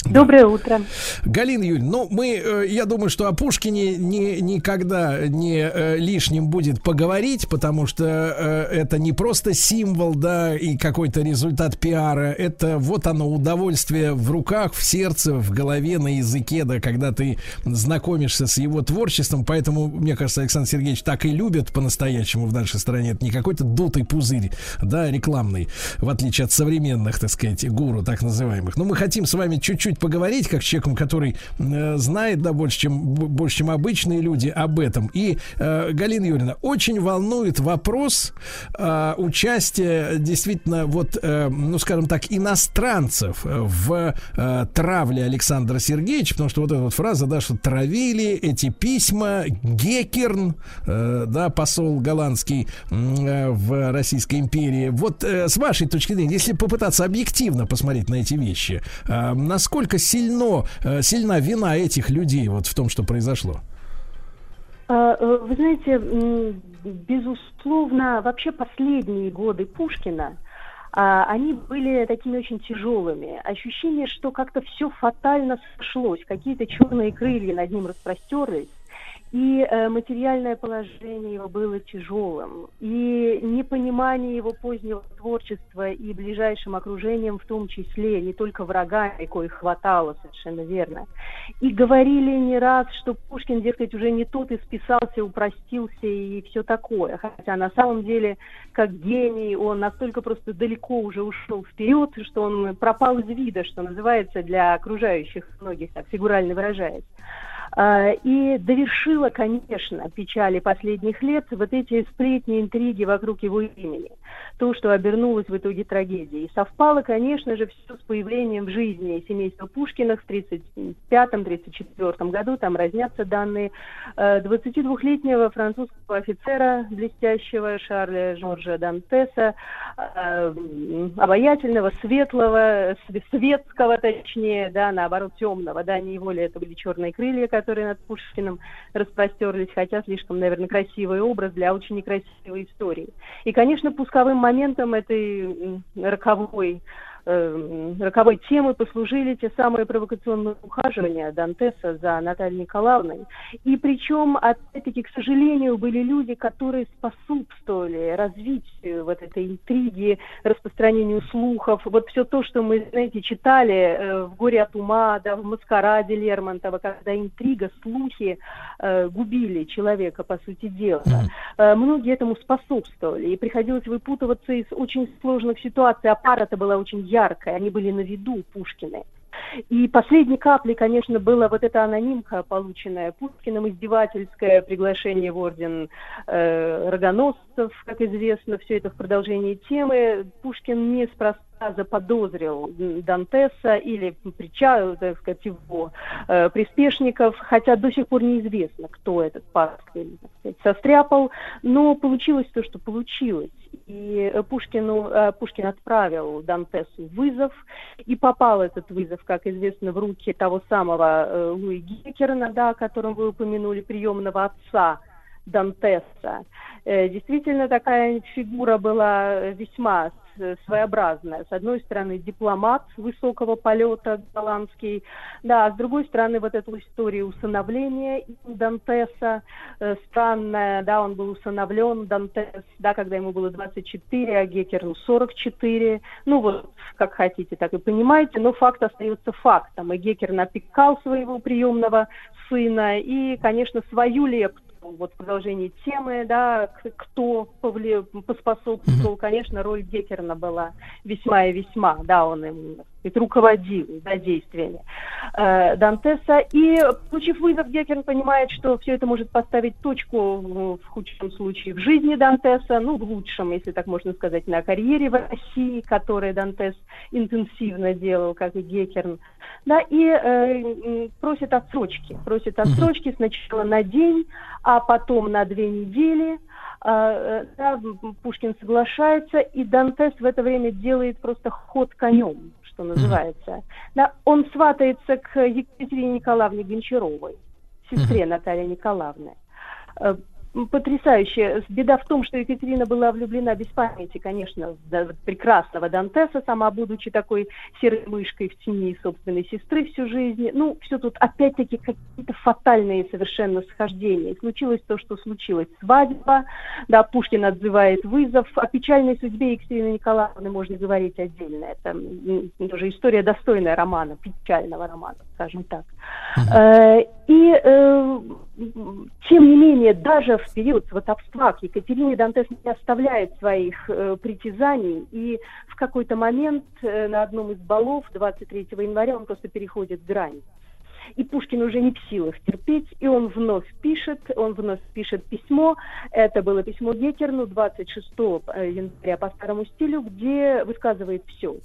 Доброе утро. Галина Юрьевна, ну мы, э, я думаю, что о Пушкине ни, никогда не э, лишним будет поговорить, потому что э, это не просто символ, да, и какой-то результат пиара, это вот оно удовольствие в руках, в сердце, в голове, на языке, да, когда ты знакомишься с его творчеством, поэтому, мне кажется, Александр Сергеевич так и любит по-настоящему в нашей стране, это не какой-то дутый пузырь, да, рекламный, в отличие от современных, так сказать, гуру, так называемых. Но мы хотим с вами чуть-чуть поговорить, как с человеком, который э, знает, да, больше, чем, больше, чем обычные люди об этом. И э, Галина Юрьевна, очень волнует вопрос э, участия действительно, вот, э, ну, скажем так, иностранцев в э, травле Александра Сергеевича, потому что вот эта вот фраза, да, что травили эти письма Гекерн, э, да, посол голландский э, в Российской империи. Вот э, с вашей точки зрения, если попытаться объективно посмотреть на эти вещи, э, насколько сильно, э, сильна вина этих людей вот в том, что произошло? А, э, Вы знаете, безусловно, вообще последние годы Пушкина, а, они были такими очень тяжелыми. Ощущение, что как-то все фатально сошлось, какие-то черные крылья над ним распростерлись. И э, материальное положение его было тяжелым, и непонимание его позднего творчества и ближайшим окружением в том числе, не только врагами, коих хватало, совершенно верно. И говорили не раз, что Пушкин, дескать, уже не тот и списался, упростился и все такое. Хотя на самом деле, как гений, он настолько просто далеко уже ушел вперед, что он пропал из вида, что называется, для окружающих многих, так фигурально выражаясь. А, И довершила, конечно, печали последних лет вот эти сплетни, интриги вокруг его имени. То, что обернулось в итоге трагедией. Совпало, конечно же, все с появлением в жизни семейства Пушкиных в 1935-1934 году. Там разнятся данные 22-летнего французского офицера, блестящего Шарля Жоржа Дантеса, э, обаятельного, светлого, све- светского, точнее, да, наоборот, темного, да, не его ли это были черные крылья, которые над Пушкиным распростерлись, хотя слишком, наверное, красивый образ для очень некрасивой истории. И, конечно, пусковым моментом этой роковой э, роковой темой послужили те самые провокационные ухаживания Дантеса за Натальей Николаевной. И причем, опять-таки, к сожалению, были люди, которые способствовали развитию вот этой интриги, распространению слухов. Вот все то, что мы, знаете, читали э, в «Горе от ума», да, в «Маскараде» Лермонтова, когда интрига, слухи э, губили человека, по сути дела. Э, многие этому способствовали, и приходилось выпутываться из очень сложных ситуаций. А пара-то была очень яркая, они были на виду, Пушкины. И последней каплей, конечно, была вот эта анонимка, полученная Пушкиным, издевательское приглашение в орден э, рогоносцев, как известно, все это в продолжении темы. Пушкин неспроста заподозрил Дантеса или причал, так сказать, его э, приспешников, хотя до сих пор неизвестно, кто этот пасквиль, сказать, состряпал, но получилось то, что получилось. И Пушкину, э, Пушкин отправил Дантесу вызов, и попал этот вызов, как известно, в руки того самого э, Луи Геккерна, да, о котором вы упомянули, приемного отца Дантеса. Э, Действительно, такая фигура была весьма своеобразная. С одной стороны, дипломат высокого полета голландский, да, а с другой стороны, вот эту историю усыновления Дантеса, э, странная, да, он был усыновлен, Дантес, да, когда ему было 24, а Геккерну 44. Ну вот, как хотите, так и понимаете, но факт остается фактом. И Геккерн опекал своего приемного сына и, конечно, свою лепту вот в продолжении темы, да, кто повле- поспособствовал, конечно, роль Геккерна была весьма и весьма, да, он им сказать, руководил да, действиями э, Дантеса. И, получив вызов, Геккерн понимает, что все это может поставить точку в, в худшем случае в жизни Дантеса, ну, в лучшем, если так можно сказать, на карьере в России, которую Дантес интенсивно делал, как и Геккерн. Да, и э, просит отсрочки. Просит отсрочки сначала на день, а потом на две недели. А, э, да, Пушкин соглашается, и Дантес в это время делает просто ход конем, что называется. Да, он сватается к Екатерине Николаевне Гончаровой, сестре Натальи Николаевны. Потрясающе. Беда в том, что Екатерина была влюблена без памяти, конечно, в прекрасного Дантеса, сама будучи такой серой мышкой в тени собственной сестры всю жизнь. Ну, все тут опять-таки какие-то фатальные совершенно схождения. Случилось то, что случилось. Свадьба, да, Пушкин отзывает вызов. О печальной судьбе Екатерины Николаевны можно говорить отдельно. Это тоже история достойная романа, печального романа, скажем так. Э, И, э, тем не менее, даже в период сватовства к Екатерине Дантес не оставляет своих э, притязаний, и в какой-то момент э, на одном из балов 23 января он просто переходит грань. И Пушкин уже не в силах терпеть, и он вновь пишет, он вновь пишет письмо. Это было письмо Геккерну 26 января по старому стилю, где высказывает все.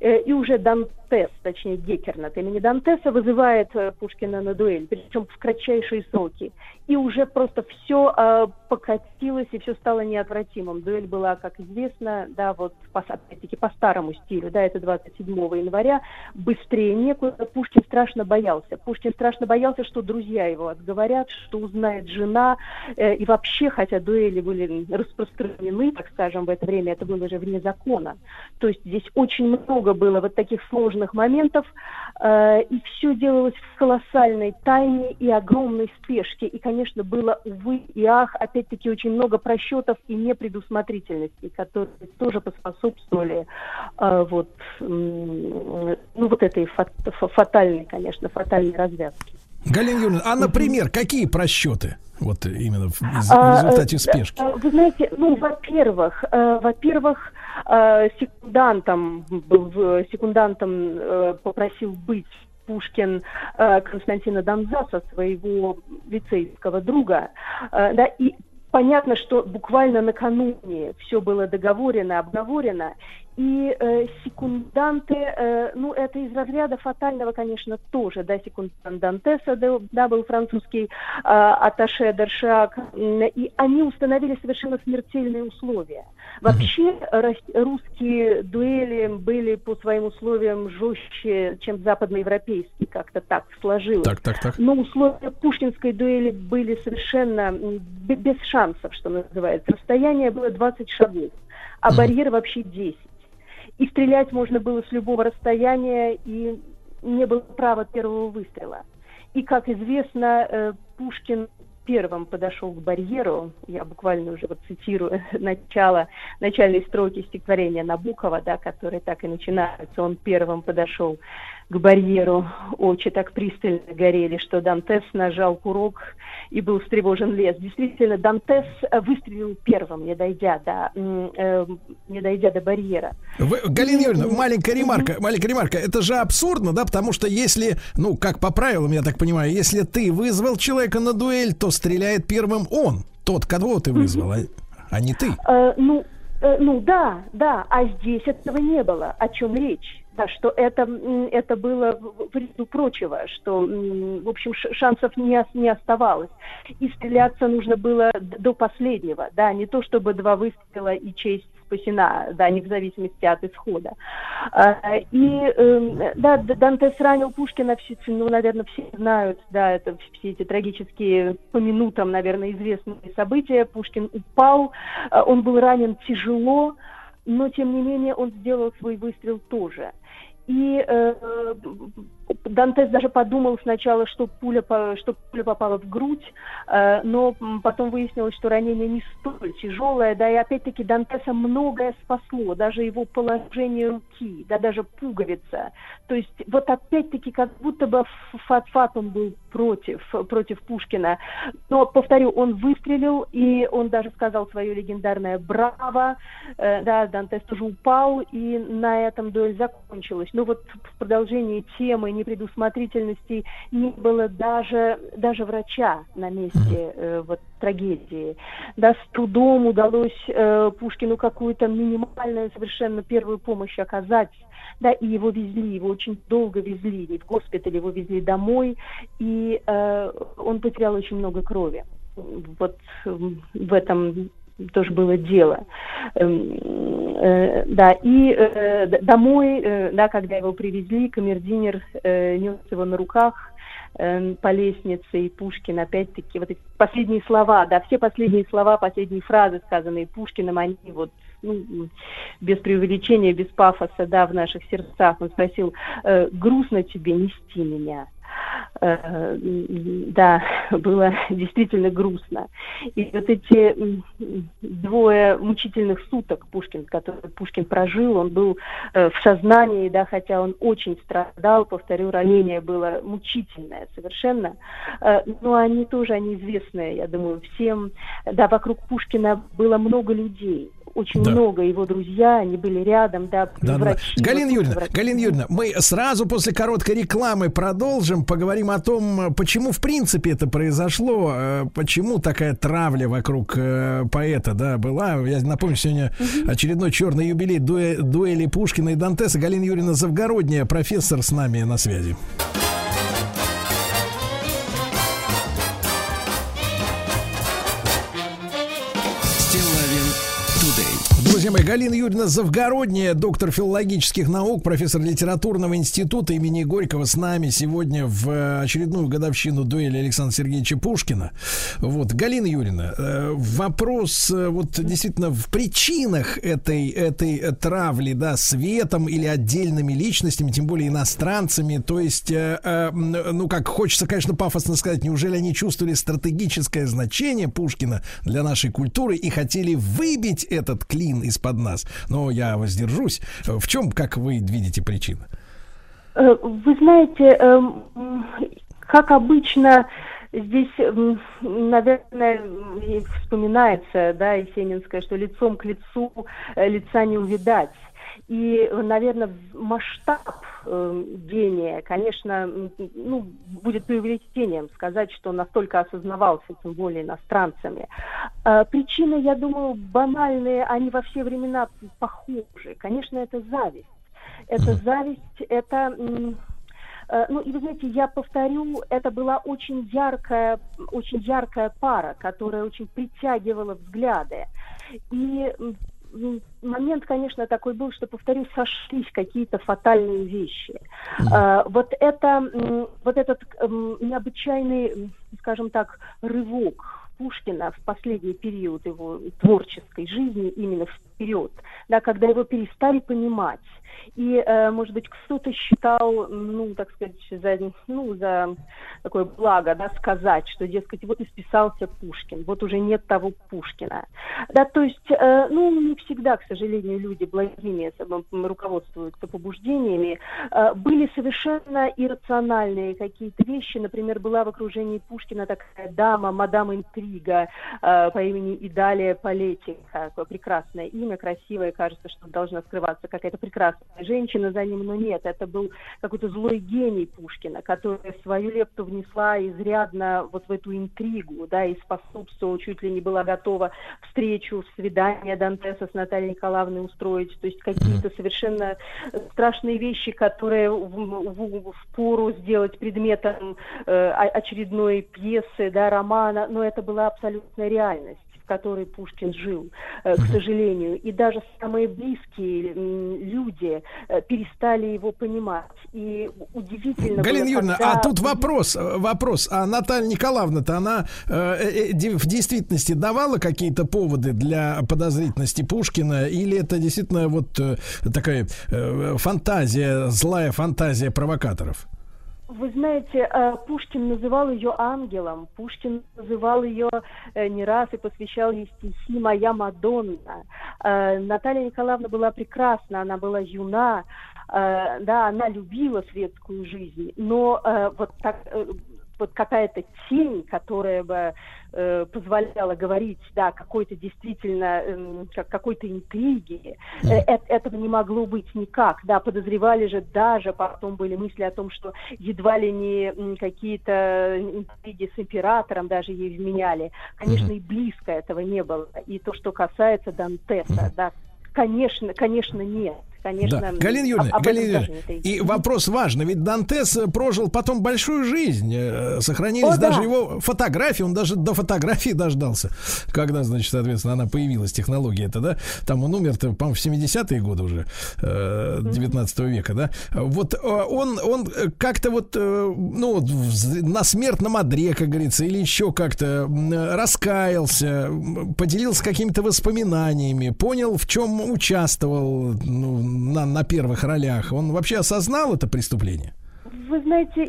И уже Дантес, точнее Геккерн от имени Дантеса, вызывает э, Пушкина на дуэль, причем в кратчайшие сроки. И уже просто все покатилось, и все стало неотвратимым. Дуэль была, как известно, да, вот по, опять-таки по старому стилю, да, это 27 января. Быстрее некуда. Пушкин страшно боялся Пушкин страшно боялся, что друзья его отговорят, что узнает жена. Э, и вообще, хотя дуэли были распространены, так скажем, в это время, это было же вне закона. То есть здесь очень много было вот таких сложных моментов, э, и все делалось в колоссальной тайне и огромной спешке. И, конечно, было, увы и ах, опять-таки очень много просчетов и непредусмотрительности, которые тоже поспособствовали э, вот, м, ну, вот этой фат- фа- фатальной, конечно, фатальной развязке. Галина Юрьевна, а, например, какие просчеты? Вот именно в, А, результате э, спешки. э, Вы знаете, ну, во-первых, э, во-первых, э, секундантом был, секундантом э, попросил быть Пушкин э, Константина Донзаса, своего лицейского друга, Э, да, и понятно, что буквально накануне все было договорено, обговорено, и э, секунданты, э, ну, это из разряда фатального, конечно, тоже, да, секундант Дантеса, да, да, был французский э, атташе Дершак, м, и они установили совершенно смертельные условия. Вообще русские дуэли были по своим условиям жестче, чем западноевропейские, как-то так сложилось. Так, так, так. Но условия пушкинской дуэли были совершенно без шансов, что называется. Расстояние было 20 шагов, а барьер вообще 10. И стрелять можно было с любого расстояния, и не было права первого выстрела. И, как известно, э, Пушкин первым подошел к барьеру, я буквально уже вот цитирую начало, начальной строки стихотворения Набокова, да, который так и начинается, он первым подошел к барьеру, очи так пристально горели, что Дантес нажал курок и был встревожен лес. Действительно, Дантес э, выстрелил первым, не дойдя до, э, не дойдя до барьера. Вы, Галина Юрьевна, маленькая ремарка, маленькая ремарка. Это же абсурдно, да, потому что если, ну, как по правилам, я так понимаю, если ты вызвал человека на дуэль, то стреляет первым он, тот, кого ты вызвал, а, а не ты. Э, ну, э, ну да, да, а здесь этого не было. О чем речь? Да, что это, это было в ряду прочего, что, в общем, шансов не, не оставалось. И стреляться нужно было до последнего, да, не то чтобы два выстрела и честь спасена, да, не в зависимости от исхода. А, И, эм, да, Дантес ранил Пушкина, все, ну, наверное, все знают, да, это все эти трагические по минутам, наверное, известные события. Пушкин упал, а, он был ранен тяжело, но, тем не менее, он сделал свой выстрел тоже. И э, Дантес даже подумал сначала, что пуля, что пуля попала в грудь, э, но потом выяснилось, что ранение не столь тяжелое, да, и опять-таки Дантеса многое спасло, даже его положение руки, да, даже пуговица. То есть вот опять-таки как будто бы Фат Фатум был против, против Пушкина. Но, повторю, он выстрелил, и он даже сказал свое легендарное «Браво!», Э, да, Дантес тоже упал, и на этом дуэль закончилась. Но вот в продолжении темы непредусмотрительности не было даже, даже врача на месте э, вот, трагедии. Да, с трудом удалось э, Пушкину какую-то минимальную совершенно первую помощь оказать. Да, и его везли, его очень долго везли, и в госпитале его везли домой, и э, он потерял очень много крови. Вот м, в этом тоже было дело. Эм, э, да, и э, домой, э, да, когда его привезли, камердинер нес его на руках э, по лестнице, и Пушкин, опять-таки, вот эти последние слова, да, все последние слова, последние фразы, сказанные Пушкиным, они вот ну, без преувеличения, без пафоса, да, в наших сердцах. Он спросил, грустно тебе нести меня? Э, да, было действительно грустно. И вот эти двое мучительных суток Пушкин, которые Пушкин прожил, он был э, в сознании, да, хотя он очень страдал, повторю, ранение было мучительное совершенно, Э, но они тоже, они известные, я думаю, всем. Да, вокруг Пушкина было много людей, очень Да. много его друзья, они были рядом, да, Да, да. врачи, Галина вот, Юрьевна, врачи. Галина Юрьевна, мы сразу после короткой рекламы продолжим, поговорим о том, почему в принципе это произошло, э, почему такая травля вокруг э, поэта, да, была. Я напомню, сегодня очередной черный юбилей дуэ- дуэли Пушкина и Дантеса. Галина Юрьевна Завгородняя, профессор с нами на связи. Мои, Галина Юрьевна Завгородняя, доктор филологических наук, профессор литературного института имени Горького с нами сегодня в очередную годовщину дуэли Александра Сергеевича Пушкина. Вот, Галина Юрьевна, э, вопрос э, вот действительно в причинах этой, этой э, травли, да, светом или отдельными личностями, тем более иностранцами, то есть, э, э, ну, как хочется, конечно, пафосно сказать, неужели они чувствовали стратегическое значение Пушкина для нашей культуры и хотели выбить этот клин из-под нас? Но я воздержусь. В чем, как вы видите, причина? Э, Вы знаете, эм, как обычно, здесь, м, наверное, вспоминается, да, Есенинская, что лицом к лицу э, лица не увидать. И, наверное, масштаб э, гения, конечно, ну, будет преувеличением сказать, что настолько осознавался, тем более иностранцами. Э, Причины, я думаю, банальные, они во все времена похожи. Конечно, это зависть. Это зависть, это... э, Ну, и вы знаете, я повторю, это была очень яркая, очень яркая пара, которая очень притягивала взгляды. И момент, конечно, такой был, что, повторю, сошлись какие-то фатальные вещи. Э, Вот это, вот этот необычайный, скажем так, рывок Пушкина в последний период его творческой жизни, именно вперед, да, когда его перестали понимать. И, э, может быть, кто-то считал, ну, так сказать, за, ну, за такое благо, да, сказать, что, дескать, вот исписался Пушкин, вот уже нет того Пушкина. Да, то есть, э, ну, не всегда, к сожалению, люди благими руководствуются побуждениями. Э, были совершенно иррациональные какие-то вещи. Например, была в окружении Пушкина такая дама, мадам Интрига э, по имени Идалия Палетика. Такое прекрасное имя, красивое. Кажется, что должна скрываться какая-то прекрасная женщина за ним, но нет. Это был какой-то злой гений Пушкина, который свою лепту внесла изрядно вот в эту интригу, да, и способствовала, чуть ли не была готова встречу, свидание Дантеса с Натальей Николаевной устроить. То есть какие-то совершенно страшные вещи, которые в, в- в пору сделать предметом э, очередной пьесы, да, романа, но это была абсолютная реальность в которой Пушкин жил, э, к сожалению. И даже самые близкие люди э, перестали его понимать. И удивительно Галина было, Юрьевна, когда- а тут вопрос, э, вопрос. А Наталья Николаевна-то, она э, э, в действительности давала какие-то поводы для подозрительности Пушкина? Или это действительно вот э, такая э, фантазия, злая фантазия провокаторов? Вы знаете, э, Пушкин называл ее ангелом, Пушкин называл ее э, не раз и посвящал ей стихи «Моя Мадонна». Э, Наталья Николаевна была прекрасна, она была юна, да, она любила светскую жизнь, но вот так вот какая-то тень, которая бы э, позволяла говорить, да, какой-то действительно, как какой-то интриги, э, э- этого не могло быть никак, да, подозревали же даже, потом были мысли о том, что едва ли не какие-то интриги с императором даже ей вменяли. Конечно, и близко этого не было. И то, что касается Дантеса, да, конечно, конечно, нет. Конечно, Да. Галина Юрьевна, об- Галина Юрьевна, и вопрос важный, ведь Дантес э, прожил потом большую жизнь, э, сохранились О, да. даже его фотографии, он даже до фотографии дождался, когда, значит, соответственно, она появилась, технология это, да, там он умер-то, по-моему, в 70-е годы уже, э, 19 века, да, вот э, он, он э, как-то вот, э, ну, на смертном одре, как говорится, или еще как-то э, раскаялся, поделился какими-то воспоминаниями, понял, в чем участвовал ну, на, на первых ролях. Он вообще осознал это преступление? Вы знаете,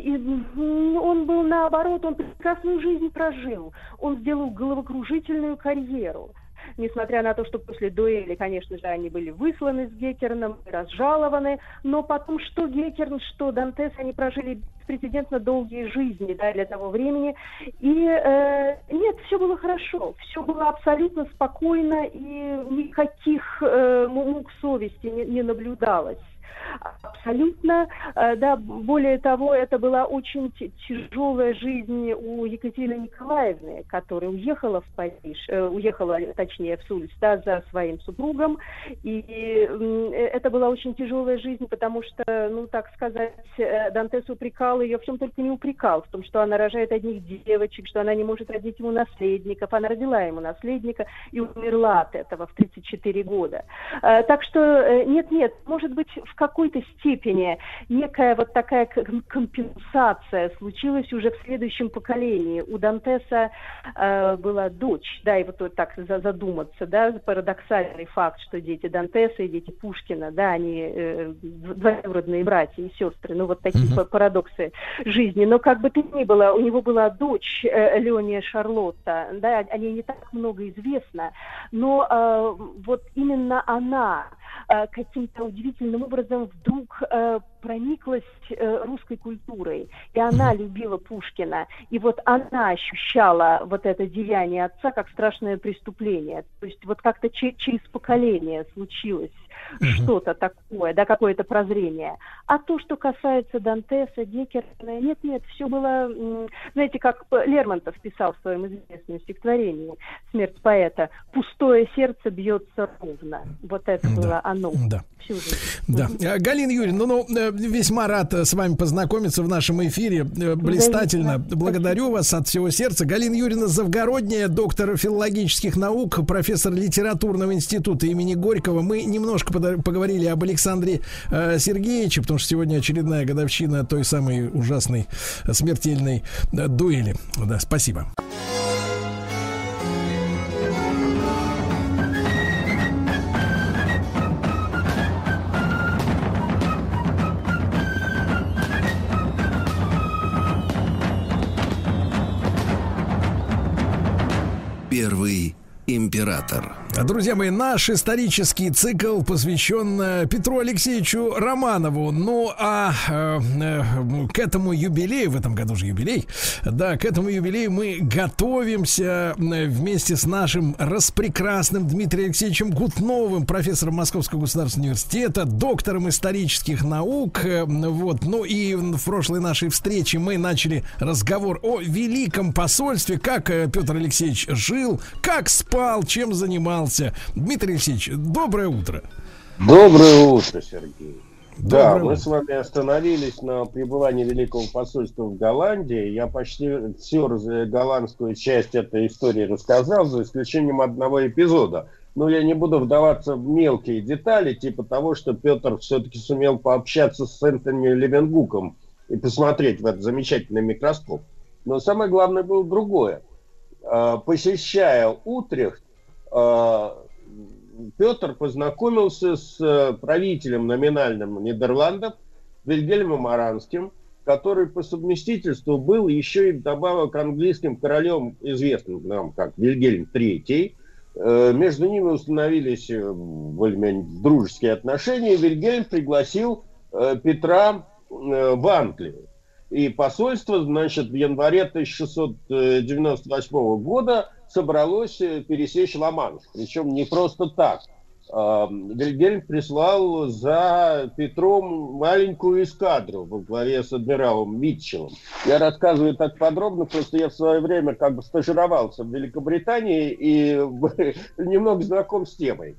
он был наоборот, он прекрасную жизнь прожил. Он сделал головокружительную карьеру. Несмотря на то, что после дуэли, конечно же, они были высланы с Геккерном, разжалованы, но потом что Геккерн, что Дантес, они прожили беспрецедентно долгие жизни да, для того времени. И э, нет, все было хорошо, все было абсолютно спокойно, и никаких э, му- мук совести не, не наблюдалось. Абсолютно, э, да, более того, это была очень тяжелая жизнь у Екатерины Николаевны, которая уехала в Париж, э, уехала, точнее, в Сульс, да, за своим супругом, и э, это была очень тяжелая жизнь, потому что, ну, так сказать, Дантес упрекал ее, в чем только не упрекал, в том, что она рожает одних девочек, что она не может родить ему наследников, она родила ему наследника и умерла от этого в 34 года. Так что нет-нет, может быть, в какой-то степени некая вот такая компенсация случилась уже в следующем поколении. У Дантеса э, была дочь, да, и вот, вот так за- задуматься, да, парадоксальный факт, что дети Дантеса и дети Пушкина, да, они э, двоюродные братья и сестры, ну вот такие па- парадоксы жизни. Но как бы то ни было, у него была дочь э, Леония Шарлотта, да, о ней не так много известно, но э, вот именно она каким-то удивительным образом вдруг э, прониклась э, русской культурой, и она любила Пушкина, и вот она ощущала вот это деяние отца как страшное преступление, то есть вот как-то че- через поколение случилось что-то такое, да, какое-то прозрение. А то, что касается Дантеса, Деккерна, нет-нет, все было, знаете, как Лермонтов писал в своем известном стихотворении «Смерть поэта», «Пустое сердце бьется ровно». Вот это было оно. Да. Всю жизнь. Да. Э, Галина Юрьевна, ну, ну, э, весьма рад э, с вами познакомиться в нашем эфире. Э, Блистательно. Благодарю вас от всего сердца. Галина Юрьевна Завгородняя, доктор филологических наук, профессор литературного института имени Горького. Мы немножко поговорили об Александре э, Сергеевиче, потому что сегодня очередная годовщина той самой ужасной смертельной дуэли. Да, спасибо. Император. Друзья мои, наш исторический цикл посвящен э, Петру Алексеевичу Романову. Ну, а э, э, к этому юбилею, в этом году же юбилей, да, к этому юбилею мы готовимся вместе с нашим распрекрасным Дмитрием Алексеевичем Гутновым, профессором Московского государственного университета, доктором исторических наук. Э, Вот, ну и в прошлой нашей встрече мы начали разговор о великом посольстве, как Петр Алексеевич жил, как спал, чем занимался. Дмитрий Алексеевич, доброе утро. Доброе утро, Сергей. да, Доброе мы утро. с вами остановились на пребывании Великого посольства в Голландии. Я почти всю раз- голландскую часть этой истории рассказал, за исключением одного эпизода. Но я не буду вдаваться в мелкие детали, типа того, что Петр все-таки сумел пообщаться с Энтони Левенгуком и посмотреть в этот замечательный микроскоп. Но самое главное было другое. Э, Посещая Утрехт, э, Петр познакомился с э, правителем номинальным Нидерландов Вильгельмом Аранским, который по совместительству был еще и вдобавок английским королем, известным нам как Вильгельм III. Э, Между ними установились э, дружеские отношения. Вильгельм пригласил Петра в Англию. И посольство, значит, в январе 1698 года собралось э, пересечь Ла-Манш. Причем не просто так. Вильгельм прислал за Петром маленькую эскадру во главе с адмиралом Митчеллом. Я рассказываю так подробно, просто я в свое время как бы стажировался в Великобритании и немного знаком с темой.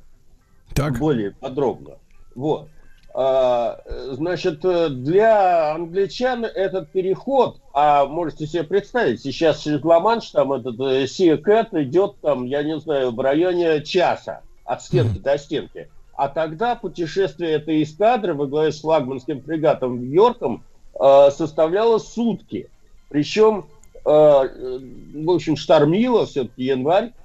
Так. Более подробно. Вот. А, Значит, э, для англичан этот переход, а можете себе представить, сейчас через Ла-Манш там этот э, Sea Cat идет там, я не знаю, в районе часа от стенки до стенки. А тогда путешествие этой эскадры во главе с флагманским фрегатом Йорком э, составляло сутки. Причем, э, э, в общем, штормило все-таки январь, Э,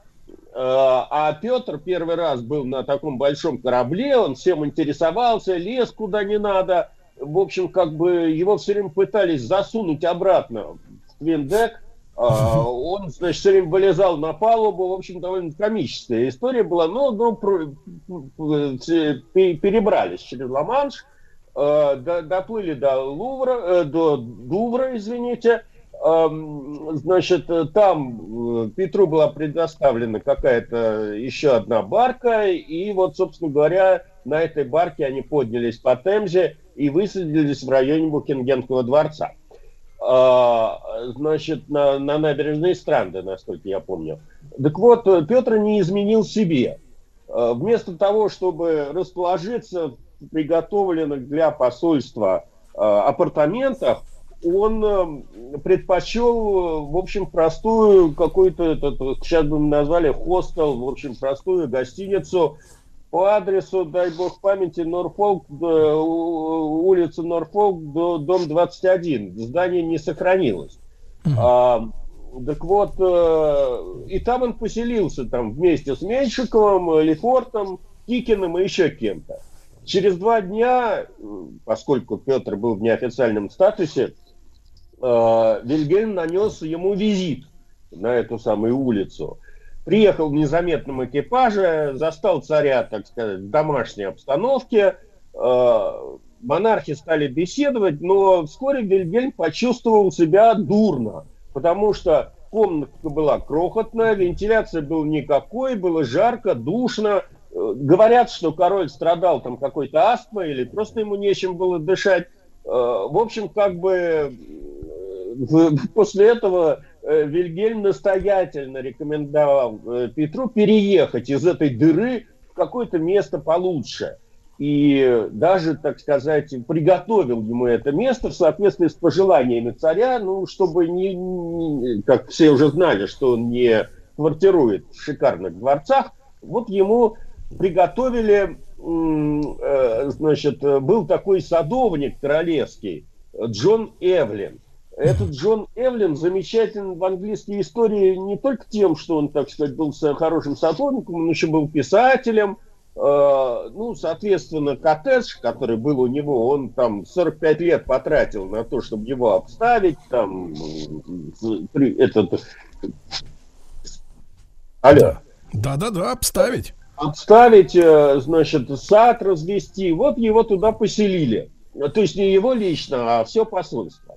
А Петр первый раз был на таком большом корабле, он всем интересовался, лез куда не надо. В общем, как бы его все время пытались засунуть обратно в твиндек. А, Он, значит, все время вылезал на палубу. В общем, довольно комическая история была. Но, но э, пе- перебрались через Ла-Манш, э, до- доплыли до Лувра, э, до Дувра, извините. Значит, э, там э, Петру была предоставлена какая-то еще одна барка, и вот, собственно говоря, на этой барке они поднялись по Темзе и высадились в районе Букингемского дворца. А, Значит, на, на набережной Странды, насколько я помню. Так вот, э, Петр не изменил себе. Э, Вместо того, чтобы расположиться в приготовленных для посольства э, апартаментах, он э, предпочел, в общем, простую какую-то, сейчас бы мы назвали хостел, в общем, простую гостиницу по адресу, дай бог памяти, Норфолк, э, улица Норфолк, до- дом 21. Здание не сохранилось. А, так вот, э, и там он поселился там вместе с Меньшиковым, э, Лефортом, Кикиным и еще кем-то. Через два дня, поскольку Петр был в неофициальном статусе, э, Вильгельм нанес ему визит на эту самую улицу. Приехал в незаметном экипаже, застал царя, так сказать, в домашней обстановке. Э, Монархи стали беседовать, но вскоре Вильгельм почувствовал себя дурно, потому что комната была крохотная, вентиляции было никакой, было жарко, душно. Э, Говорят, что король страдал там какой-то астмой или просто ему нечем было дышать. Э, В общем, как бы после этого э, Вильгельм настоятельно рекомендовал э, Петру переехать из этой дыры в какое-то место получше. И даже, так сказать, приготовил ему это место в соответствии с пожеланиями царя, ну, чтобы не, не- как все уже знали, что он не квартирует в шикарных дворцах, вот ему приготовили, э, значит, был такой садовник королевский, Джон Эвлин. Этот Джон Эвлин замечателен в английской истории не только тем, что он, так сказать, был хорошим садовником, он еще был писателем, Э, ну, соответственно, коттедж, который был у него, он там 45 лет потратил на то, чтобы его обставить, там, этот... Алло. Да-да-да, обставить. Обставить, э, значит, сад развести. Вот его туда поселили. То есть не его лично, а все посольство.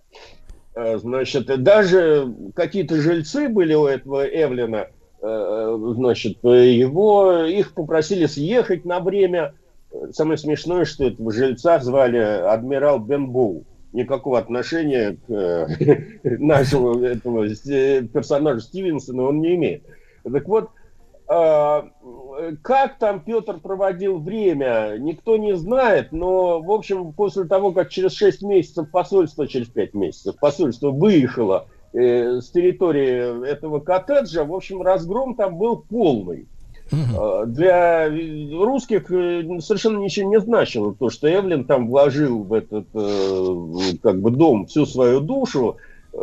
Э, Значит, даже какие-то жильцы были у этого Эвлина, э, значит, его, их попросили съехать на время. Самое смешное, что этого жильца звали адмирал Бенбоу. Никакого отношения к э, нашему этому э, персонажу Стивенсона он не имеет. Так вот, а, как там Петр проводил время, никто не знает, но, в общем, после того, как через 6 месяцев посольство, через 5 месяцев посольство выехало э, с территории этого коттеджа, в общем, разгром там был полный. А, Для русских э, совершенно ничего не значило то, что Эвлин там вложил в этот э, как бы дом всю свою душу.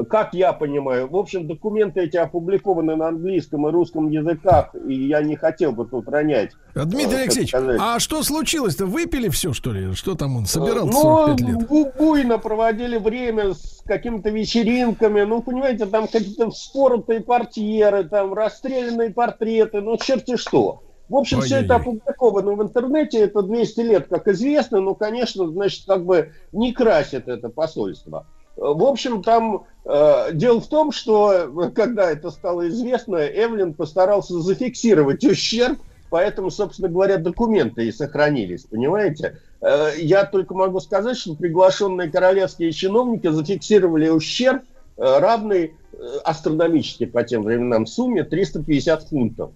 Как я понимаю, в общем, документы эти опубликованы на английском и русском языках, и я не хотел бы тут ронять. А, Дмитрий э, Алексеевич, сказать, а что случилось-то? Выпили все, что ли? Что там он собирал ну, 45 лет? бу- буйно проводили время с какими-то вечеринками. Ну, понимаете, там какие-то вспоротые портьеры, там расстрелянные портреты, ну, черти что. В общем, все это Ой-ой-ой. опубликовано в интернете, это 200 лет, как известно, но, конечно, значит, как бы не красит это посольство. В общем, там э, дело в том, что когда это стало известно, Эвлин постарался зафиксировать ущерб, поэтому, собственно говоря, документы и сохранились, понимаете? Э, Я только могу сказать, что приглашенные королевские чиновники зафиксировали ущерб, э, равный э, астрономически по тем временам сумме 350 фунтов.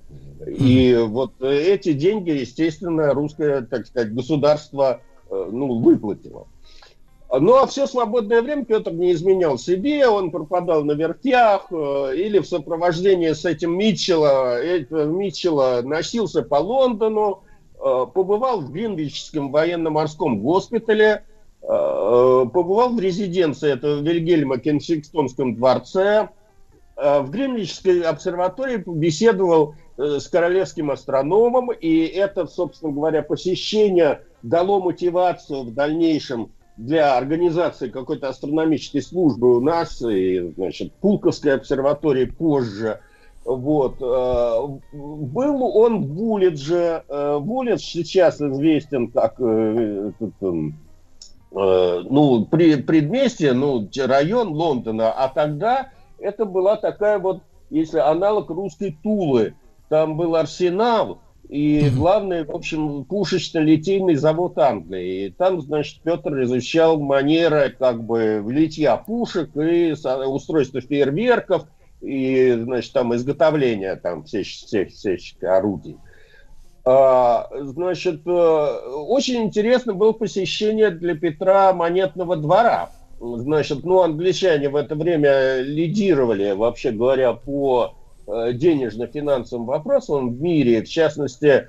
И вот э, эти деньги, естественно, русское, так сказать, государство э, ну, выплатило. Ну, а все свободное время Петр не изменял себе, он пропадал на вертях э, или в сопровождении с этим Митчелла, этого Митчелла носился по Лондону, э, побывал в Гринвичском военно-морском госпитале, э, побывал в резиденции этого Вильгельма Кенсингтонском дворце, э, в Гринвичской обсерватории беседовал э, с королевским астрономом, и это, собственно говоря, посещение дало мотивацию в дальнейшем для организации какой-то астрономической службы у нас, и, значит, Пулковской обсерватории позже. Вот. э, Был он в Буллидже. Э, Буллидж сейчас известен как э, эм, ну, при, предместье, ну, район Лондона, а тогда это была такая вот, если аналог русской Тулы, там был арсенал, и главный, в общем, пушечно-литейный завод Англии. И там, значит, Петр изучал манеры как бы литья пушек и устройства фейерверков, и, значит, там изготовления там всех, всех, всех орудий. А, значит, э, очень интересно было посещение для Петра монетного двора. Значит, ну, англичане в это время лидировали, вообще говоря, по денежно-финансовым вопросам в мире. В частности,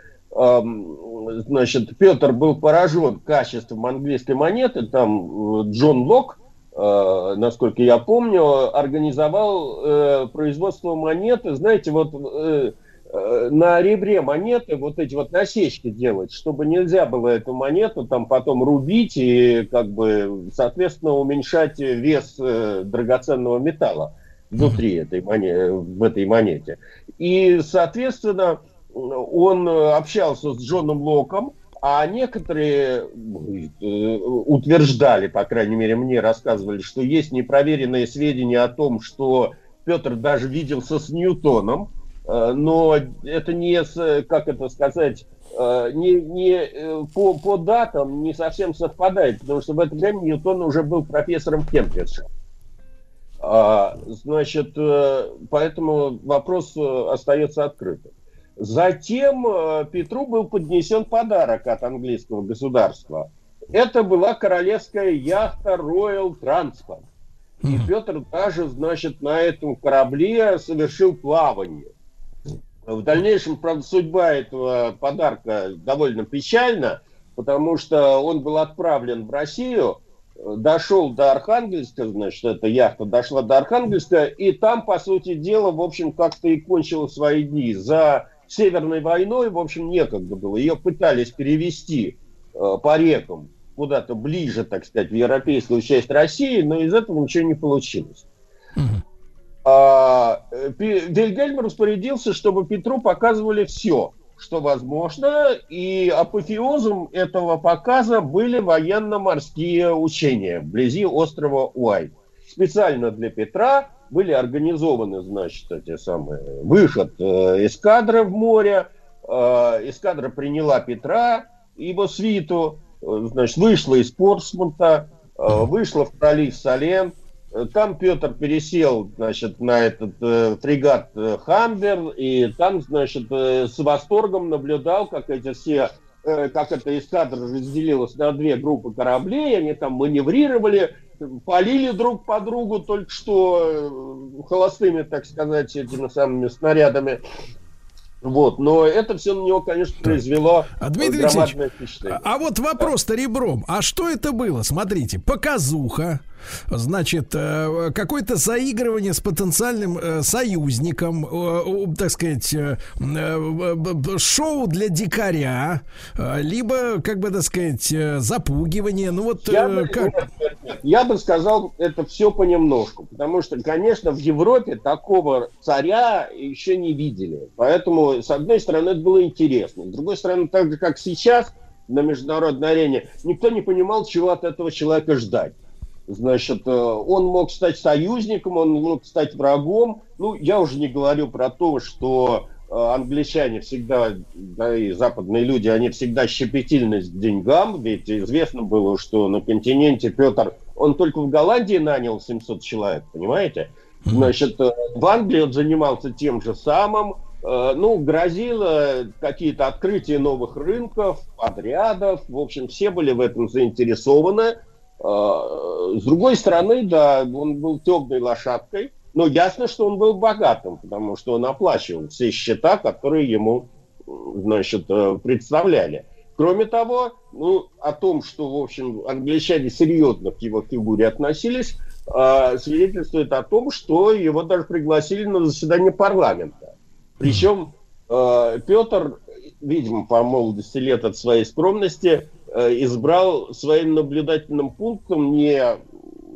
значит, Петр был поражен качеством английской монеты. Там э, Джон Лок, э, насколько я помню, организовал э, производство монеты. Знаете, вот э, э, на ребре монеты вот эти вот насечки делать, чтобы нельзя было эту монету там потом рубить и как бы, соответственно, уменьшать вес э, драгоценного металла внутри этой монеты, в этой монете. И, соответственно, он э, общался с Джоном Локом, а некоторые э, утверждали, по крайней мере, мне рассказывали, что есть непроверенные сведения о том, что Петр даже виделся с Ньютоном, э, но это не, как это сказать, э, не, не э, по, по датам не совсем совпадает, потому что в это время Ньютон уже был профессором в Кембридже. А, Значит, э, поэтому вопрос э, остается открытым. Затем э, Петру был поднесен подарок от английского государства. Это была королевская яхта Royal Transport. И Петр даже, значит, на этом корабле совершил плавание. В дальнейшем, правда, судьба этого подарка довольно печальна, потому что он был отправлен в Россию, дошел до Архангельска, значит, эта яхта дошла до Архангельска, и там, по сути дела, в общем, как-то и кончила свои дни. За Северной войной, в общем, некогда было. Ее пытались перевести э, по рекам куда-то ближе, так сказать, в европейскую часть России, но из этого ничего не получилось. А, э, Вильгельм распорядился, чтобы Петру показывали все, что возможно, и апофеозом этого показа были военно-морские учения вблизи острова Уай. Специально для Петра были организованы, значит, эти самые выход э, эскадры в море. Э, эскадра приняла Петра, его свиту, э, значит, вышла из Портсмута, вышла в пролив Салем. Там Петр пересел, значит, на этот э, фрегат э, Хамбер, и там, значит, э, с восторгом наблюдал, как эти все, э, как эта эскадра разделилась на две группы кораблей, они там маневрировали, полили друг по другу только что э, холостыми, так сказать, этими самыми снарядами. Вот, но это все на него, конечно, произвело А, Дмитрий громадное впечатление. А вот вопрос-то ребром. А что это было? Смотрите, показуха, значит, э, какое-то заигрывание с потенциальным э, союзником, э, так сказать, шоу для дикаря, либо, как бы, так сказать, запугивание. Ну вот Я бы, как? нет, нет. Я бы сказал, это все понемножку. Потому что, конечно, в Европе такого царя еще не видели. Поэтому, с одной стороны, это было интересно. С другой стороны, так же, как сейчас на международной арене, никто не понимал, чего от этого человека ждать. Значит, э, он мог стать союзником, он мог стать врагом. Ну, я уже не говорю про то, что э, англичане всегда, да и западные люди, они всегда щепетильны к деньгам, ведь известно было, что на континенте Петр, он только в Голландии нанял 700 человек, понимаете? Значит, э, в Англии он занимался тем же самым, ну, грозило какие-то открытия новых рынков, подрядов, в общем, все были в этом заинтересованы. Э, С другой стороны, да, он был темной лошадкой, но ясно, что он был богатым, потому что он оплачивал все счета, которые ему, значит, э, представляли. Кроме того, ну, о том, что, в общем, англичане серьезно к его фигуре относились, э, свидетельствует о том, что его даже пригласили на заседание парламента. Причем э, Петр, видимо, по молодости лет от своей скромности, избрал своим наблюдательным пунктом не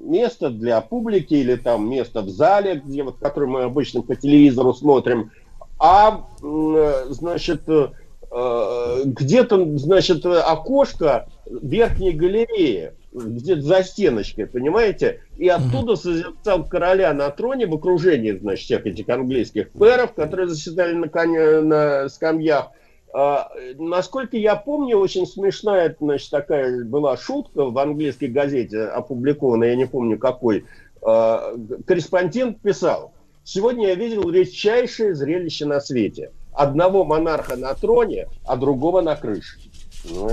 место для публики или там место в зале, где вот, которое мы обычно по телевизору смотрим, а э, значит э, э, где-то значит окошко верхней галереи. где-то за стеночкой, понимаете? И оттуда созерцал короля на троне в окружении, значит, всех этих английских пэров, которые заседали на, коне, на скамьях. А, насколько я помню, очень смешная, значит, такая была шутка в английской газете опубликованная, я не помню какой. А, корреспондент писал, сегодня я видел редчайшее зрелище на свете. Одного монарха на троне, а другого на крыше. Ну,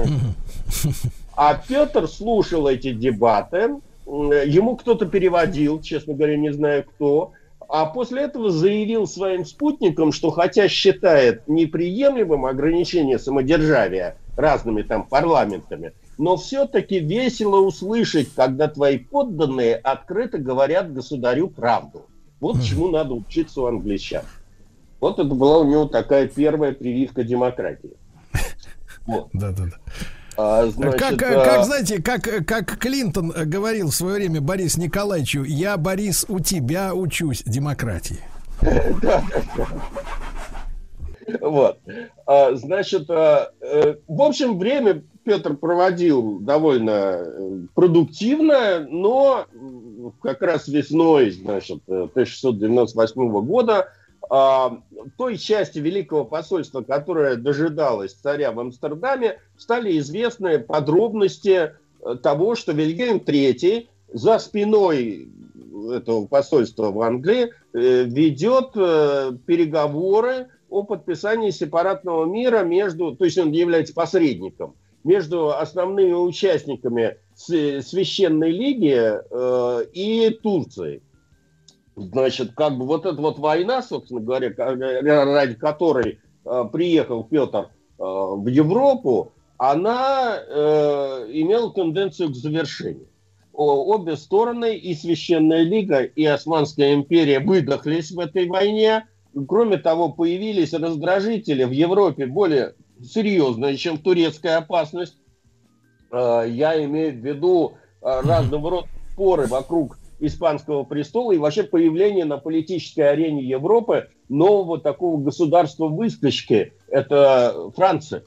а Петр слушал эти дебаты, ему кто-то переводил, честно говоря, не знаю кто, а после этого заявил своим спутникам, что хотя считает неприемлемым ограничение самодержавия разными там парламентами, но все-таки весело услышать, когда твои подданные открыто говорят государю правду. Вот чему надо учиться у англичан. Вот это была у него такая первая прививка демократии. Вот. Да, да, да. А, значит, как, а... как, знаете, как, как Клинтон говорил в свое время Борис Николаевичу, я, Борис, у тебя учусь демократии. Вот. А, значит, а, э, в общем, время Петр проводил довольно э, продуктивно, но как раз весной, значит, 1698 года а, той части Великого посольства, которая дожидалась царя в Амстердаме, стали известны подробности э, того, что Вильгельм III за спиной этого посольства в Англии э, ведет э, переговоры о подписании сепаратного мира между, то есть он является посредником между основными участниками Священной Лиги и Турцией. Значит, как бы вот эта вот война, собственно говоря, ради которой э, приехал Петр э, в Европу, она э, имела тенденцию к завершению. О, обе стороны, и Священная Лига, и Османская империя выдохлись в этой войне. Кроме того, появились раздражители в Европе более серьезные, чем турецкая опасность. Э, я имею в виду э, разного рода споры вокруг испанского престола и вообще появление на политической арене Европы нового такого государства-выскочки. Это Франция,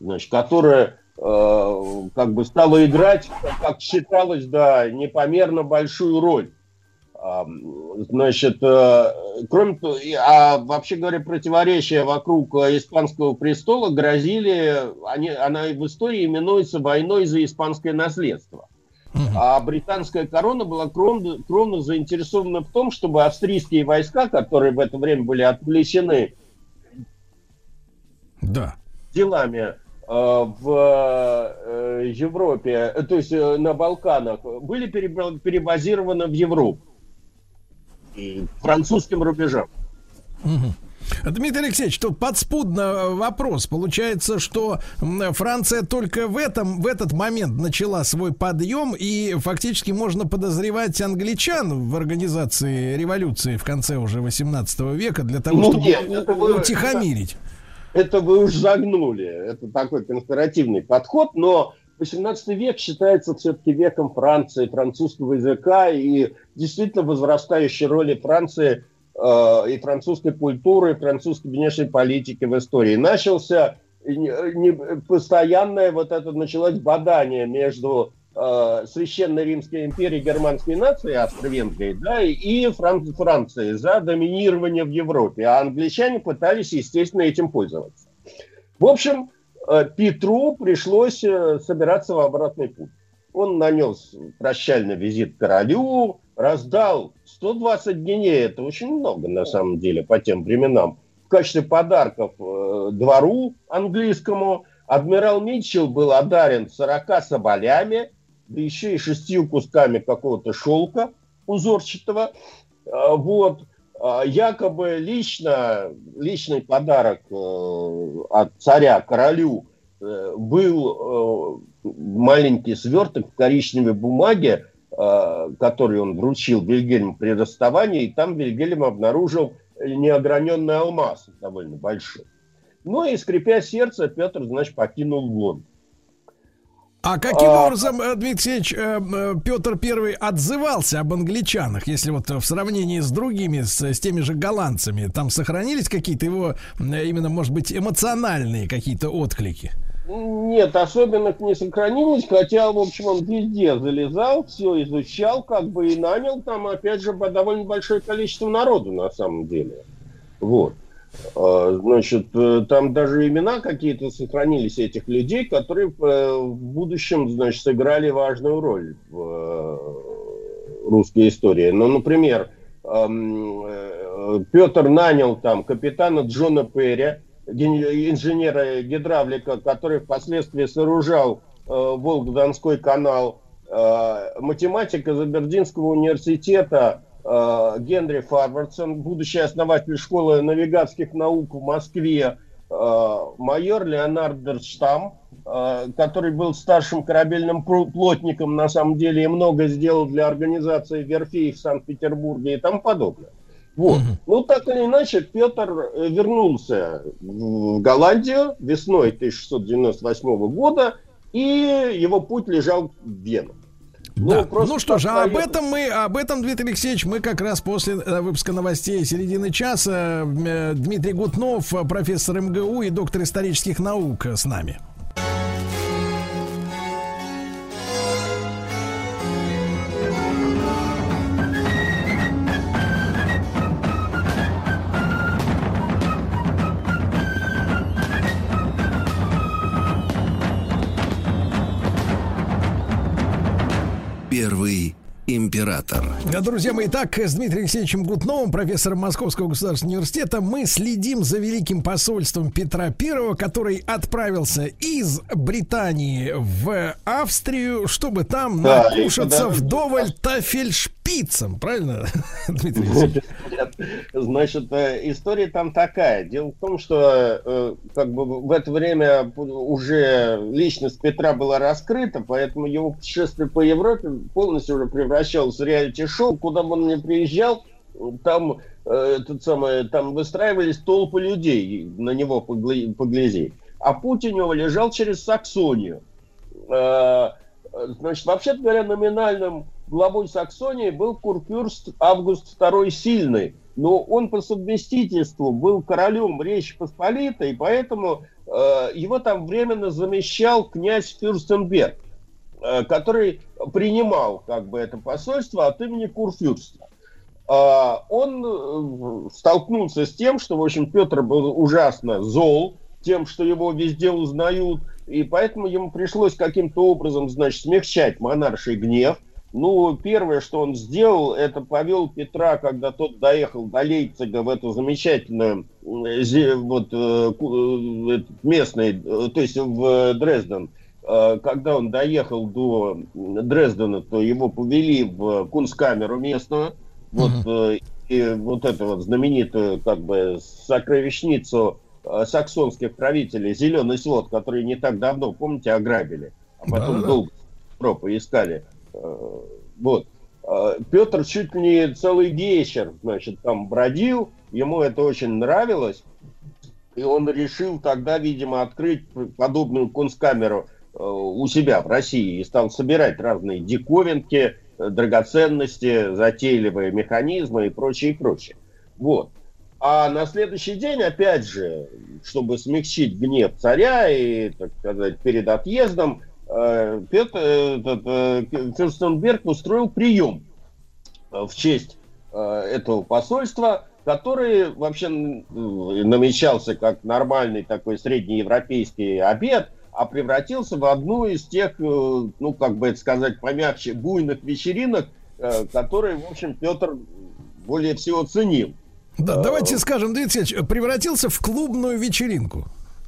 значит, которая э, как бы стала играть, как считалось, да, непомерно большую роль. Значит, э, кроме того, а вообще говоря, противоречия вокруг испанского престола грозили, они, она в истории именуется войной за испанское наследство. А британская корона была кровно, кровно заинтересована в том, чтобы австрийские войска, которые в это время были отвлечены да. делами э, в э, Европе, э, то есть на Балканах, были перебазированы в Европу и французским рубежам. Угу. Дмитрий Алексеевич, тут подспудно э, вопрос. Получается, что Франция только в, этом, в этот момент начала свой подъем, и фактически можно подозревать англичан в организации революции в конце уже 18 века для того, ну, чтобы нет, вы, утихомирить. Это, это вы уж загнули. Это такой конспиративный подход, но 18 век считается все-таки веком Франции, французского языка и действительно возрастающей роли Франции и французской культуры, и французской внешней политики в истории. Начался не, постоянное вот это началось бадание между э, Священной Римской империей германской нации Австро-Венгрии да, и Фран Франции за доминирование в Европе. А англичане пытались, естественно, этим пользоваться. В общем, э, Петру пришлось э, собираться в обратный путь. Он нанес прощальный визит королю, раздал 120 геней, это очень много на самом деле по тем временам, в качестве подарков э, двору английскому. Адмирал Митчелл был одарен 40 соболями, да еще и шестью кусками какого-то шелка узорчатого. Э, вот. Э, якобы лично, личный подарок э, от царя королю э, был э, маленький сверток в коричневой бумаге, который он вручил Вильгельму при расставании, и там Вильгельм обнаружил неограненный алмаз, довольно большой. Ну и, скрипя сердце, Петр, значит, покинул Лондон. А каким а, образом, э, Дмитрий Алексеевич, э, Петр Первый отзывался об англичанах, если вот в сравнении с другими, с, с теми же голландцами, там сохранились какие-то его, именно, может быть, эмоциональные какие-то отклики? Нет, особенных не сохранилось, хотя, в общем, он везде залезал, все изучал, как бы и нанял там, опять же, довольно большое количество народу на самом деле. Вот. А, Значит, э, там даже имена какие-то сохранились этих людей, которые э, в будущем, значит, сыграли важную роль в э, русской истории. Ну, например, Петр нанял там капитана Джона Перри, инженера-гидравлика, который впоследствии сооружал э, Волго-Донской канал, э, математик из Абердинского университета э, Генри Фарвардсон, будущий основатель школы навигатских наук в Москве, э, майор Леонард Дерштам, э, который был старшим корабельным плотником на самом деле и много сделал для организации верфей в Санкт-Петербурге и тому подобное. Вот. Ну, так или иначе, Петр э, вернулся в Голландию весной 1698 года, и его путь лежал в Вену. Да. просто Ну что же, а об этом мы, об этом, Дмитрий Алексеевич, мы как раз после э, выпуска новостей середины часа. Э, Дмитрий Гутнов, профессор МГУ и доктор исторических наук с нами. Первый император. Да, Друзья мои, итак, с Дмитрием Алексеевичем Гутновым, профессором Московского государственного университета, мы следим за великим посольством Петра Первого, который отправился из Британии в Австрию, чтобы там Да, накушаться вдоволь тафельшпицем. Правильно, Дмитрий Алексеевич? Значит, э, история там такая. Дело в том, что э, как бы в это время уже личность Петра была раскрыта, поэтому его путешествие по Европе полностью уже превращалось в реалити-шоу. Куда бы он ни приезжал, там, э, этот самый, там выстраивались толпы людей на него поглядеть. А путь у него лежал через Саксонию. Э, Значит, вообще говоря, номинальным главой Саксонии был курфюрст Август II Сильный. Но он по совместительству был королем Речи Посполитой, поэтому э, его там временно замещал князь Фюрстенберг, э, который принимал как бы это посольство от имени курфюрста. А, он э, столкнулся с тем, что, в общем, Петр был ужасно зол, тем, что его везде узнают, и поэтому ему пришлось каким-то образом, значит, смягчать монарший гнев. Ну, первое, что он сделал, это повел Петра, когда тот доехал до Лейпцига в эту замечательную э, вот, э, э, э, то есть в Дрезден, когда он доехал до Дрездена, то его повели в кунсткамеру местную, вот, э, и вот эту вот знаменитую как бы сокровищницу саксонских правителей, зеленый свод, который не так давно, помните, ограбили, а потом Да-да-да. долго Европу искали. Э, Вот. Э, Петр чуть ли не целый вечер, значит, там бродил, ему это очень нравилось, и он решил тогда, видимо, открыть подобную кунсткамеру э, у себя в России и стал собирать разные диковинки, э, драгоценности, затейливые механизмы и прочее, и прочее. Вот. А на следующий день, опять же, чтобы смягчить гнев царя и, так сказать, перед отъездом, э, э, э, Фюрстенберг устроил прием в честь этого посольства, который вообще намечался как нормальный такой среднеевропейский обед, а превратился в одну из тех, ну, как бы это сказать помягче, буйных вечеринок, которые, в общем, Петр более всего ценил. Да, давайте скажем, Дмитрий Алексеевич, превратился в клубную вечеринку.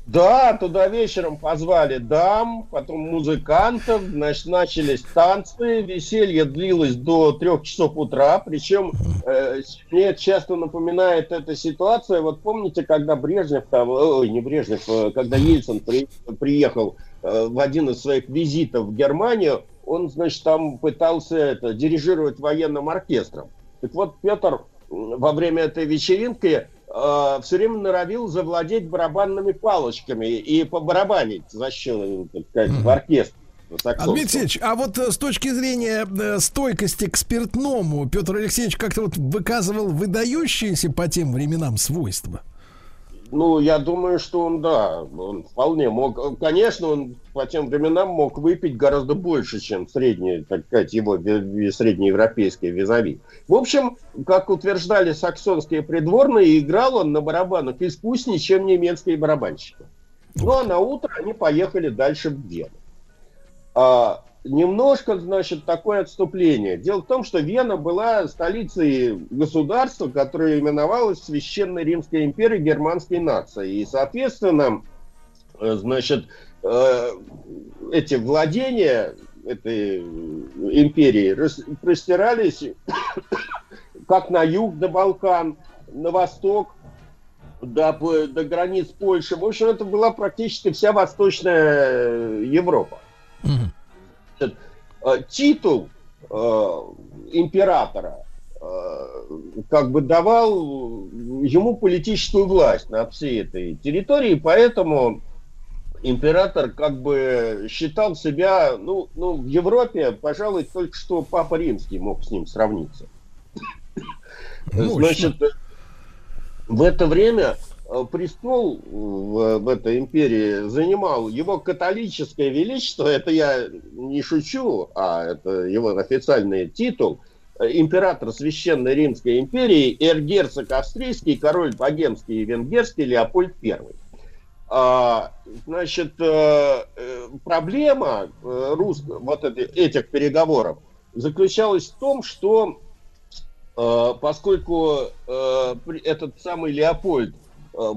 Да, туда вечером позвали дам, потом музыкантов, значит, начались танцы, веселье длилось до трех часов утра, причем э, мне часто напоминает эта ситуация, вот помните, когда Брежнев там, ой, не Брежнев, э, когда Ельцин при- приехал э, в один из своих визитов в Германию, он, значит, там пытался это, дирижировать военным оркестром. Так вот, Петр во время этой вечеринки все время норовил завладеть барабанными палочками и побарабанить за счет, так сказать, в оркестр. А, саксонском. Дмитрий Алексеевич, а вот э, с точки зрения э, стойкости к спиртному, Петр Алексеевич как-то вот выказывал выдающиеся по тем временам свойства. Ну, я думаю, что он, да, он вполне мог. Конечно, он по тем временам мог выпить гораздо больше, чем средний, так сказать, его среднеевропейские визави. В общем, как утверждали саксонские придворные, играл он на барабанах искуснее, чем немецкие барабанщики. Ну, а на утро они поехали дальше в Вену. А, немножко, значит, такое отступление. Дело в том, что Вена была столицей государства, которое именовалось Священной Римской империей германской нации. И, соответственно, э, значит, э, эти владения этой империи простирались как на юг до Балкан, на восток до, до границ Польши. В общем, это была практически вся Восточная Европа. Мгм. Э, Титул э, императора э, как бы давал ему политическую власть над всей этой территорией, поэтому император как бы считал себя, ну, ну, в Европе, пожалуй, только что Папа Римский мог с ним сравниться. Мощно. Значит, в это время престол в, в этой империи занимал его католическое величество, это я не шучу, а это его официальный титул, э, император Священной Римской империи, эргерцог австрийский, король богемский и венгерский Леопольд I. А, значит, э, э, проблема э, рус- вот эти- этих переговоров заключалась в том, что э, поскольку э, этот самый Леопольд э,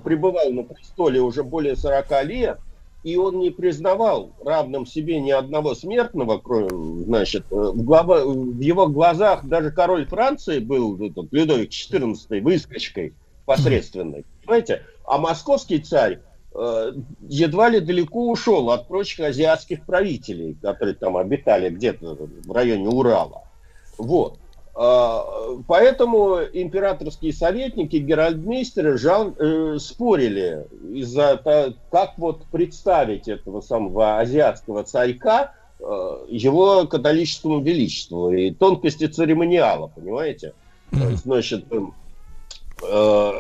пребывал на престоле уже более 40 лет, и он не признавал равным себе ни одного смертного, кроме, значит, э, в, глава- в его глазах даже король Франции был этот, Людовик XIV выскочкой посредственной, понимаете? А московский царь э, едва ли далеко ушел от прочих азиатских правителей, которые там обитали где-то в районе Урала. Вот. А, Поэтому императорские советники, геральдмейстеры жал- э, спорили из-за того, как вот представить этого самого азиатского царька э, его католическому величеству и тонкости церемониала, понимаете? Значит, эм, э,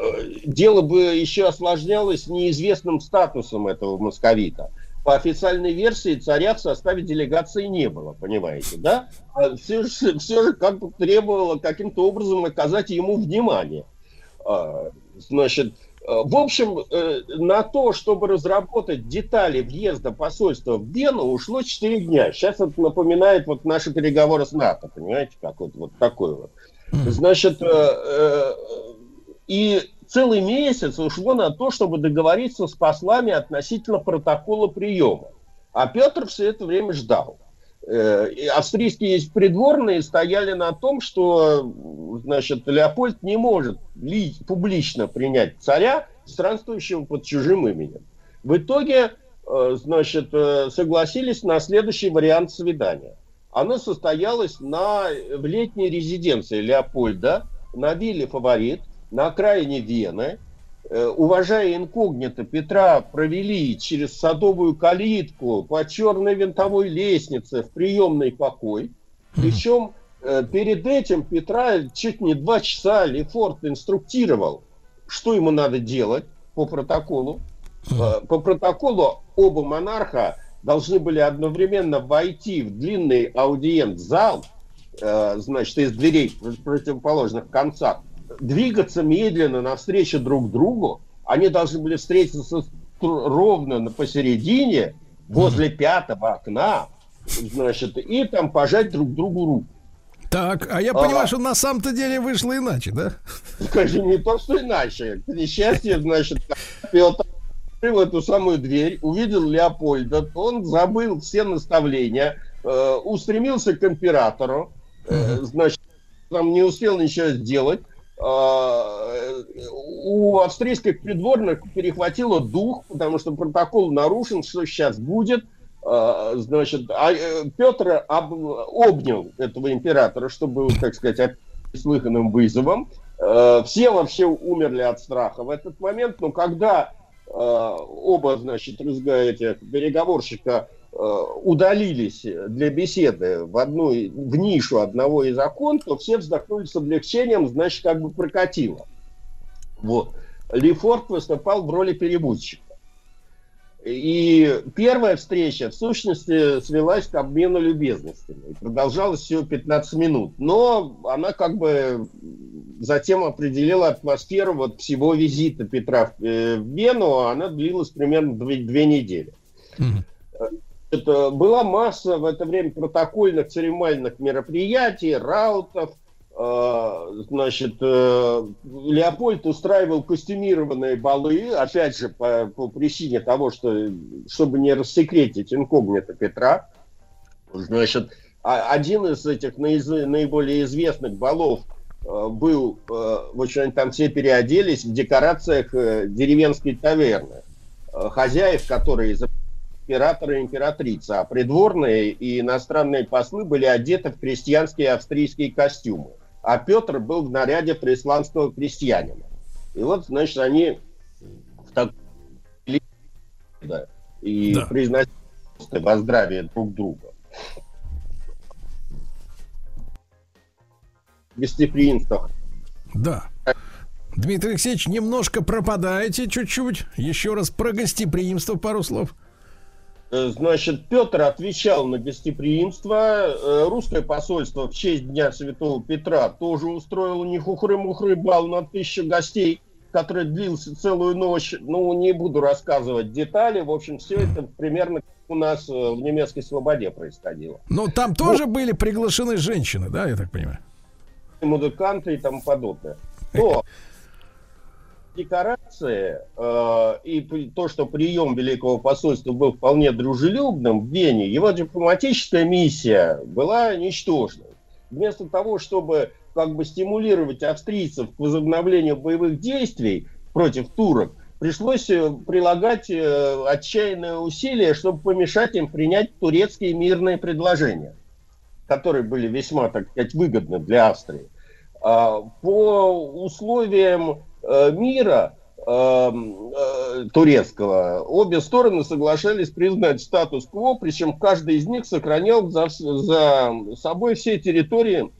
дело бы еще осложнялось неизвестным статусом этого московита. По официальной версии царя в составе делегации не было, понимаете, да? Все же, все же как бы требовало каким-то образом оказать ему внимание. А, Значит, э, в общем, э, на то, чтобы разработать детали въезда посольства в Вену, ушло 4 дня. Сейчас это напоминает вот наши переговоры с НАТО, понимаете, как вот, вот такой вот. Значит, э, и целый месяц ушло на то, чтобы договориться с послами относительно протокола приема. А Петр все это время ждал. Э, и Австрийские придворные стояли на том, что значит, Леопольд не может ли- публично принять царя, странствующего под чужим именем. В итоге э, значит, э, согласились на следующий вариант свидания. Оно состоялось на, в летней резиденции Леопольда на вилле «Фаворит» на окраине Вены. Э, Уважая инкогнито, Петра провели через садовую калитку по черной винтовой лестнице в приемный покой. Причем э, перед этим Петра чуть не два часа Лефорт инструктировал, что ему надо делать по протоколу. Э, По протоколу оба монарха должны были одновременно войти в длинный аудиент-зал, значит, из дверей в противоположных концах, двигаться медленно навстречу друг другу. Они должны были встретиться ровно посередине, возле пятого окна, значит, и там пожать друг другу руку. Так, а я А. понимаю, что на самом-то деле вышло иначе, да? Скажи, не то, что иначе. К несчастью, значит, Петр открыл эту самую дверь, увидел Леопольда, он забыл все наставления, э, устремился к императору, э, значит, там не успел ничего сделать. Э, у австрийских придворных перехватило дух, потому что протокол нарушен, что сейчас будет. Э, Значит, а э, Петр об- обнял этого императора, чтобы, так сказать, слыханным вызовом. Все вообще умерли от страха в этот момент, но когда оба, значит, этих переговорщика удалились для беседы в одну, в нишу одного из окон, то все вздохнули с облегчением, значит, как бы прокатило. Вот. Лефорт выступал в роли переводчика. И первая встреча, в сущности, свелась к обмену любезностями. И продолжалась всего 15 минут. Но она как бы затем определила атмосферу вот всего визита Петра в, э, Вену. Она длилась примерно две, две недели. Это была масса в это время протокольных церемoniальных мероприятий, раутов – а, значит, э, Леопольд устраивал костюмированные балы, опять же, по, по причине того, что, чтобы не рассекретить инкогнито Петра. Значит, а, один из этих наиболее известных балов э, был, э, в общем, там все переоделись в декорациях деревенской таверны. Хозяев, которые из императора и императрица, а придворные и иностранные послы были одеты в крестьянские австрийские костюмы а Петр был в наряде преисландского крестьянина. И вот, значит, они в так... да, и да. произносили во здравие друг друга. Гостеприимство. Да. Дмитрий Алексеевич, немножко пропадаете чуть-чуть. Еще раз про гостеприимство пару слов. Э, значит, Петр отвечал на гостеприимство. Э, русское посольство в честь Дня Святого Петра тоже устроило не хухры-мухры бал на тысячу гостей, который длился целую ночь. Ну, не буду рассказывать детали. В общем, все это примерно у нас э, в немецкой свободе происходило. Но там тоже вот. были приглашены женщины, да, я так понимаю? Музыканты и тому подобное. То декорации э, и то, что прием Великого посольства был вполне дружелюбным в Вене, его дипломатическая миссия была ничтожной. Вместо того, чтобы как бы стимулировать австрийцев к возобновлению боевых действий против турок, пришлось э, прилагать э, отчаянные усилия, чтобы помешать им принять турецкие мирные предложения, которые были весьма, так сказать, выгодны для Австрии. А, по условиям мира эм, э, турецкого, обе стороны соглашались признать статус-кво, причем каждый из них сохранял за, за собой все территории,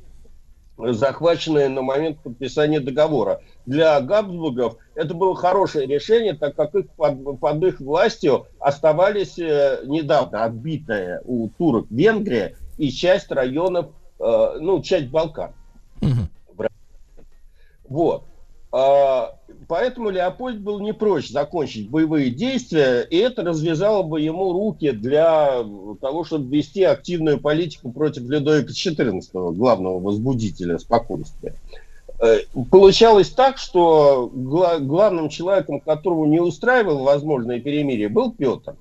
захваченные на момент подписания договора. Для Габсбургов это было хорошее решение, так как их под, под их властью оставались э, недавно отбитая у турок Венгрия и часть районов, э, ну, часть Балкан. Угу. Вот. А, поэтому Леопольд был не прочь закончить боевые действия, и это развязало бы ему руки для того, чтобы вести активную политику против Людовика XIV, главного возбудителя спокойствия. Э, получалось так, что главным человеком, которого не устраивал возможное перемирие, был Петр.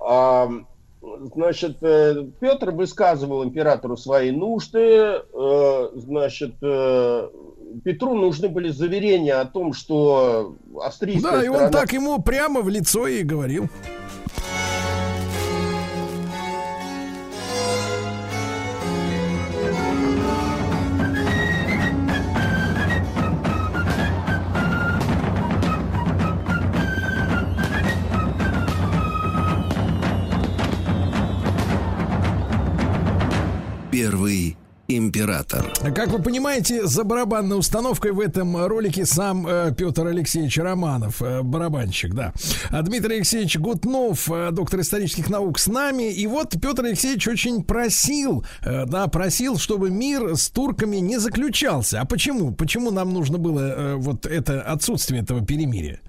А, значит, э, Петр высказывал императору свои нужды, э, значит, Петру нужны были заверения о том, что австрийская Да, и он так ему прямо в лицо и говорил. Император. Как вы понимаете, за барабанной установкой в этом ролике сам э, Петр Алексеевич Романов, э, барабанщик, да. А Дмитрий Алексеевич Гутнов, э, доктор исторических наук, с нами. И вот Петр Алексеевич очень просил, э, да, просил, чтобы мир с турками не заключался. А почему? Почему нам нужно было э, вот это отсутствие этого перемирия?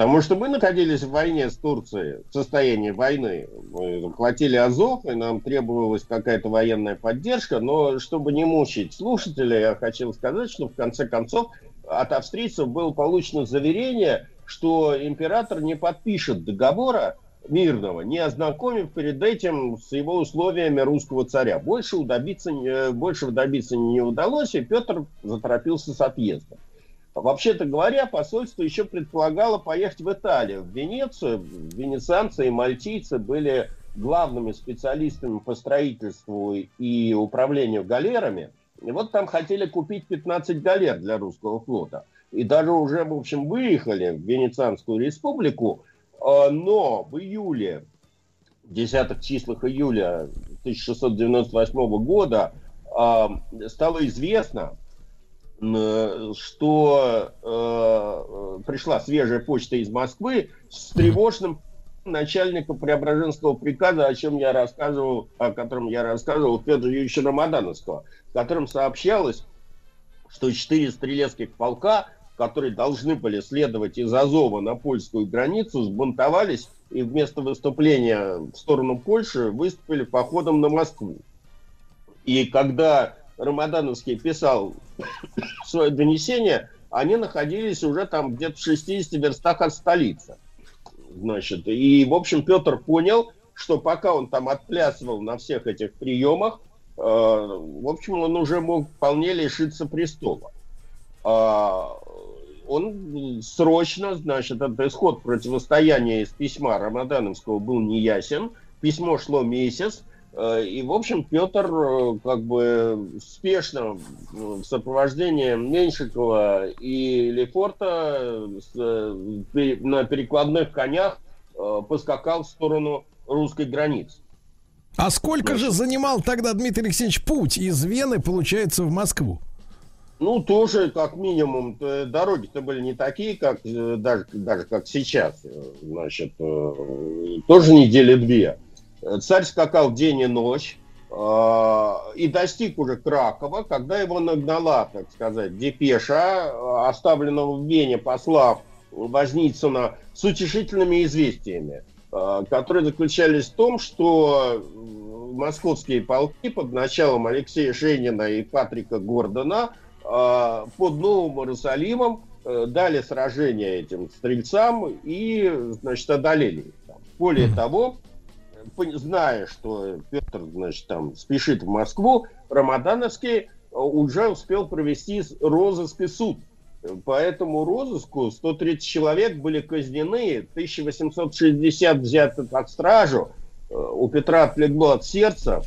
Потому что мы находились в войне с Турцией, в состоянии войны. Мы захватили Азов, и нам требовалась какая-то военная поддержка. Но чтобы не мучить слушателей, я хочу сказать, что в конце концов от австрийцев было получено заверение, что император не подпишет договора мирного, не ознакомив перед этим с его условиями русского царя. Больше добиться, больше добиться не удалось, и Петр заторопился с отъездом. Вообще-то говоря, посольство еще предполагало поехать в Италию, в Венецию. Венецианцы и мальтийцы были главными специалистами по строительству и управлению галерами. И вот там хотели купить 15 галер для русского флота. И даже уже, в общем, выехали в Венецианскую республику. А, но в июле, в десятых числах июля 1698 года а, стало известно, что э, пришла свежая почта из Москвы с тревожным начальника Преображенского приказа, о чем я рассказывал, о котором я рассказывал Петра Юрьевича Рамадановского, в котором сообщалось, что четыре стрелецких полка, которые должны были следовать из Азова на польскую границу, сбунтовались и вместо выступления в сторону Польши выступили походом на Москву. И когда Рамадановский писал свое донесение, они находились уже там где-то в 60 верстах от столицы. Значит, и, в общем, Петр понял, что пока он там отплясывал на всех этих приемах, э, в общем, он уже мог вполне лишиться престола. А, он срочно, значит, этот исход противостояния из письма Рамадановского был неясен. Письмо шло месяц, э, и, в общем, Петр э, как бы спешно э, в сопровождении Меньшикова и Лефорта э, на перекладных конях э, поскакал в сторону русской границы. А сколько же занимал тогда Дмитрий Алексеевич путь из Вены, получается, в Москву? Ну, тоже, как минимум, дороги-то были не такие, как э, даже, даже как сейчас. Э, Значит, э, тоже недели две. Э, Царь скакал день и ночь э, и достиг уже Кракова, когда его нагнала, так сказать, депеша, э, оставленного в Вене посла Возницына с утешительными известиями, которые заключались в том, что московские полки под началом Алексея Шенина и Патрика Гордона под Новым Иерусалимом дали сражение этим стрельцам и, значит, одолели их. Более того, зная, что Петр, значит, там спешит в Москву, Рамадановский э, уже успел провести розыск и суд. По этому розыску 130 человек были казнены, 1860 взяты под стражу. Э, У Петра отлегло от сердца.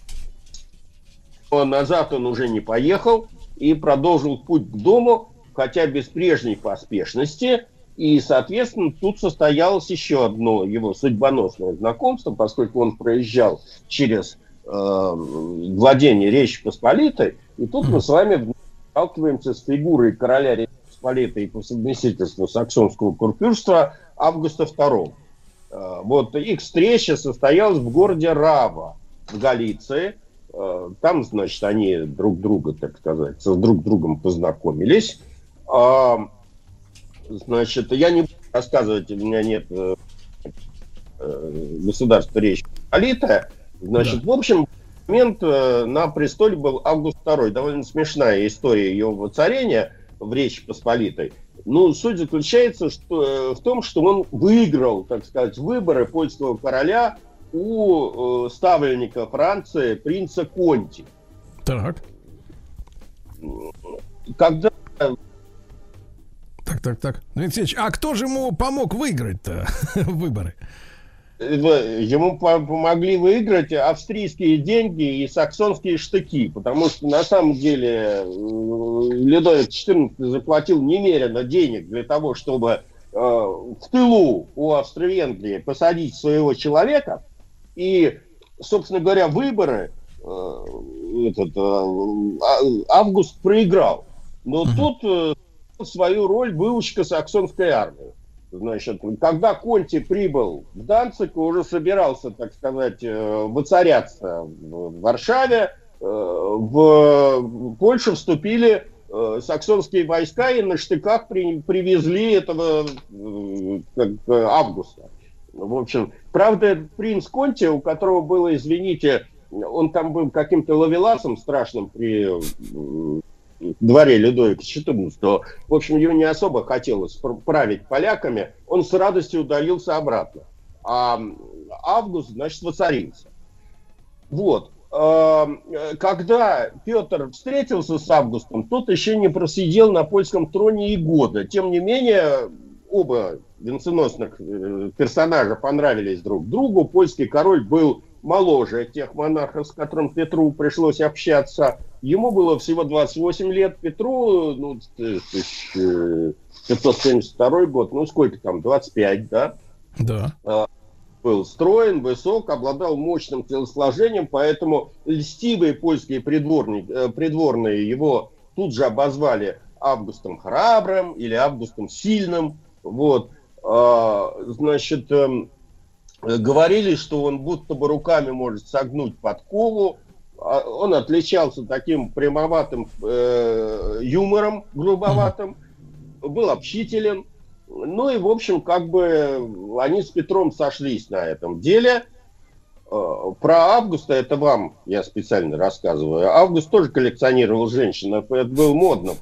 Назад он уже не поехал и продолжил путь к дому, хотя без прежней поспешности. И, соответственно, тут состоялось еще одно его судьбоносное знакомство, поскольку он проезжал через э, владение Речи Посполитой. И тут мы с вами сталкиваемся с фигурой короля Речи Посполитой и по совместительству саксонского курфюрства Августа II. Э, Вот их встреча состоялась в городе Рава в Галиции. Э, Там, значит, они друг друга, так сказать, с друг другом познакомились. А, Значит, я не буду рассказывать, у меня нет э, э, государства Речь Посполитая. Значит, в общем, момент э, на престоле был Август II. Довольно смешная история его воцарения в Речи Посполитой. Ну, суть заключается что, э, в том, что он выиграл, так сказать, выборы польского короля у э, ставленника Франции принца Конти. Так. Когда Так, так, так. Алексеевич, а кто же ему помог выиграть-то выборы? ему по- помогли выиграть австрийские деньги и саксонские штыки, потому что на самом деле Людовик XIV заплатил немерено денег для того, чтобы э, в тылу у Австро-Венгрии посадить своего человека, и, собственно говоря, выборы э, этот, э, а- Август проиграл. Но тут э, свою роль выучка саксонской армии. Значит, когда Конти прибыл в Данцик, уже собирался, так сказать, э, воцаряться в Варшаве, э, в Польшу вступили э, саксонские войска и на штыках при- привезли этого как Августа. В общем, правда, принц Конти, у которого было, извините, он там был каким-то ловеласом страшным при дворе Людовика XIV, в общем, ему не особо хотелось пр- править поляками, он с радостью удалился обратно. А Август, значит, воцарился. Вот. А, э, Когда Петр встретился с Августом, тот еще не просидел на польском троне и года. Тем не менее, оба венценосных э, персонажа понравились друг другу. Польский король был моложе тех монархов, с которым Петру пришлось общаться. Ему было всего 28 лет, Петру, ну, т- тысяч, э, 572 год, ну, сколько там, 25, да? Да. А, был строен, высок, обладал мощным телосложением, поэтому льстивые польские придворные, э, придворные его тут же обозвали Августом Храбрым или Августом Сильным. Вот. А, значит, эм, говорили, что он будто бы руками может согнуть подкову. А, Он отличался таким прямоватым э, юмором, грубоватым, был общителен. Ну и, в общем, как бы они с Петром сошлись на этом деле. Э, Про Августа, это вам я специально рассказываю. Август тоже коллекционировал женщин, это было модно.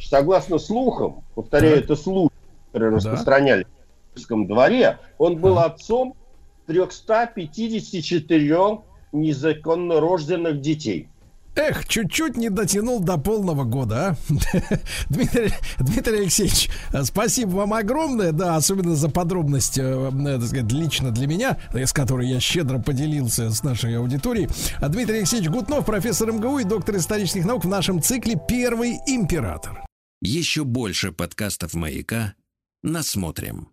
Согласно слухам, повторяю, это слухи, которые Да. распространялись в Киевском дворе, он был отцом 354 незаконно рожденных детей. Эх, чуть-чуть не дотянул до полного года, а? Дмитрий, Дмитрий Алексеевич, спасибо вам огромное, да, особенно за подробность, э, э, так сказать, лично для меня, э, с которой я щедро поделился с нашей аудиторией. А Дмитрий Алексеевич Гутнов, профессор МГУ и доктор исторических наук в нашем цикле «Первый император». Еще больше подкастов «Маяка» насмотрим.